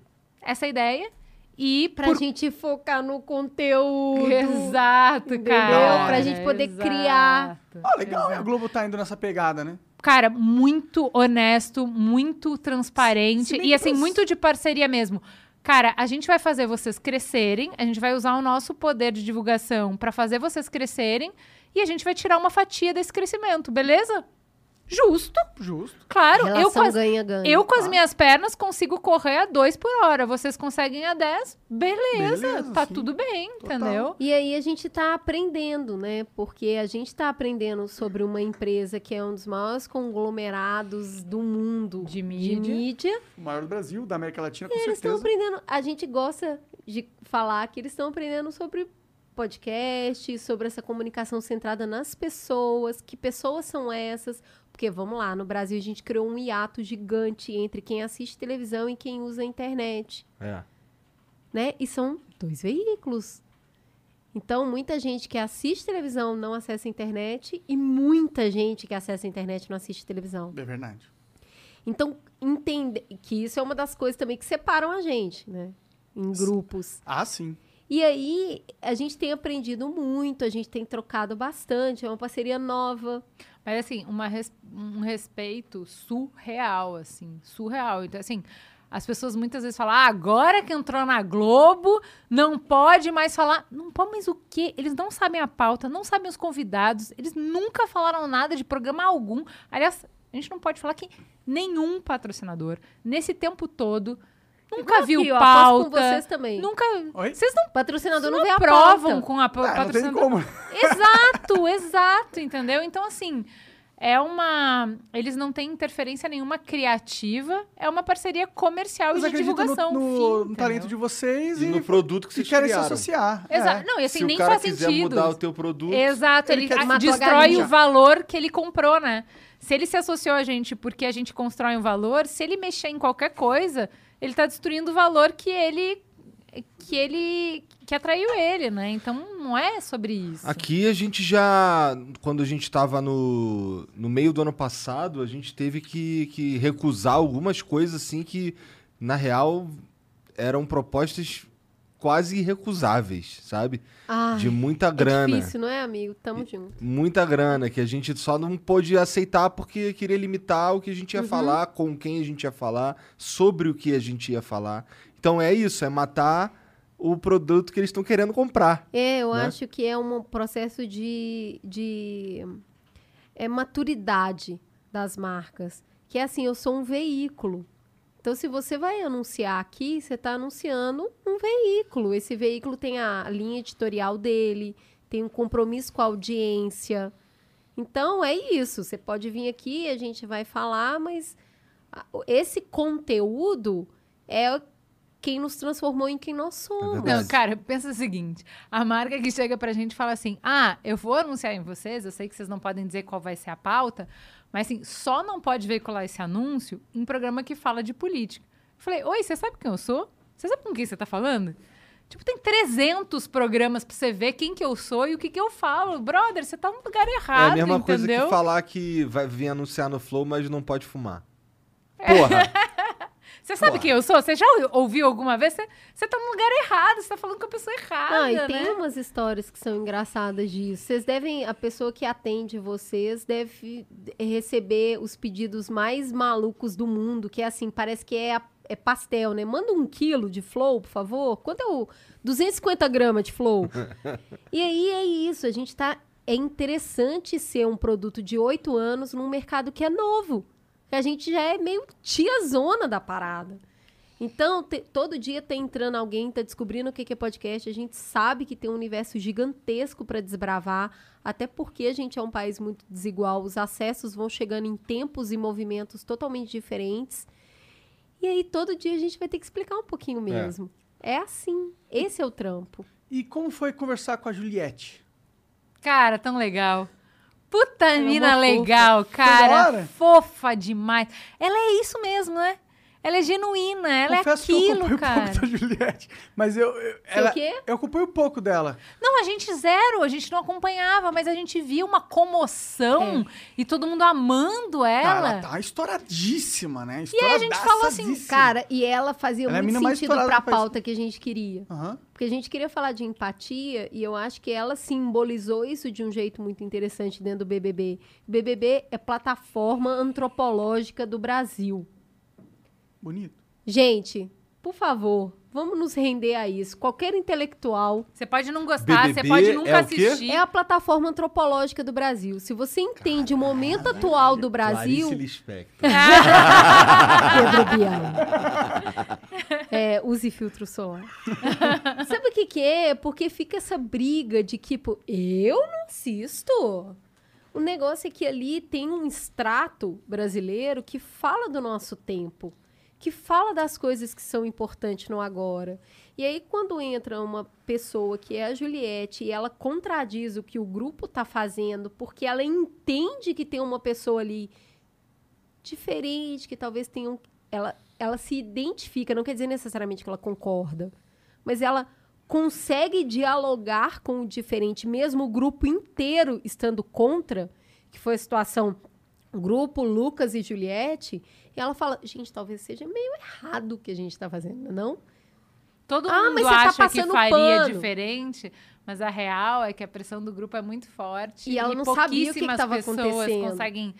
Essa é a ideia. E Pra por gente focar no conteúdo. Exato, Entendeu? cara. Pra gente poder criar. Exato. Ah, legal. Exato. A Globo tá indo nessa pegada, né? Cara, muito honesto, muito transparente e assim, pros- muito de parceria mesmo. Cara, a gente vai fazer vocês crescerem, a gente vai usar o nosso poder de divulgação pra fazer vocês crescerem e a gente vai tirar uma fatia desse crescimento, beleza? Justo, Justo. claro. Eu com, as, ganha-ganha. eu com as Tá. minhas pernas consigo correr a 2 por hora. Vocês conseguem a 10, beleza, Beleza, tá sim. tudo bem, Total. entendeu? E aí a gente tá aprendendo, né? Porque a gente tá aprendendo sobre uma empresa que é um dos maiores conglomerados do mundo De mídia. mídia. O maior do Brasil, da América Latina, com E eles estão certeza. aprendendo. A gente gosta de falar que eles estão aprendendo sobre podcast, sobre essa comunicação centrada nas pessoas, que pessoas são essas. Porque, vamos lá, no Brasil a gente criou um hiato gigante entre quem assiste televisão e quem usa a internet. É. né? E são dois veículos. Então, muita gente que assiste televisão não acessa a internet e muita gente que acessa a internet não assiste televisão. É verdade. Então, entender que isso é uma das coisas também que separam a gente, né? Em grupos. Ah, sim. E aí, a gente tem aprendido muito, a gente tem trocado bastante, é uma parceria nova. Mas, assim, uma res- um respeito surreal, assim, surreal. Então, assim, as pessoas muitas vezes falam, ah, agora que entrou na Globo, não pode mais falar. Não pode mais o quê? Eles não sabem a pauta, não sabem os convidados, eles nunca falaram nada de programa algum. Aliás, a gente não pode falar que nenhum patrocinador, nesse tempo todo, nunca Igual viu aqui, ó, pauta. com vocês também. Nunca. Oi? Vocês não, Patrocinador não, não vê a provam pauta. com a Ah, não tem patrocinador. como. Exato, exato, entendeu? Então, assim, é uma. Eles não têm interferência nenhuma criativa, é uma parceria comercial Eles e de divulgação. no, no, fim, no talento de vocês E e, no produto que vocês querem criaram. se associar. Exato. É. Não, e assim, Se nem o cara faz quiser sentido. mudar o teu produto... Exato, Ele ele, a- a destrói o valor que ele comprou, né? Se ele se associou a gente porque a gente constrói um valor, se ele mexer em qualquer coisa, ele tá destruindo o valor que ele que ele que atraiu ele, né? Então não é sobre isso. Aqui a gente já, quando a gente estava no, no meio do ano passado, a gente teve que, que recusar algumas coisas assim que, na real, eram propostas quase irrecusáveis, sabe? Ai, De muita é grana. difícil, não é, amigo? Tamo junto. Muita grana, que a gente só não pôde aceitar porque queria limitar o que a gente Uhum. ia falar, com quem a gente ia falar, sobre o que a gente ia falar. Então é isso, é matar o produto que eles estão querendo comprar. É, eu né? acho que é um processo de, de é, maturidade das marcas. Que é assim, eu sou um veículo. Então, se você vai anunciar aqui, você está anunciando um veículo. Esse veículo tem a linha editorial dele, tem um compromisso com a audiência. Então, é isso. Você pode vir aqui, a gente vai falar, mas a- esse conteúdo é quem nos transformou em quem nós somos. verdade. Não, cara, pensa o seguinte: a marca que chega pra gente e fala assim: ah, eu vou anunciar em vocês, eu sei que vocês não podem dizer qual vai ser a pauta, mas assim, só não pode veicular esse anúncio em programa que fala de política. Eu falei: oi, você sabe quem eu sou? Você sabe com quem você tá falando? Tipo, tem 300 programas pra você ver quem que eu sou e o que que eu falo. Brother, você tá no lugar é errado, a mesma coisa entendeu? que falar que vai vir anunciar no Flow, mas não pode fumar. É. Porra! Você sabe Porra. quem eu sou? Você já ouviu alguma vez? Você, você tá no lugar errado, você tá falando com a pessoa errada, Não, e né? tem umas histórias que são engraçadas disso. Vocês devem, a pessoa que atende vocês deve receber os pedidos mais malucos do mundo, que é assim, parece que é, a- é pastel, né? Manda um quilo de flow, por favor. Quanto é o 250 gramas de flow? e aí é isso, a gente tá... É interessante ser um produto de oito anos num mercado que é novo. Que a gente já é meio tiazona da parada. Então, te- todo dia tá entrando alguém, tá descobrindo o que que é podcast. A gente sabe que tem um universo gigantesco para desbravar, até porque a gente é um país muito desigual. Os acessos vão chegando em tempos e movimentos totalmente diferentes. E aí, todo dia a gente vai ter que explicar um pouquinho mesmo. É, assim. Esse é o trampo. E como foi conversar com a Juliette? Cara, tão legal. Puta é mina fofa. legal, da cara. Fofa demais. Ela é isso mesmo, né? Ela é genuína, ela Confesso é que eu aquilo, cara. pouco da Juliette. Mas eu. eu Sei ela, o quê? eu acompanho pouco dela. Não, a gente zero, a gente não acompanhava, mas a gente via uma comoção e todo mundo amando ela. ela tá estouradíssima, né? E aí a gente falou assim. Cara, e ela fazia Ela é a muito mina mais sentido estourada pra do país. pauta que a gente queria. Aham. Porque a gente queria falar de empatia e eu acho que ela simbolizou isso de um jeito muito interessante dentro do BBB. BBB é plataforma antropológica do Brasil. Bonito. Gente, por favor, vamos nos render a isso. Qualquer intelectual Você pode não gostar, você BBB pode nunca é o quê? assistir. é a plataforma antropológica do Brasil. Se você entende o momento atual do Brasil. Pedro Bial. É, use filtro solar. Sabe o que, que é? Porque fica essa briga de tipo, eu não assisto. O negócio é que ali tem um extrato brasileiro que fala do nosso tempo, que fala das coisas que são importantes no agora. E aí, quando entra uma pessoa que é a Juliette e ela contradiz o que o grupo tá fazendo, porque ela entende que tem uma pessoa ali diferente, que talvez tenham. Ela, ela se identifica, não quer dizer necessariamente que ela concorda, mas ela consegue dialogar com o diferente, mesmo o grupo inteiro estando contra, que foi a situação grupo Lucas e Juliette, e ela fala, gente, talvez seja meio errado o que a gente está fazendo, não? Todo Ah, mundo tá acha que passando faria pano. diferente, mas a real é que a pressão do grupo é muito forte. E ela não sabia o que que pouquíssimas tava pessoas acontecendo. conseguem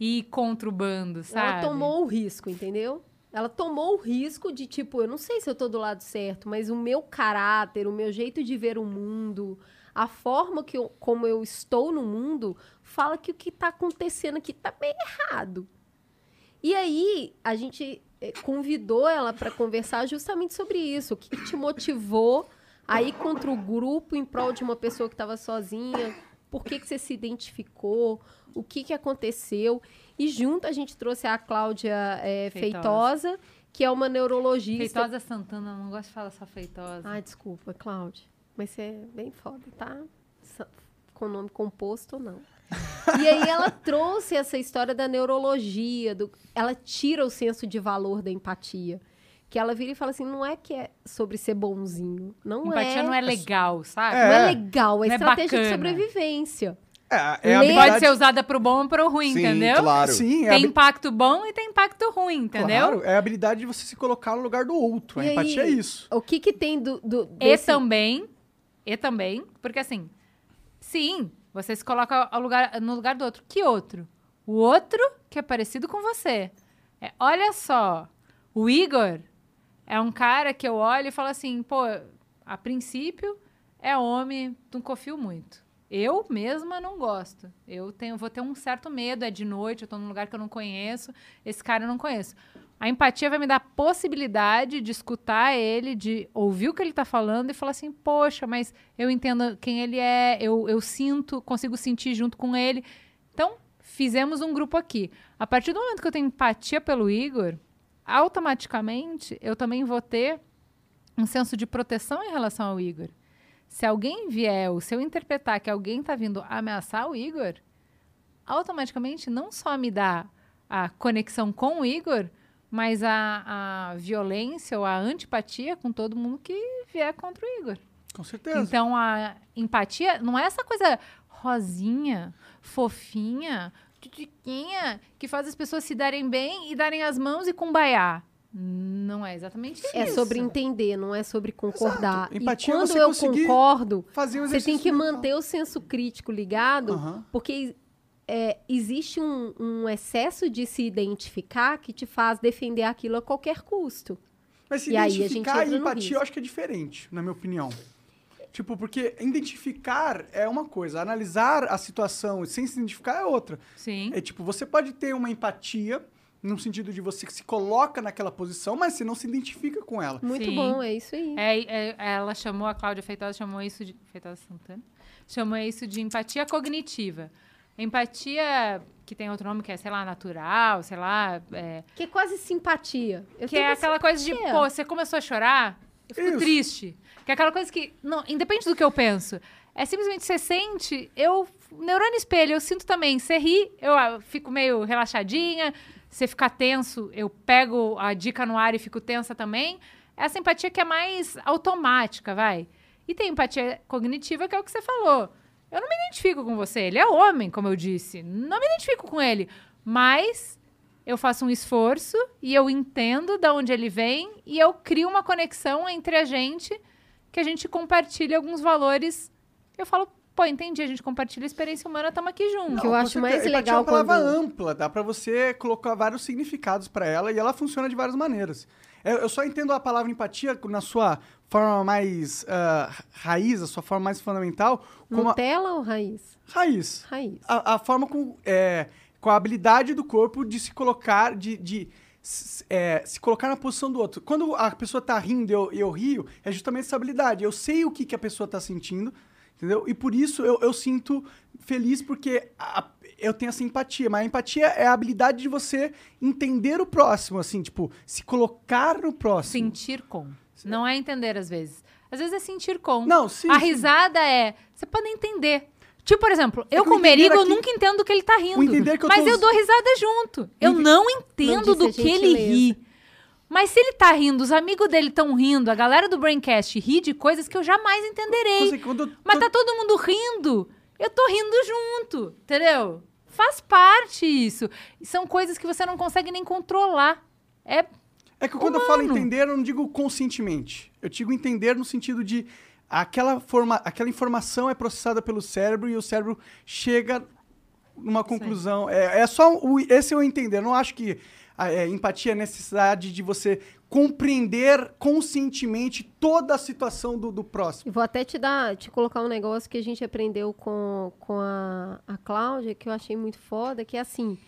ir contra o bando, sabe? Ela tomou o risco, entendeu? Ela tomou o risco de, tipo, eu não sei se eu tô do lado certo, mas o meu caráter, o meu jeito de ver o mundo, a forma que eu, como eu estou no mundo, fala que o que tá acontecendo aqui tá bem errado. E aí, a gente eh, convidou ela para conversar justamente sobre isso. O que, que te motivou a ir contra o grupo em prol de uma pessoa que estava sozinha? Por que, que você se identificou? O que, que aconteceu? E junto a gente trouxe a Cláudia eh, Feitosa. Feitosa, que é uma neurologista. Feitosa Santana, não gosto de falar só feitosa. Ai, desculpa, Cláudia. Mas você é bem foda, tá? Com nome composto ou não. e aí ela trouxe essa história da neurologia, do... ela tira o senso de valor da empatia. Que ela vira e fala assim, não é que é sobre ser bonzinho. Não Empatia é. não é legal, sabe? Não é É. legal, é Não é estratégia de bacana. sobrevivência. É, é a Lê- habilidade... Pode ser usada pro bom ou pro ruim, Sim, entendeu? claro. Sim, é a Tem habi- impacto bom e tem impacto ruim, entendeu? Claro, é a habilidade de você se colocar no lugar do outro. A E empatia aí, é isso. O que que tem do... do E desse- também, e também, porque assim, sim, você se coloca lugar, no lugar do outro. Que outro? O outro que é parecido com você. É, olha só, o Igor é um cara que eu olho e falo assim, pô, a princípio é homem, não confio muito. Eu mesma não gosto. Eu tenho, vou ter um certo medo, é de noite, eu tô num lugar que eu não conheço, esse cara eu não conheço. A empatia vai me dar a possibilidade de escutar ele, de ouvir o que ele tá falando e falar assim, poxa, mas eu entendo quem ele é, eu, eu sinto, consigo sentir junto com ele. Então, fizemos um grupo aqui. A partir do momento que eu tenho empatia pelo Igor, automaticamente eu também vou ter um senso de proteção em relação ao Igor. Se alguém vier, ou se eu interpretar que alguém está vindo ameaçar o Igor, automaticamente não só me dá a conexão com o Igor, mas a, a violência ou a antipatia com todo mundo que vier contra o Igor. Com certeza. Então a empatia não é essa coisa rosinha, fofinha, tutiquinha, que faz as pessoas se darem bem e darem as mãos e cumbaiar. Não é exatamente isso. É sobre entender, não é sobre concordar. Empatia é e quando você eu concordo, Fazer um você tem que mental. manter o senso crítico ligado, Aham. porque é, existe um, um excesso de se identificar que te faz defender aquilo a qualquer custo. Mas se E aí a gente identificar entra e empatia, eu acho que é diferente, na minha opinião. Tipo, porque identificar é uma coisa, analisar a situação sem se identificar é outra. Sim. É tipo, você pode ter uma empatia no sentido de você se coloca naquela posição, mas você não se identifica com ela. Muito Sim. bom, é isso aí. É, é, ela chamou, a Cláudia Feitosa chamou isso de. Feitosa Santana? Chamou isso de empatia cognitiva. Empatia, que tem outro nome, que é, sei lá, natural, sei lá. é, Que é quase simpatia. Eu que é aquela coisa de, simpatia. pô, você começou a chorar, eu fico Isso. triste. Que é aquela coisa que, não, independente do que eu penso, é simplesmente você sente, eu, neurônio espelho, eu sinto também. Você ri, eu ah, fico meio relaxadinha, você fica tenso, eu pego a dica no ar e fico tensa também. Essa empatia que é mais automática, vai. E tem empatia cognitiva, que é o que você falou. Eu não me identifico com você, ele é homem, como eu disse. Não me identifico com ele. Mas eu faço um esforço e eu entendo de onde ele vem e eu crio uma conexão entre a gente que a gente compartilha alguns valores. Eu falo, pô, entendi, a gente compartilha a experiência humana, estamos aqui juntos. Que eu acho mais legal é uma palavra quando- ampla, dá pra você colocar vários significados pra ela e ela funciona de várias maneiras. Eu, eu só entendo a palavra empatia na sua forma mais ah, raiz, a sua forma mais fundamental, como a, Nutella ou raiz? raiz. Raiz. A, a forma com, é, com a habilidade do corpo de se colocar, de, de é, se colocar na posição do outro. Quando a pessoa tá rindo e eu, eu rio, é justamente essa habilidade. Eu sei o que, que a pessoa tá sentindo, entendeu? E por isso eu, eu sinto feliz porque a- eu tenho essa empatia. Mas a empatia é a habilidade de você entender o próximo, assim, tipo, se colocar no próximo. Sentir com. Não é entender às vezes. Às vezes é sentir com. Não, sim, A sim. risada é. Você pode entender. Tipo, por exemplo, eu que o com o Merigo, eu nunca entendo que ele tá rindo. O eu mas tô- eu dou risada junto. Eu não entendo Não do que ele ri. Mas se ele tá rindo, os amigos dele estão rindo, a galera do Braincast ri de coisas que eu jamais entenderei. Eu Mas tô- tá todo mundo rindo. Eu tô rindo junto, entendeu? Faz parte isso. São coisas que você não consegue nem controlar. É É que quando eu falo Humano. entender, eu não digo conscientemente. Eu digo entender no sentido de aquela, forma, aquela informação é processada pelo cérebro e o cérebro chega numa conclusão. É, é só o, esse eu entender. Eu não acho que a é, empatia é necessidade de você compreender conscientemente toda a situação do, do próximo. Vou até te dar, te colocar um negócio que a gente aprendeu com, com a, a Cláudia, que eu achei muito foda, que é assim,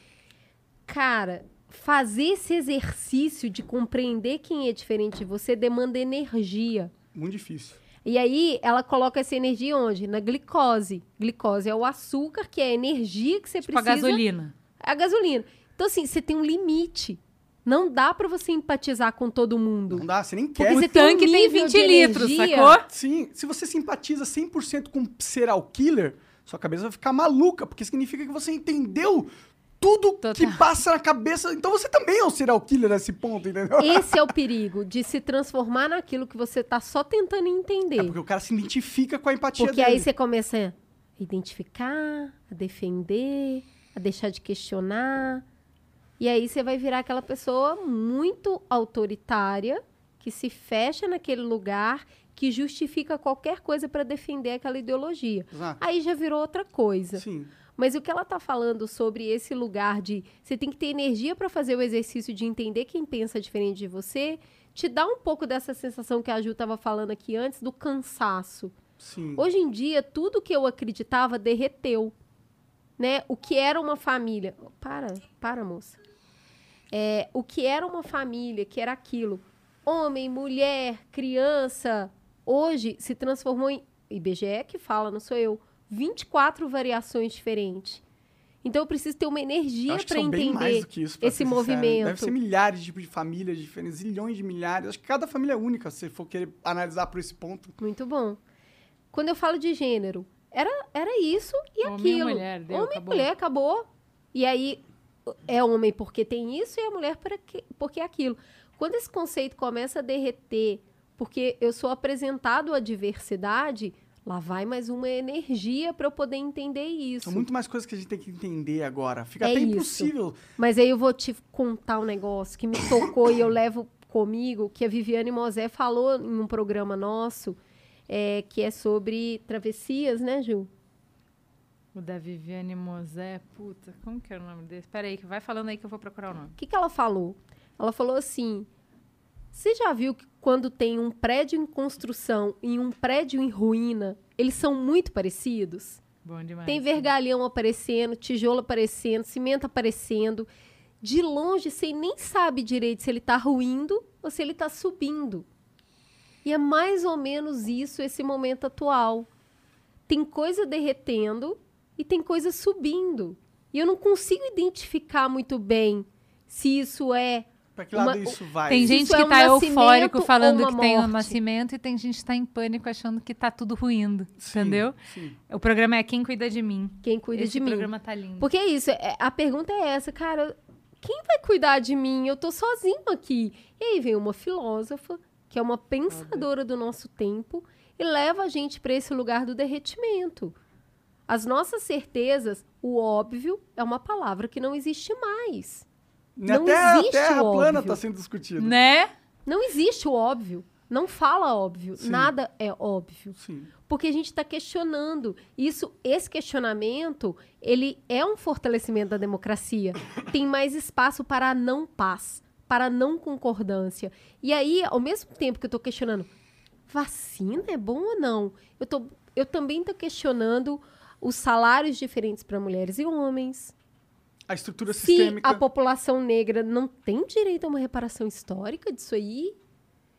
cara, fazer esse exercício de compreender quem é diferente de você demanda energia. Muito difícil. E aí, ela coloca essa energia onde? Na glicose. Glicose é o açúcar, que é a energia que você tipo a precisa. gasolina. É a gasolina. Então, assim, você tem um limite. Não dá pra você empatizar com todo mundo. Não dá, você nem Porque quer. você O tem um tanque tem nível 20 de litros, energia. sacou? Sim, se você simpatiza 100% com serial killer, sua cabeça vai ficar maluca, porque significa que você entendeu tudo Total. que passa na cabeça. Então você também é um serial killer nesse ponto, entendeu? Esse é o perigo de se transformar naquilo que você tá só tentando entender. É porque o cara se identifica com a empatia Porque dele. aí você começa a identificar, a defender, a deixar de questionar. E aí você vai virar aquela pessoa muito autoritária, que se fecha naquele lugar, que justifica qualquer coisa para defender aquela ideologia. Exato. Aí já virou outra coisa. Sim. Mas o que ela tá falando sobre esse lugar de você tem que ter energia para fazer o exercício de entender quem pensa diferente de você, te dá um pouco dessa sensação que a Ju tava falando aqui antes do cansaço. Sim. Hoje em dia, tudo que eu acreditava derreteu. Né? O que era uma família. Para, para, moça. É, o que era uma família, que era aquilo. Homem, mulher, criança. Hoje se transformou em. IBGE que fala, não sou eu. 24 variações diferentes. Então eu preciso ter uma energia para entender isso. pra esse movimento. Deve ser milhares de tipos de famílias diferentes, zilhões de milhares. Acho que cada família é única, se for querer analisar por esse ponto. Muito bom. Quando eu falo de gênero, era, era isso e Homem e aquilo. mulher, deu, homem acabou. e mulher, acabou. E aí, é homem porque tem isso e é mulher porque, porque é aquilo. Quando esse conceito começa a derreter, porque eu sou apresentado à diversidade, lá vai mais uma energia para eu poder entender isso. São muito mais coisas que a gente tem que entender agora. Fica É até isso. impossível. Mas aí eu vou te contar um negócio que me tocou e eu levo comigo, que a Viviane Mosé falou em um programa nosso, é, que é sobre travessias, né, Gil? O da Viviane Mosé, puta, como que é o nome desse? Pera aí, que vai falando aí que eu vou procurar o nome. O que, que ela falou? Ela falou assim: você já viu que quando tem um prédio em construção e um prédio em ruína, eles são muito parecidos? Bom demais. Tem vergalhão aparecendo, tijolo aparecendo, cimento aparecendo. de longe você nem sabe direito se ele está ruindo ou se ele está subindo. E é mais ou menos isso esse momento atual. Tem coisa derretendo e tem coisa subindo. E eu não consigo identificar muito bem se isso é Pra que lado Uma- isso vai? Tem gente isso que é um tá eufórico falando que tem um morte. nascimento e tem gente que tá em pânico achando que tá tudo ruindo. Sim, Entendeu? Sim. O programa é Quem Cuida de Mim. quem cuida Esse de mim. programa tá lindo. Porque é isso, é- a pergunta é essa, cara, quem vai cuidar de mim? Eu tô sozinho aqui. E aí vem uma filósofa, que é uma pensadora do nosso tempo, e leva a gente para esse lugar do derretimento. As nossas certezas, o óbvio, é uma palavra que não existe mais. Não até a existe Terra o plana óbvio. está sendo discutida. Né? Não existe o óbvio. Não fala óbvio. Sim. Nada é óbvio. Sim. Porque a gente está questionando. Isso, esse questionamento, ele é um fortalecimento da democracia. Tem mais espaço para a não paz, para a não concordância. E aí, ao mesmo tempo que eu estou questionando, vacina é bom ou não? Eu, tô, eu também estou questionando os salários diferentes para mulheres e homens. A estrutura Se sistêmica. a população negra não tem direito a uma reparação histórica disso aí?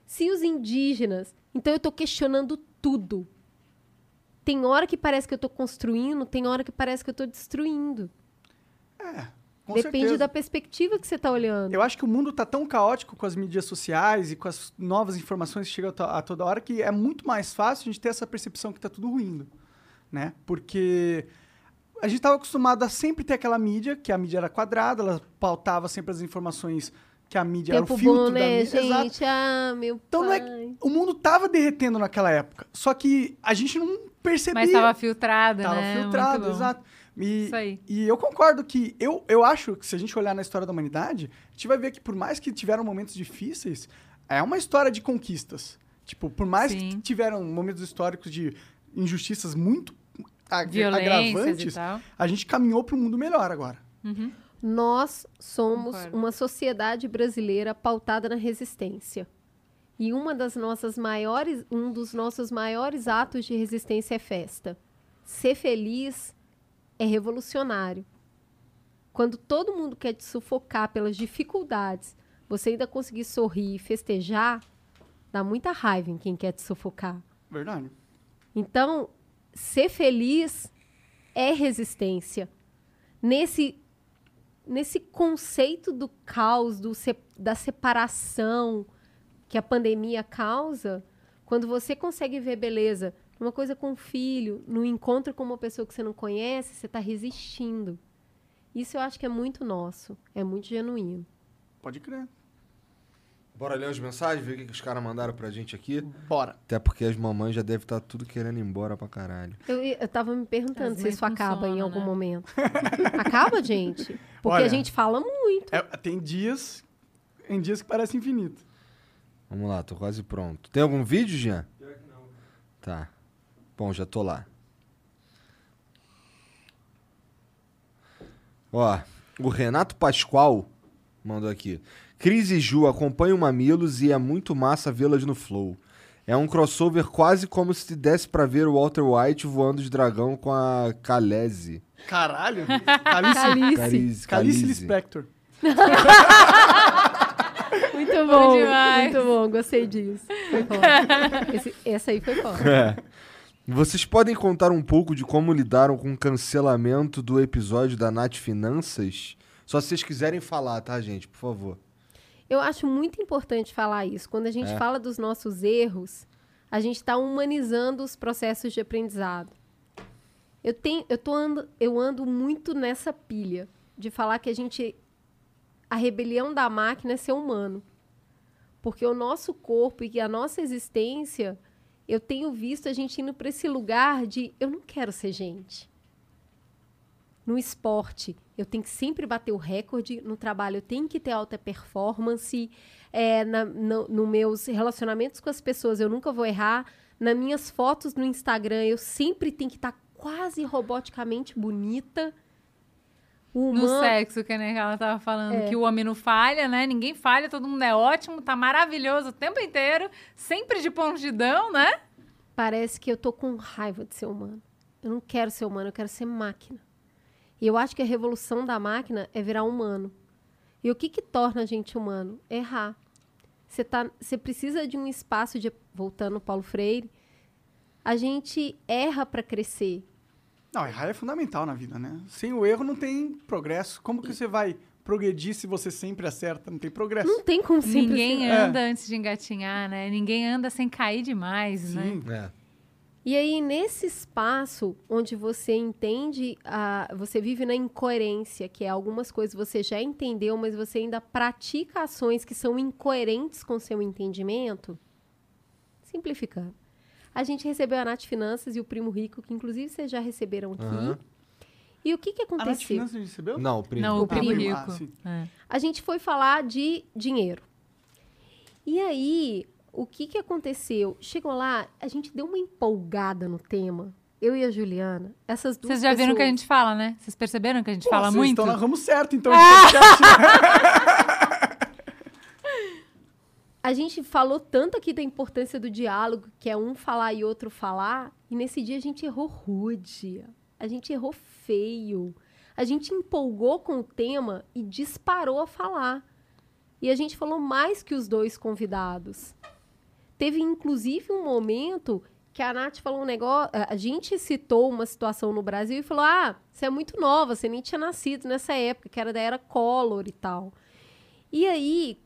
Se os indígenas. Então eu estou questionando tudo. Tem hora que parece que eu estou construindo, tem hora que parece que eu estou destruindo. Com Depende certeza. da perspectiva que você está olhando. Eu acho que o mundo tá tão caótico com as mídias sociais e com as novas informações que chegam a to- a toda hora que é muito mais fácil a gente ter essa percepção que tá tudo ruindo, né? Porque a gente estava acostumado a sempre ter aquela mídia, que a mídia era quadrada, ela pautava sempre as informações que a mídia era Tempo o filtro bom, da né, mídia. Exato. gente? Ah, meu Então não é pai. que o mundo tava derretendo naquela época, só que a gente não percebia. Mas tava filtrado, Tava né? filtrado, Muito bom. exato. E, Isso aí. e eu concordo que eu, eu acho que se a gente olhar na história da humanidade, a gente vai ver que por mais que tiveram momentos difíceis, é uma história de conquistas. Tipo, por mais que Sim. tiveram momentos históricos de injustiças muito agravantes, a gente caminhou para um mundo melhor agora. Nós somos Concordo. uma sociedade brasileira pautada na resistência. E uma das nossas maiores, um dos nossos maiores atos de resistência é festa. Ser feliz é revolucionário. Quando todo mundo quer te sufocar pelas dificuldades, você ainda conseguir sorrir e festejar, dá muita raiva em quem quer te sufocar. Verdade. Então, ser feliz é resistência. Nesse, nesse conceito do caos, do da separação que a pandemia causa, quando você consegue ver beleza numa coisa com um filho, no encontro com uma pessoa que você não conhece, você está resistindo. Isso eu acho que é muito nosso, é muito genuíno. Pode crer. Bora ler as mensagens, ver o que, que os caras mandaram pra gente aqui. Bora. Até porque as mamães já devem estar tudo querendo ir embora pra caralho. Eu, eu tava me perguntando As se mães isso acaba em algum né? momento. acaba, gente? Porque Olha. a gente fala muito. É, tem dias. Em dias que parece infinito. Vamos lá, tô quase pronto. Tem algum vídeo, Jean? Pior que não. Tá. Bom, já tô lá. Ó, o Renato Pascoal mandou aqui. Cris e Ju acompanham o Mamilos e é muito massa vê-las no Flow. É um crossover quase como se desse pra ver o Walter White voando de dragão com a Kalese. Caralho. Calice, Calice. Lispector. Muito bom, demais. muito bom, gostei disso. Foi foda. Esse- essa aí foi foda. É. Vocês podem contar um pouco de como lidaram com o cancelamento do episódio da Nath Finanças? Só se vocês quiserem falar, tá, gente? Por favor. Eu acho muito importante falar isso. Quando a gente É. fala dos nossos erros, a gente está humanizando os processos de aprendizado. Eu, tenho, eu, tô ando, eu ando muito nessa pilha de falar que a gente. A rebelião da máquina é ser humano. Porque o nosso corpo e a nossa existência, eu tenho visto a gente indo para esse lugar de eu não quero ser gente. No esporte, eu tenho que sempre bater o recorde. No trabalho, eu tenho que ter alta performance. É, na, no, no meus relacionamentos com as pessoas, eu nunca vou errar. Nas minhas fotos no Instagram, eu sempre tenho que estar quase roboticamente bonita. O No humano- sexo, que, né, que ela tava falando É. que o homem não falha, né? Ninguém falha, todo mundo é ótimo, tá maravilhoso o tempo inteiro, sempre de prontidão, né? parece que eu tô com raiva de ser humano. Eu não quero ser humano, eu quero ser máquina. E eu acho que a revolução da máquina é virar humano. E o que, que torna a gente humano? Errar. Você tá, você precisa de um espaço de voltando ao Paulo Freire. A gente erra para crescer. Não, errar é fundamental na vida, né? Sem o erro não tem progresso. Como que você vai progredir se você sempre acerta? Não tem progresso. Não tem como sempre Ninguém anda antes de engatinhar, né? Ninguém anda sem cair demais, né? Sim. É. E aí, nesse espaço onde você entende, a, você vive na incoerência, que é algumas coisas você já entendeu, mas você ainda pratica ações que são incoerentes com seu entendimento. Simplificando. A gente recebeu a Nath Finanças e o Primo Rico, que inclusive vocês já receberam aqui. Aham. E o que, que A Nath aconteceu? Finanças recebeu? Não, o primo. Não, o primo. Ah, rico. sim. É. a gente foi falar de dinheiro. E aí, o que, que aconteceu? Chegou lá, a gente deu uma empolgada no tema. Eu e a Juliana, essas duas Vocês já viram que a pessoas- gente fala, né? Vocês perceberam que a gente Pô, fala vocês muito? estão na ramo certo, então. podcast, né? A gente falou tanto aqui da importância do diálogo, que é um falar e outro falar, e nesse dia a gente errou rude. A gente errou feio. A gente empolgou com o tema e disparou a falar. E a gente falou mais que os dois convidados. Teve inclusive um momento que a Nath falou um negócio. A gente citou uma situação no Brasil e falou: Ah, você é muito nova, você nem tinha nascido nessa época, que era da era Collor e tal. E aí,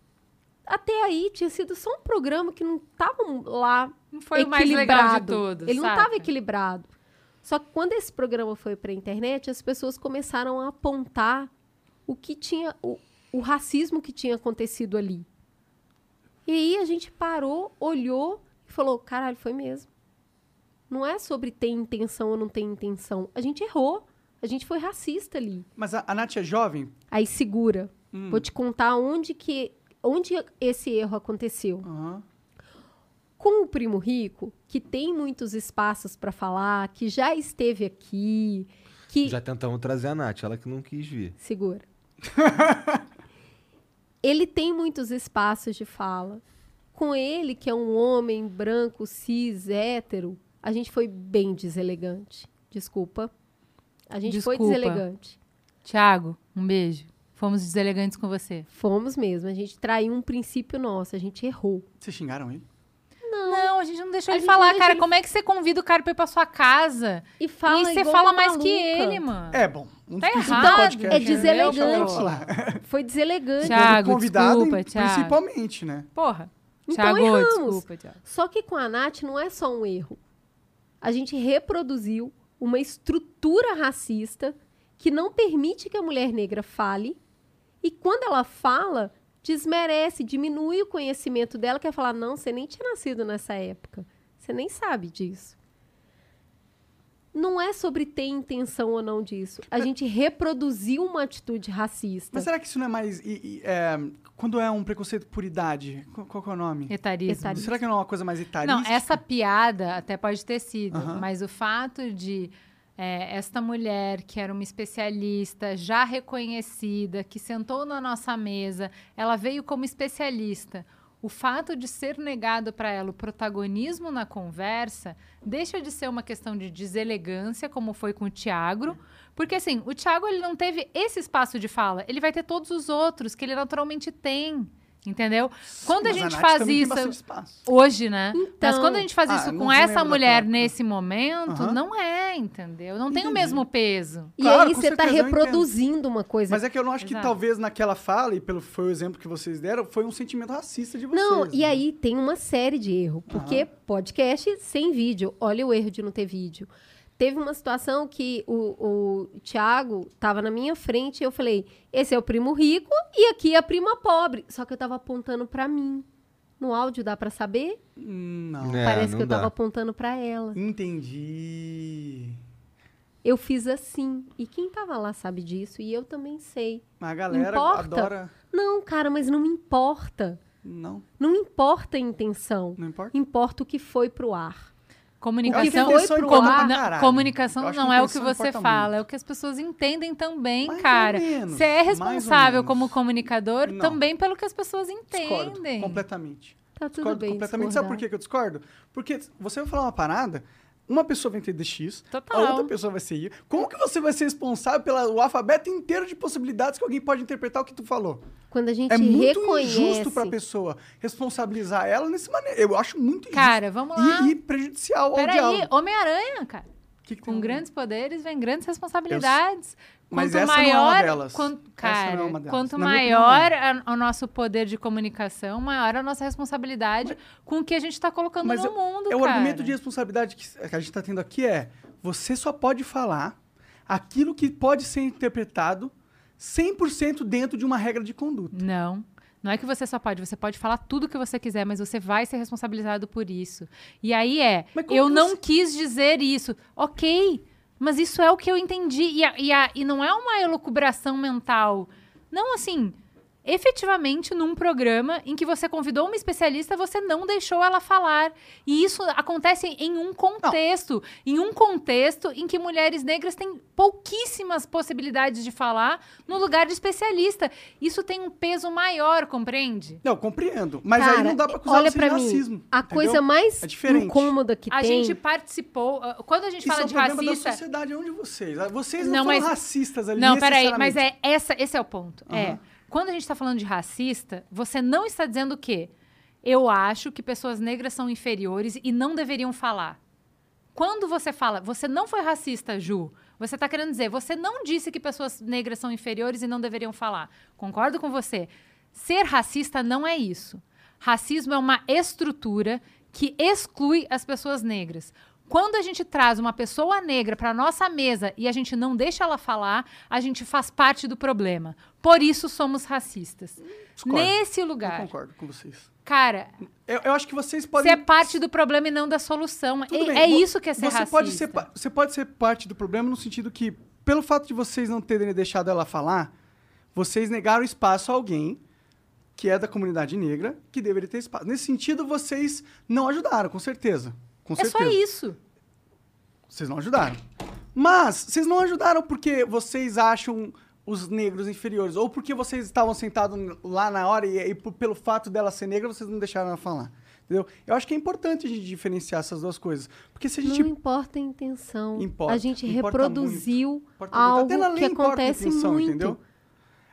até aí, tinha sido só um programa que não estava lá Não foi equilibrado. todos. Ele não saca? estava equilibrado. Só que quando esse programa foi para a internet, as pessoas começaram a apontar o que tinha, o, o racismo que tinha acontecido ali. E aí a gente parou, olhou e falou: caralho, foi mesmo. Não é sobre ter intenção ou não ter intenção. A gente errou. A gente foi racista ali. Mas a, a Nath é jovem? Aí segura. Hum. Vou te contar onde que onde esse erro aconteceu. Aham. Com o primo rico, que tem muitos espaços para falar, que já esteve aqui, que Já tentamos trazer a Nath, ela que não quis vir. segura. ele tem muitos espaços de fala. Com ele, que é um homem branco, cis, hétero, a gente foi bem deselegante. Desculpa. A gente foi Desculpa. deselegante. Tiago, um beijo. Fomos deselegantes com você. Fomos mesmo. A gente traiu um princípio nosso. A gente errou. Vocês xingaram ele? Não, a gente não deixou A ele falar, cara. ele- Como é que você convida o cara pra ir pra sua casa? E fala e você fala mais que maluca. ele, mano. É, bom. Um Tá errado. do podcast, É né? deselegante. Foi deselegante. Thiago, convidado, desculpa, Thiago. principalmente, né? Porra. Então Thiago, erramos. desculpa, Thiago. Só que com a Nath não é só um erro. A gente reproduziu uma estrutura racista que não permite que a mulher negra fale. E quando ela fala, desmerece, diminui o conhecimento dela, quer falar, não, você nem tinha nascido nessa época. Você nem sabe disso. Não é sobre ter intenção ou não disso. A gente reproduziu uma atitude racista. Mas será que isso não é mais. e- e, é, quando é um preconceito por idade? Qual, qual é o nome? Etarismo. Etarismo. Será que não é uma coisa mais etarista? Não, essa piada até pode ter sido, Aham. mas o fato de é, esta mulher, que era uma especialista, já reconhecida, que sentou na nossa mesa, ela veio como especialista. O fato de ser negado para ela o protagonismo na conversa deixa de ser uma questão de deselegância, como foi com o Tiago, porque assim, o Tiago ele não teve esse espaço de fala, ele vai ter todos os outros que ele naturalmente tem, entendeu? Quando a gente Nath faz isso hoje, né? Então- Mas quando a gente faz Ah, isso com essa mulher nesse momento, Aham. não é, entendeu? Não tem o Entendi. mesmo peso. E Claro, aí você está reproduzindo uma coisa Mas é que eu não acho que Exato. talvez naquela fala, e pelo foi o exemplo que vocês deram, foi um sentimento racista de vocês. Não, e né? aí tem uma série de erros. Porque podcast sem vídeo. Olha o erro de não ter vídeo. Teve uma situação que o, o Thiago tava na minha frente e eu falei: esse é o primo rico e aqui é a prima pobre. Só que eu tava apontando pra mim. No áudio dá pra saber? Não. É, Parece não que eu tava dá. apontando pra ela. Entendi. Eu fiz assim. E quem tava lá sabe disso e eu também sei. Mas a galera Importa? adora. Não, cara, mas não importa. Não, Não importa a intenção. não importa. Importa o que foi pro ar. Comunicação, ar- não, comunicação não é o que você fala, muito. é o que as pessoas entendem também, Mais ou cara. menos, Você é responsável como comunicador Não. também pelo que as pessoas Discordo entendem. completamente. Tá tudo Discordo bem. completamente. Sabe por que que eu discordo? Porque você vai falar uma parada, Uma pessoa vai entender X, Total. a outra pessoa vai ser Y. Como que você vai ser responsável pelo alfabeto inteiro de possibilidades que alguém pode interpretar o que tu falou? Quando a gente É muito reconhece. injusto pra pessoa responsabilizar ela nesse maneira. Eu acho muito injusto. Cara, vamos lá. E, e prejudicial ao Peraí. Homem-Aranha, cara. Que que Com tem- grandes poderes vem grandes responsabilidades. Mas Quanto essa não é uma maior, delas. Quanto, cara, é uma delas. quanto Na maior o nosso poder de comunicação, maior a nossa responsabilidade com o que a gente está colocando Mas no é- mundo, é o cara. argumento de responsabilidade que a gente está tendo aqui é você só pode falar aquilo que pode ser interpretado 100% dentro de uma regra de conduta. Não. Não é que você só pode, você pode falar tudo que você quiser, mas você vai ser responsabilizado por isso. E aí é, Mas eu que não você- quis dizer isso. Ok, mas isso é o que eu entendi. E, a- e, a- e não é uma elucubração mental. Não assim. Efetivamente, num programa em que você convidou uma especialista, você não deixou ela falar. E isso acontece em um contexto. Em um contexto em que mulheres negras têm pouquíssimas possibilidades de falar no lugar de especialista. Isso tem um peso maior, compreende? Não, compreendo. Mas Cara, aí não dá pra acusar olha você pra de mim, racismo. A entendeu? coisa mais É diferente. incômoda que A tem. gente participou. ah, Quando a gente Isso fala é um de problema racista. da sociedade, não de vocês. Ah, Vocês não, Não, mas- racistas ali, Não, peraí, mas é essa, esse é o ponto. É. Quando a gente está falando de racista, você não está dizendo o quê? Eu acho que pessoas negras são inferiores e não deveriam falar. Quando você fala, você não foi racista, Ju, você está querendo dizer, você não disse que pessoas negras são inferiores e não deveriam falar. Concordo com você. Ser racista não é isso. Racismo é uma estrutura que exclui as pessoas negras. Quando a gente traz uma pessoa negra para nossa mesa e a gente não deixa ela falar, a gente faz parte do problema. Por isso somos racistas. Discordo. Nesse Eu lugar. concordo com vocês. Cara, Eu, eu acho que vocês você podem... é parte do problema e não da solução. Tudo É, é isso que é ser você racista. Pode ser, você pode ser parte do problema no sentido que, pelo fato de vocês não terem deixado ela falar, vocês negaram espaço a alguém que é da comunidade negra, que deveria ter espaço. Nesse sentido, vocês não ajudaram, com certeza. Com É certeza. só isso. Vocês não ajudaram. Mas vocês não ajudaram porque vocês acham os negros inferiores, ou porque vocês estavam sentados lá na hora e, e pelo fato dela ser negra, vocês não deixaram ela falar. Entendeu? Eu acho que é importante a gente diferenciar essas duas coisas. Porque se a gente Não importa a intenção. Importa, a gente importa reproduziu muito. algo lei que acontece intenção, muito. entendeu?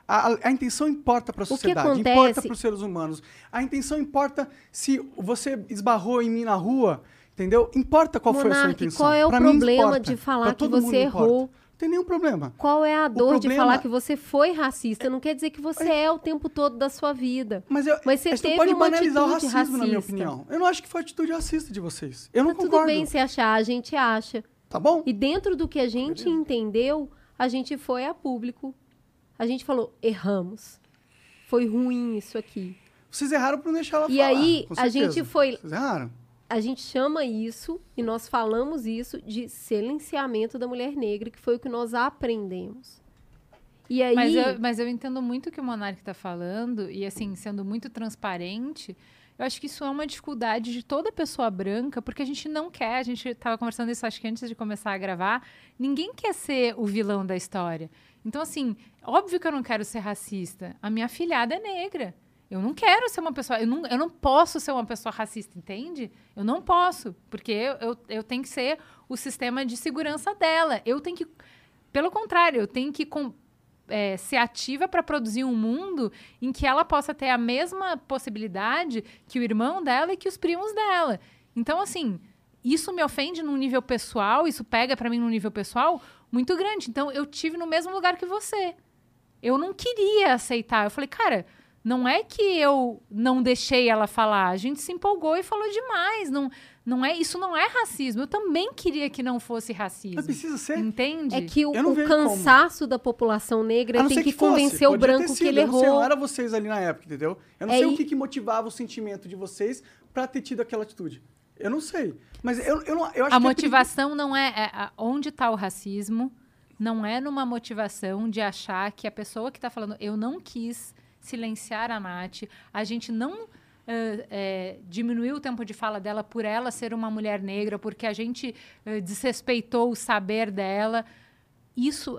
A, a- intenção importa para a sociedade, acontece- importa para os seres humanos. A intenção importa se você esbarrou em mim na rua, entendeu? Importa qual foi a sua intenção. qual é o Pra problema de falar que você importa. errou? Não tem nenhum problema. Qual é a dor de problema- falar que você foi racista? Não quer dizer que você é o tempo todo da sua vida. Mas, eu, Mas você a gente não teve pode uma banalizar o racismo, na minha racista. opinião. Eu não acho que foi atitude racista de vocês. Eu não Tá tudo concordo. bem se achar, a gente acha. Tá bom? E dentro do que a gente entendeu, a gente foi a público. A gente falou, erramos. Foi ruim isso aqui. Vocês erraram por não deixar ela E falar. aí, com a gente foi- Vocês erraram. A gente chama isso, e nós falamos isso, de silenciamento da mulher negra, que foi o que nós aprendemos. E aí, Mas eu, mas eu entendo muito o que o Monark está falando, e assim, sendo muito transparente, eu acho que isso é uma dificuldade de toda pessoa branca, porque a gente não quer, a gente estava conversando isso acho que antes de começar a gravar, ninguém quer ser o vilão da história. Então, assim, óbvio que eu não quero ser racista. A minha filhada é negra. Eu não quero ser uma pessoa. Eu não, eu não posso ser uma pessoa racista, entende? Eu não posso. Porque eu, eu, eu tenho que ser o sistema de segurança dela. Eu tenho que. Pelo contrário, eu tenho que com- é, ser ativa para produzir um mundo em que ela possa ter a mesma possibilidade que o irmão dela e que os primos dela. Então, assim, isso me ofende num nível pessoal, isso pega para mim num nível pessoal muito grande. Então, eu tive no mesmo lugar que você. Eu não queria aceitar. Eu falei, cara, não é que eu não deixei ela falar. A gente se empolgou e falou demais. Não, não é, isso não é racismo. Eu também queria que não fosse racismo. Mas precisa ser. Entende? é que o, o cansaço da população negra A tem que, fosse, convencer o branco sido, que ele eu não sei, errou. não era vocês ali na época, entendeu? Eu não É sei aí- o que, que motivava o sentimento de vocês pra ter tido aquela atitude. Eu não sei. Mas eu, eu, não, eu acho a que é motivação não é, é a- onde está o racismo não é numa motivação de achar que a pessoa que está falando eu não quis silenciar a Nath a gente não eh, diminuiu o tempo de fala dela por ela ser uma mulher negra porque a gente eh, desrespeitou o saber dela isso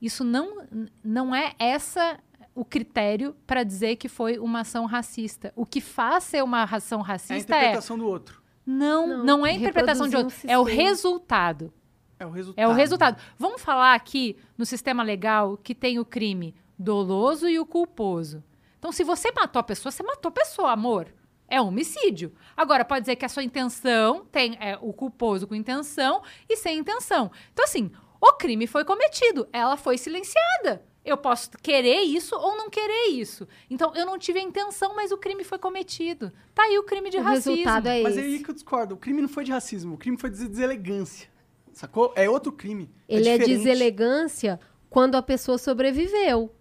isso não não é essa o critério para dizer que foi uma ação racista o que faz ser uma ação é a racista é interpretação do outro. Não, não, Não, é a interpretação de outro, um é o resultado. É o resultado. É o resultado. Vamos falar aqui no sistema legal que tem o crime doloso e o culposo. Então, se você matou a pessoa, você matou a pessoa, amor. É homicídio. Agora, pode dizer que a sua intenção tem é, o culposo com intenção e sem intenção. Então, assim, o crime foi cometido, ela foi silenciada. Eu posso querer isso ou não querer isso. Então, eu não tive a intenção, mas o crime foi cometido. Tá aí o crime de o racismo. resultado é Mas é aí que eu discordo. O crime não foi de racismo, o crime foi de deselegância. Sacou? É outro crime. Ele é, diferente. deselegância quando a pessoa sobreviveu,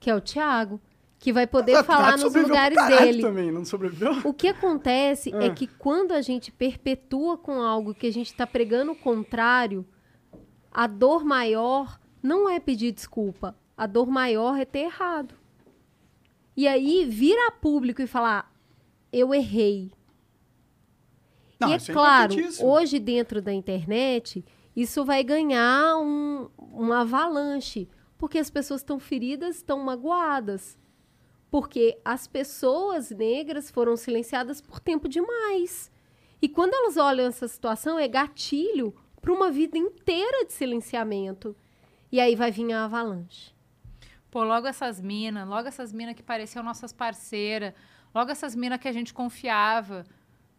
que é o Tiago, que vai poder Ah, falar Tato nos lugares dele. também, não sobreviveu? O que acontece é Ah. que quando a gente perpetua com algo que a gente está pregando o contrário, a dor maior não é pedir desculpa. A dor maior é ter errado. E aí, vir a público e falar, eu errei. Não, e é é claro, hoje dentro da internet, isso vai ganhar um, um avalanche. Porque as pessoas estão feridas, estão magoadas. Porque as pessoas negras foram silenciadas por tempo demais. E quando elas olham essa situação, é gatilho para uma vida inteira de silenciamento. E aí vai vir a avalanche. Pô, logo essas minas, logo essas minas que pareciam nossas parceiras, logo essas minas que a gente confiava.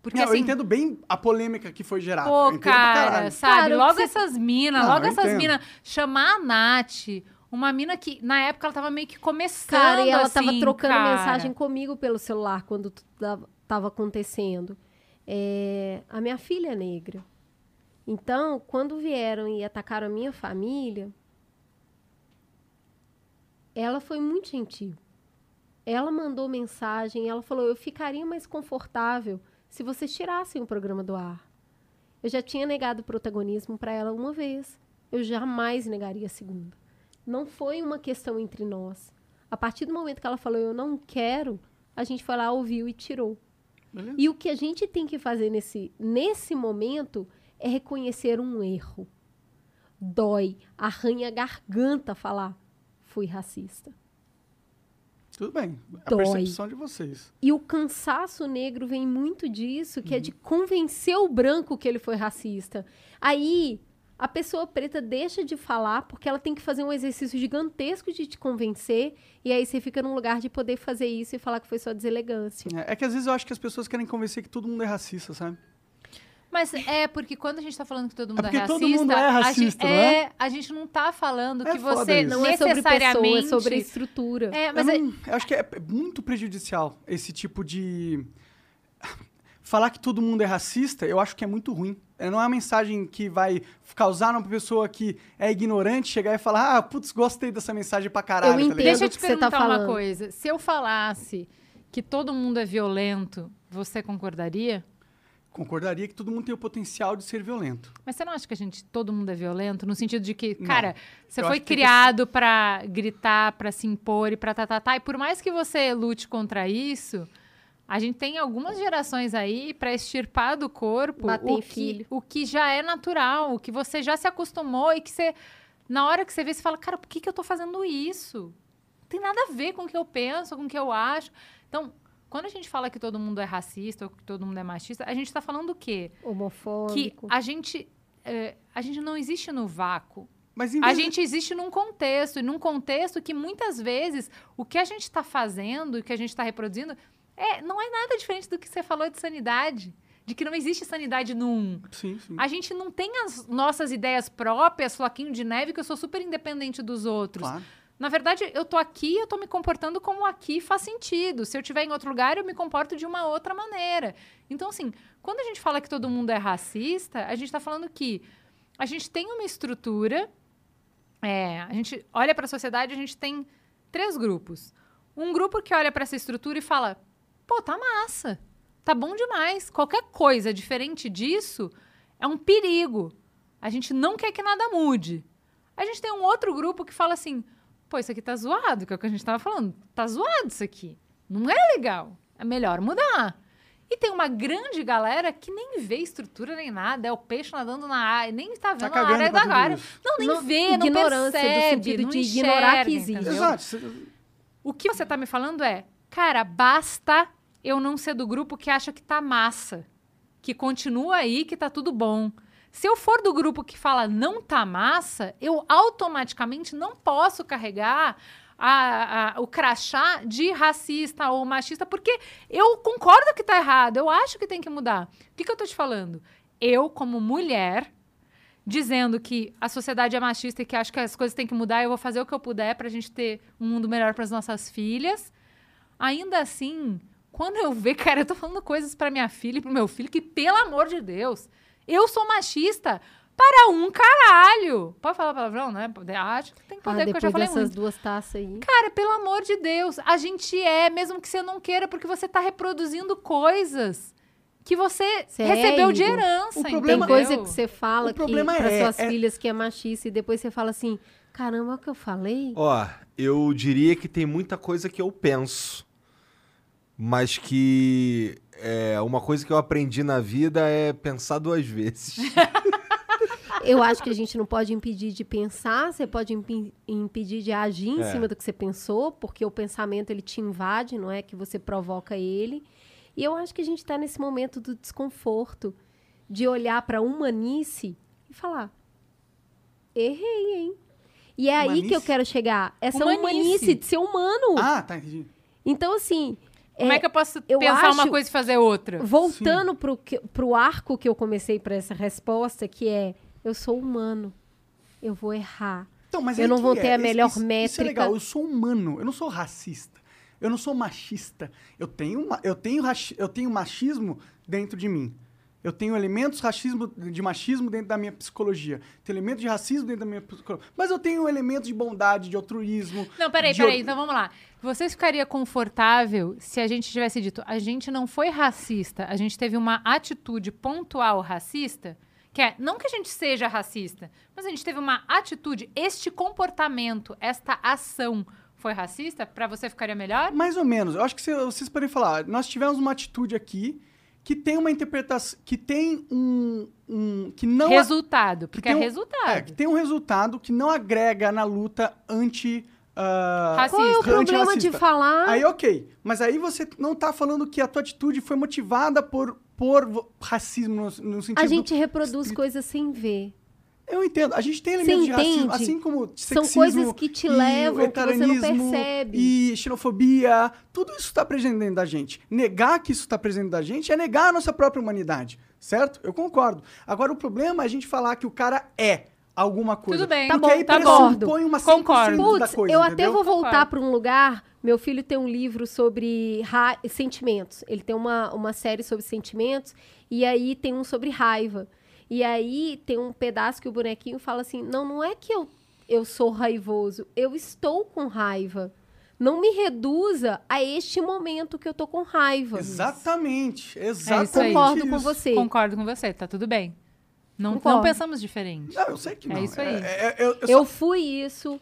Porque Não, eu assim, entendo bem a polêmica que foi gerada. eu pô, cara, sabe? Cara, logo você- essas minas, logo eu essas minas. Chamar a Nath, uma mina que na época ela tava meio que começando. Cara, e ela assim, tava trocando cara. mensagem comigo pelo celular quando tudo tava- acontecendo. É, a minha filha é negra. Então, quando vieram e atacaram a minha família, ela foi muito gentil. Ela mandou mensagem, ela falou: eu ficaria mais confortável se vocês tirassem o programa do ar. Eu já tinha negado protagonismo para ela uma vez. Eu jamais negaria a segunda. Não foi uma questão entre nós. A partir do momento que ela falou eu não quero, a gente foi lá, ouviu e tirou. Beleza. E o que a gente tem que fazer nesse, nesse momento é reconhecer um erro. Dói, arranha a garganta falar, fui racista. Tudo bem. A Dói. percepção de vocês. E o cansaço negro vem muito disso, que é de convencer o branco que ele foi racista. Aí a pessoa preta deixa de falar porque ela tem que fazer um exercício gigantesco de te convencer, e aí você fica num lugar de poder fazer isso e falar que foi só deselegância. É, é que às vezes eu acho que as pessoas querem convencer que todo mundo é racista, sabe? Mas é porque quando a gente tá falando que todo mundo é, porque racista, todo mundo é a gente, racista, não é, é? a gente não tá falando É que você isso. Não é sobre pessoa, necessariamente é sobre a estrutura. É, mas eu, é- não- eu acho que é é muito prejudicial esse tipo de. Falar que todo mundo é racista, eu acho que é muito ruim. É, Não é uma mensagem que vai causar numa pessoa que é ignorante chegar e falar, ah, putz, gostei dessa mensagem pra caralho. Eu tá entendo. ligado? Deixa eu te que você tá perguntar uma falando. coisa. Se eu falasse que todo mundo é violento, você concordaria? Concordaria que todo mundo tem o potencial de ser violento. Mas você não acha que a gente, todo mundo é violento? No sentido de que, Não. cara, você Eu foi acho que criado pra gritar, pra se impor e pra tá, tá, tá. E por mais que você lute contra isso, a gente tem algumas gerações aí pra extirpar do corpo Bater o que, o que já é natural, o que você já se acostumou e que você, na hora que você vê, você fala, cara, por que, que eu tô fazendo isso? Não tem nada a ver com o que eu penso, com o que eu acho. Então, quando a gente fala que todo mundo é racista ou que todo mundo é machista, a gente tá falando o quê? que Homofóbico. a gente é, a gente não existe no vácuo. Mas em A vez de- gente existe num contexto, e num contexto que muitas vezes o que a gente está fazendo, o que a gente está reproduzindo, é, não é nada diferente do que você falou de sanidade. De que não existe sanidade num. Sim, sim. A gente não tem as nossas ideias próprias, floquinho de neve, que eu sou super independente dos outros. Claro. Na verdade, eu tô aqui, eu tô me comportando como aqui faz sentido. Se eu estiver em outro lugar, eu me comporto de uma outra maneira. Então, assim, quando a gente fala que todo mundo é racista, a gente tá falando que a gente tem uma estrutura, é, a gente olha para a sociedade, a gente tem três grupos. Um grupo que olha para essa estrutura e fala: pô, tá massa, tá bom demais. Qualquer coisa diferente disso é um perigo. A gente não quer que nada mude. A gente tem um outro grupo que fala assim: pô, isso aqui tá zoado, que é o que a gente tava falando. Tá zoado isso aqui. Não é legal. É melhor mudar. E tem uma grande galera que nem vê estrutura nem nada, é o peixe nadando na área, nem tá vendo a cagando área da área. Não, nem Não- vê, não ignorância do percebe, sentido não de ignorar que enxerga, existe. Exato. O que você tá me falando é, cara, basta eu não ser do grupo que acha que tá massa. que continua aí, que tá tudo bom. Se eu for do grupo que fala não tá massa, eu automaticamente não posso carregar a, a, o crachá de racista ou machista, porque eu concordo que tá errado, eu acho que tem que mudar. O que, que eu tô te falando? Eu, como mulher, dizendo que a sociedade é machista e que acho que as coisas têm que mudar, eu vou fazer o que eu puder pra gente ter um mundo melhor para as nossas filhas. Ainda assim, quando eu ver, cara, eu tô falando coisas para minha filha e pro meu filho que, pelo amor de Deus, eu sou machista para um caralho. Pode falar palavrão, né? Acho que tem que poder, ah, porque eu já falei dessas muito. duas taças aí. Cara, pelo amor de Deus, a gente é, mesmo que você não queira, porque você tá reproduzindo coisas que você Cê é, recebeu de herança, O Tem problema- entendeu? coisa que você fala O problema que, para é- suas é- filhas que é machista e depois você fala assim, caramba, é o que eu falei? Ó, eu diria que tem muita coisa que eu penso, mas que é, uma coisa que eu aprendi na vida é pensar duas vezes. Eu acho que a gente não pode impedir de pensar, você pode impi- impedir de agir em É. cima do que você pensou, porque o pensamento ele te invade, não é que você provoca ele. E eu acho que a gente está nesse momento do desconforto de olhar para a humanice e falar: errei, hein? E é aí que eu Humanice? quero chegar. Essa Humanice. humanice de ser humano. Ah, tá, entendi. Então, assim. Como é, que eu posso eu pensar uma acho- coisa e fazer outra? Voltando pro, que- pro arco que eu comecei para essa resposta, que é: eu sou humano, eu vou errar. Então, mas Eu não vou é. ter a melhor isso, Isso é métrica. legal. Eu sou humano. Eu não sou racista. Eu não sou machista. Eu tenho, uma, eu tenho, eu tenho machismo dentro de mim. Eu tenho elementos racismo, de machismo dentro da minha psicologia. Tenho elementos de racismo dentro da minha psicologia. Mas eu tenho elementos de bondade, de altruísmo. Não, peraí, peraí. or- Então vamos lá. Você ficaria confortável se a gente tivesse dito a gente não foi racista, a gente teve uma atitude pontual racista? Que é, não que a gente seja racista, mas a gente teve uma atitude, este comportamento, esta ação foi racista? Pra você ficaria melhor? Mais ou menos. Eu acho que cê- vocês podem falar. Nós tivemos uma atitude aqui que tem uma interpretação. que tem um. um que não. resultado, porque é um- resultado. É, que tem um resultado que não agrega na luta anti. ah, Racista. Qual é o problema de falar? Aí, ok. Mas aí você não tá falando que a tua atitude foi motivada por, por racismo no, no sentido. A gente reproduz coisas sem ver. Eu entendo. A gente tem elementos de racismo, assim como São sexismo coisas que te levam, que você não percebe. E xenofobia. Tudo isso está presente dentro da gente. Negar que isso está presente da gente é negar a nossa própria humanidade. Certo? Eu concordo. Agora, o problema é a gente falar que o cara é alguma coisa. Tudo bem. Tá Porque bom, aí tá pressupõe uma 100% Concordo. da Putz, coisa, eu até entendeu? vou voltar para um lugar. Meu filho tem um livro sobre ra- sentimentos. Ele tem uma, uma série sobre sentimentos e aí tem um sobre raiva. E aí tem um pedaço que o bonequinho fala assim: não, não é que eu, eu sou raivoso, eu estou com raiva. Não me reduza a este momento que eu tô com raiva. Exatamente. É Exatamente. aí. Concordo com isso. você. Concordo com você, tá tudo bem. Não, não pensamos diferente. Não, eu sei que É não. isso aí. é- eu, eu Eu só- fui isso,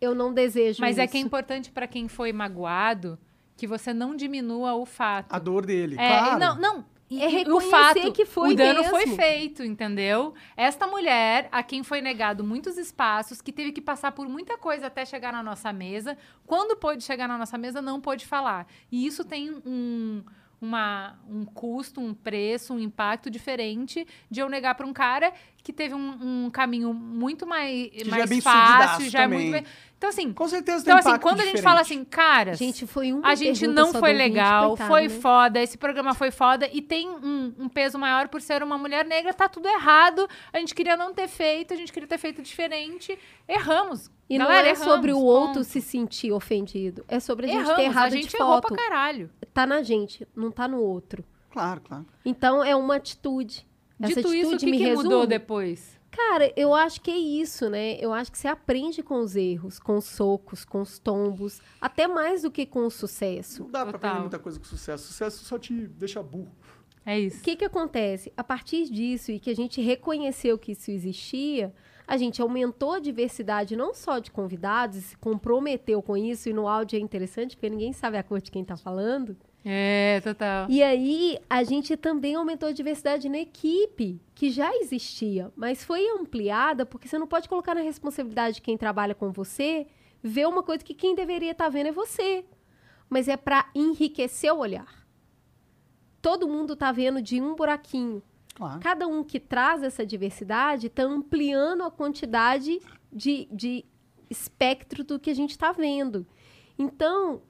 eu não desejo Mas isso. é que é importante pra quem foi magoado que você não diminua o fato. a dor dele, É, claro. Não, não. E, É e o reconhecer fato, que foi o dano mesmo. foi feito, entendeu? Esta mulher, a quem foi negado muitos espaços, que teve que passar por muita coisa até chegar na nossa mesa, quando pôde chegar na nossa mesa, não pôde falar. E isso tem um, uma, um custo, um preço, um impacto diferente de eu negar para um cara que teve um, um caminho muito mais, já é mais bem fácil, já é também. muito bem... Então, assim, Com certeza tem então, um assim, quando a gente diferente. fala assim, cara, Gente, foi uma a gente não foi ouvinte, legal, coitado, foi né? foda, esse programa foi foda e tem um, um peso maior por ser uma mulher negra, tá tudo errado. A gente queria não ter feito, a gente queria ter feito diferente. Erramos. E Galera, não é erramos, sobre o outro ponto. se sentir ofendido. É sobre a gente Erramos, ter errado a gente de errou foto. pra caralho. Tá na gente, não tá no outro. Claro, claro. Então é uma atitude. Essa Dito isso, o que, me que resume. mudou depois? Cara, eu acho que é isso, né? Eu acho que você aprende com os erros, com os socos, com os tombos, até mais do que com o sucesso. Não dá pra Total. aprender muita coisa com sucesso. Sucesso só te deixa burro. É O isso. que que acontece? A partir disso e que a gente reconheceu que isso existia, a gente aumentou a diversidade não só de convidados, e se comprometeu com isso, e no áudio é interessante, porque ninguém sabe a cor de quem tá falando. É, total. E aí, a gente também aumentou a diversidade na equipe, que já existia, mas foi ampliada porque você não pode colocar na responsabilidade de quem trabalha com você ver uma coisa que quem deveria estar vendo é você. Mas é para enriquecer o olhar. todo mundo tá vendo de um buraquinho. Claro. Cada um que traz essa diversidade está ampliando a quantidade de, de espectro do que a gente está vendo. Então,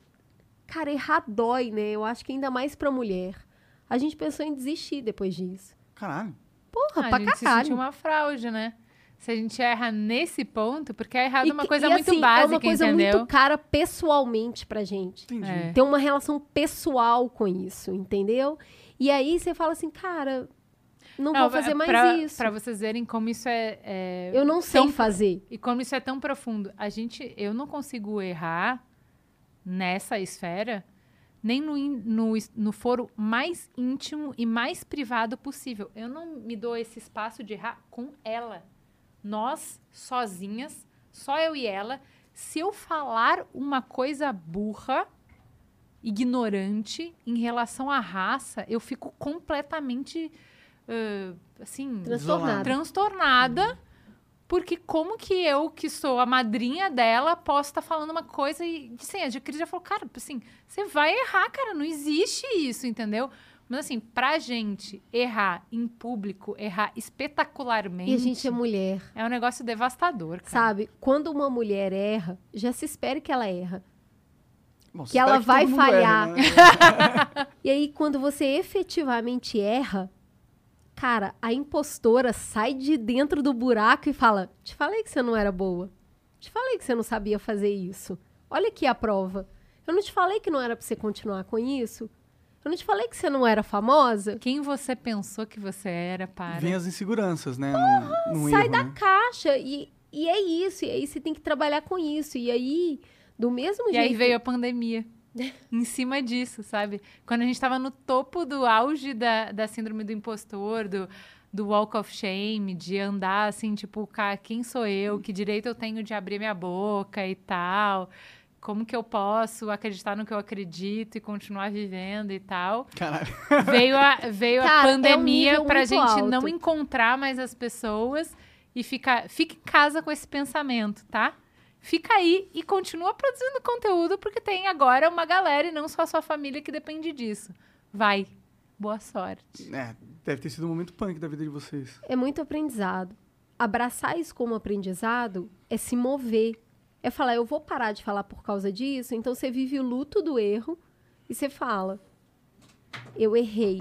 cara, errar dói, né? Eu acho que ainda mais pra mulher. A gente pensou em desistir depois disso. Caralho. Porra, Ah, a pra gente se caralho. sentiu uma fraude, né? Se a gente erra nesse ponto, porque é errado E uma que- coisa e, muito assim, básica, É uma coisa entendeu? muito cara pessoalmente pra gente. Entendi. É. Tem uma relação pessoal com isso, entendeu? E aí você fala assim, cara, não, vou fazer mais pra, isso. Pra vocês verem como isso é... é Eu não sei tão- fazer. E como isso é tão profundo. A gente, eu não consigo errar nessa esfera nem no, no, no foro mais íntimo e mais privado possível. Eu não me dou esse espaço de errar com ela. Nós, sozinhas, só eu e ela, se eu falar uma coisa burra, ignorante, em relação à raça, eu fico completamente, ãh, assim, Transtornada. transtornada. Porque como que eu, que sou a madrinha dela, posso estar falando uma coisa e, assim, a Cris já falou, cara, assim, você vai errar, cara, não existe isso, entendeu? Mas, assim, pra gente errar em público, errar espetacularmente, E a gente é mulher. é um negócio devastador, cara. Sabe? Quando uma mulher erra, já se espera que ela erra. Bom, Que ela espera vai falhar. né? E aí, quando você efetivamente erra, cara, a impostora sai de dentro do buraco e fala: Te falei que você não era boa. Te falei que você não sabia fazer isso. Olha aqui a prova. Eu não te falei que não era pra você continuar com isso. Eu não te falei que você não era famosa. Quem você pensou que você era, para? Vem as inseguranças, né? num, num Sai erro, da né? caixa. E, e é isso. E aí você tem que trabalhar com isso. E aí, do mesmo E jeito. aí veio a pandemia. Em cima disso, sabe? Quando a gente tava no topo do auge da, da síndrome do impostor, do, do walk of shame, de andar assim, tipo, cara, quem sou eu? Que direito eu tenho de abrir minha boca e tal? Como que eu posso acreditar no que eu acredito e continuar vivendo e tal? Caralho. Veio a, veio Cara, é a um pandemia nível pra muito gente alto. não encontrar mais as pessoas e ficar. Fica em casa com esse pensamento, tá? Fica aí e continua produzindo conteúdo, porque tem agora uma galera e não só a sua família que depende disso. Vai. Boa sorte. É, deve ter sido um momento punk da vida de vocês. É muito aprendizado. Abraçar isso como aprendizado é se mover. É falar, eu vou parar de falar por causa disso. Então você vive o luto do erro e você fala, eu errei.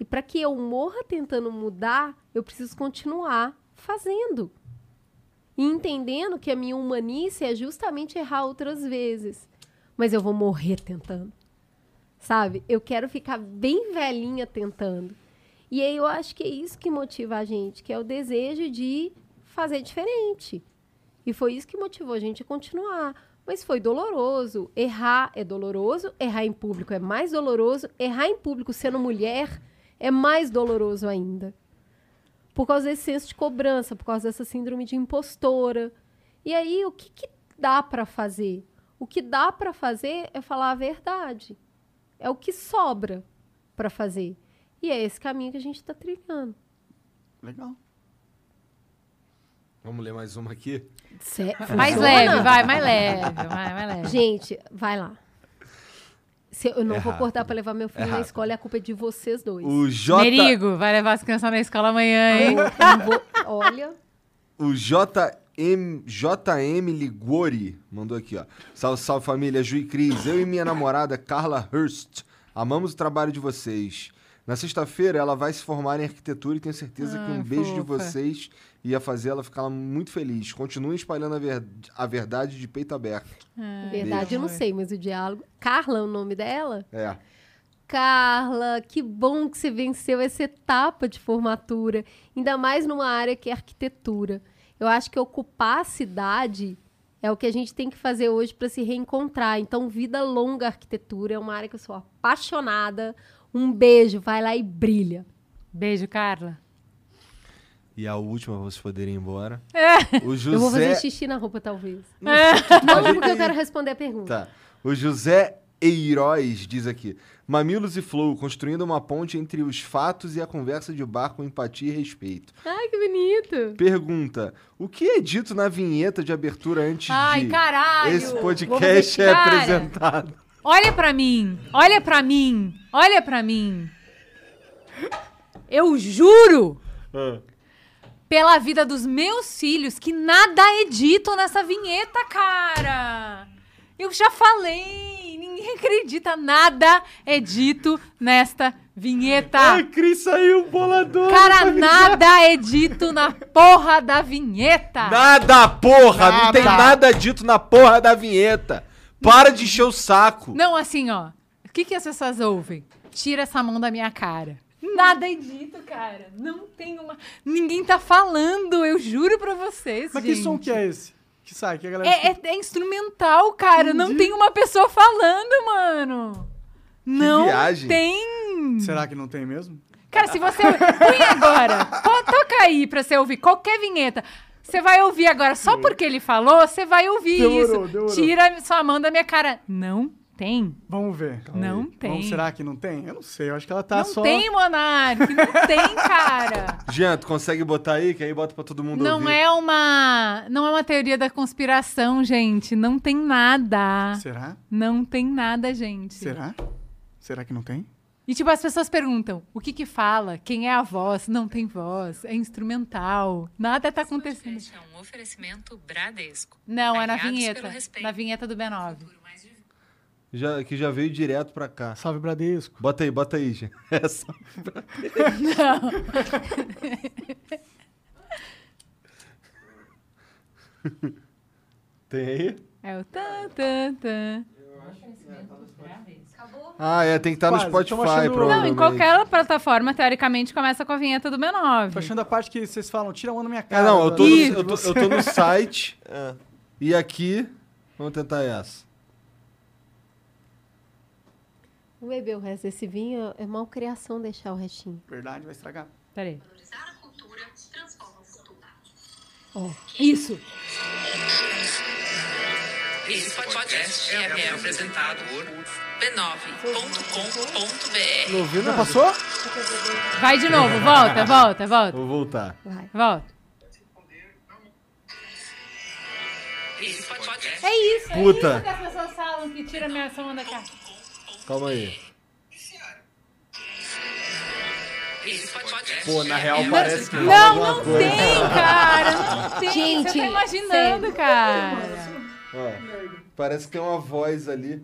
E para que eu morra tentando mudar, eu preciso continuar fazendo. E entendendo que a minha humanice é justamente errar outras vezes. Mas eu vou morrer tentando. Sabe? Eu quero ficar bem velhinha tentando. E aí eu acho que é isso que motiva a gente, que é o desejo de fazer diferente. E foi isso que motivou a gente a continuar. Mas foi doloroso. Errar é doloroso, errar em público é mais doloroso, errar em público sendo mulher é mais doloroso ainda. Por causa desse senso de cobrança, por causa dessa síndrome de impostora. E aí, o que, que dá para fazer? O que dá para fazer é falar a verdade. É o que sobra para fazer. E é esse caminho que a gente está trilhando. Legal. Vamos ler mais uma aqui? Mais leve, vai, mais leve, vai, mais leve. Gente, vai lá. Se eu não vou cortar para levar meu filho na escola, é a culpa é de vocês dois. O J... Merigo, vai levar as crianças na escola amanhã, hein? Eu vou- Olha, O JM, JM Ligori mandou aqui, ó. Salve, salve família, Ju e Cris. Eu e minha namorada Carla Hurst amamos o trabalho de vocês. Na sexta-feira ela vai se formar em arquitetura e tenho certeza que Ah, um beijo de fofa. vocês ia fazer ela ficar muito feliz. Continuem espalhando a, ver- a verdade de peito aberto. na verdade eu não sei, mas o diálogo. Carla é o nome dela? É. Carla, que bom que você venceu essa etapa de formatura, ainda mais numa área que é arquitetura. Eu acho que ocupar a cidade é o que a gente tem que fazer hoje para se reencontrar. Então, vida longa arquitetura é uma área que eu sou apaixonada. Um beijo, vai lá e brilha. Beijo, Carla. E a última, pra vocês poderem ir embora. O José... É. Eu vou fazer xixi na roupa, talvez. Não, Não, porque eu quero responder a pergunta. Tá. O José Eiroz diz aqui: Mamilos e Flow, construindo uma ponte entre os fatos e a conversa de bar com empatia e respeito. Ai, que bonito. Pergunta: O que é dito na vinheta de abertura antes Ai, de caralho! esse podcast é Cara, apresentado? Olha pra mim, olha pra mim, olha pra mim. Eu juro Ah. Pela vida dos meus filhos que nada é dito nessa vinheta, cara. Eu já falei, ninguém acredita, nada é dito nesta vinheta. Ai, Cris saiu bolador. Cara, nada é dito na porra da vinheta. Nada, porra! Não tem Nada. nada dito na porra da vinheta. Para de encher o saco. Não, assim, ó. O que, que as pessoas ouvem? Tira essa mão da minha cara. Nada é dito, cara. Não tem uma. Ninguém tá falando, eu juro pra vocês. Mas que gente. som que é esse? Que sai, que a galera... É, é- é instrumental, cara. Não Entendi. tem uma pessoa falando, mano. Não viagem. tem. Será que não tem mesmo? Cara, se você. Põe agora. Toca aí pra você ouvir qualquer vinheta. Você vai ouvir agora. Só porque ele falou, você vai ouvir Demorou, isso. demorou. Tira sua mão da minha cara. Não tem. Vamos ver. Não tem. Vamos, será que não tem? Eu não sei, eu acho que ela tá não só... tem, Monark. Não tem, cara. Jean, tu consegue botar aí? Que aí bota pra todo mundo Não ouvir. é uma. Não é uma teoria da conspiração, gente. Não tem nada. Será? Não tem nada, gente. Será? Será que não tem? E tipo, as pessoas perguntam: o que que fala? Quem é a voz? Não tem voz. É instrumental. Nada tá acontecendo. É um oferecimento Bradesco. Não, é na vinheta. Na vinheta do B9. Já, que já veio direto pra cá. Salve, Bradesco. Bota aí, bota aí, Jean. Essa. Tem aí? É o tan, tan, tan. Ah, é, tem que estar no Quase, Spotify, tamo achando- Não, em Não, provavelmente. em qualquer plataforma, teoricamente, começa com a vinheta do Tô B9. achando a parte que vocês falam, tira a mão da minha É, cara. não, eu tô, no, eu, tô, eu tô no site. E aqui, vamos tentar essa. Vamos beber o resto desse vinho. É malcriação deixar o restinho. Verdade, vai estragar. Peraí. Valorizar a cultura transforma o futuro. Isso. Esse podcast é, é apresentado por b9.com.br. Não ouvi Já nada. passou? Vai de novo. Volta, volta, volta. Vou voltar. Vai. Volta. É isso. É Puta. isso que as pessoas falam que tira a minha mão da cara. Calma aí. Pô, na é real é parece que Não, fala alguma não coisa. tem, cara. Não tem. Gente, Você tá imaginando, sério. cara. Ó, parece que tem uma voz ali.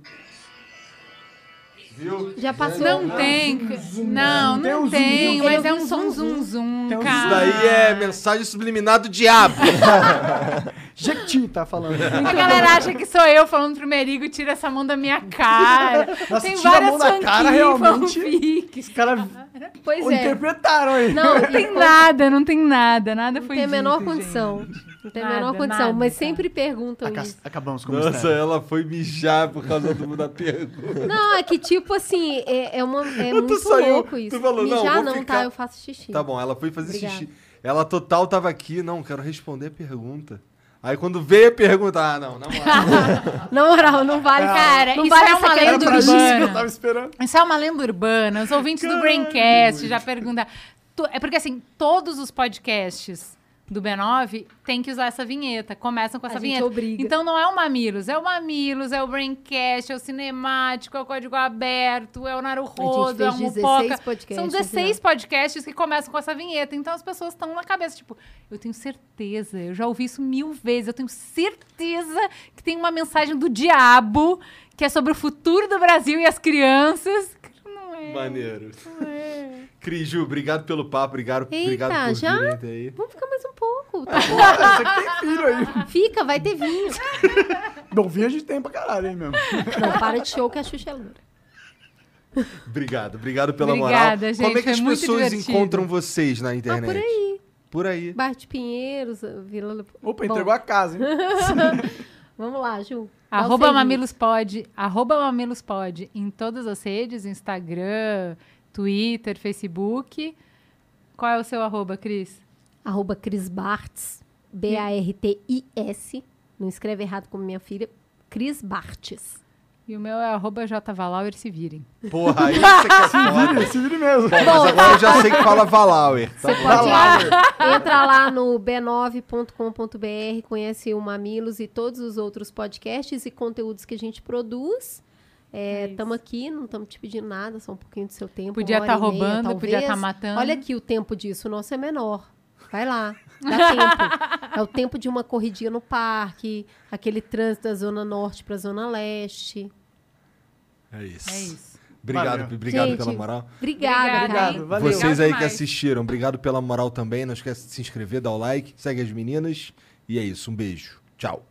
Viu? Já passou. Não tem. Não, Tem não um tem. zoom, Mas tem é um som. zum, zum, Tem um cara. Isso daí é mensagem subliminar do diabo. Jequiti tá falando. A galera acha que sou eu falando pro Merigo, tira essa mão da minha cara. Nossa, tem tira a várias mão da cara, fanfic, realmente. fanfics. Os caras Pois é. interpretaram aí. Não, Não tem nada, não tem nada. Nada Não foi tem a menor dito, condição. Não tem a menor condição. nada, mas cara. sempre perguntam Aca- isso. Acabamos com Nossa, ela foi mijar por causa do, da pergunta. Não, é que tipo assim, é, é, uma, é Tu muito saiu, louco isso. tu falou, não, Mijar vou não, ficar- tá? Eu faço xixi. Tá bom, ela foi fazer Obrigada. xixi. Ela total tava aqui, não, quero responder a pergunta. Aí quando veio a pergunta, ah, não, na moral. Na moral, não vale, Cara, não isso vale é essa uma lenda urbana. eu tava esperando. Isso é uma lenda urbana. Os ouvintes do Braincast já perguntam. É porque, assim, todos os podcasts do B9 têm que usar essa vinheta. Começam com A essa gente vinheta. obriga. Então não é o Mamilos. É o Mamilos, é o Braincast, é o Cinemático, é o Código Aberto, é o Naruhodo, é o fez 16 Mupoca. podcasts, São 16 podcasts que começam com essa vinheta. Então as pessoas estão na cabeça, tipo, eu tenho certeza, eu já ouvi isso mil vezes, eu tenho certeza que tem uma mensagem do diabo que é sobre o futuro do Brasil e as crianças. Não é. Maneiro. Cris, Ju, obrigado pelo papo, obrigado, Eita, obrigado por já? aí. Vamos ficar mais um pouco. Tá bom. Você que tem filho aí. Fica, vai ter vinho. Bom, vinho a gente tem pra caralho, hein, mesmo. Não, para de show que a Xuxa é loura. Obrigado, obrigado pela Obrigada, moral. gente, Como é que as pessoas divertido. encontram vocês na Ah, internet? por aí. Por aí. Bairro de Pinheiros, Vila... Le- Opa, Bom, entregou a casa, hein? Vamos lá, Ju. Arroba mamilospod, arroba mamilospod em todas as redes, Instagram, Twitter, Facebook. Qual é o seu arroba, Cris? Arroba Cris Bartz, B-A-R-T-I-S. Não escreve errado como minha filha. Cris Bartes. E o meu é arroba jvalauer, se virem. Porra, aí você quer Se foda. vire, se vire mesmo. Mas agora eu já sei que fala Valauer. Tá bom. Pode entra lá no b9.com.br, conhece o Mamilos e todos os outros podcasts e conteúdos que a gente produz. É, É. Estamos aqui, não estamos te pedindo nada, só um pouquinho do seu tempo. Podia hora tá e meia, roubando, podia talvez. tá matando. Olha aqui o tempo disso, o nosso é menor. Vai lá, dá tempo. É o tempo de uma corridinha no parque, aquele trânsito da zona norte para zona leste. É isso. É isso. Obrigado, Valeu. obrigado Gente, pela moral. Obrigada. Obrigado, valeu. Vocês aí que assistiram, obrigado pela moral também. Não esquece de se inscrever, dar o like, segue as meninas. E é isso, um beijo. Tchau.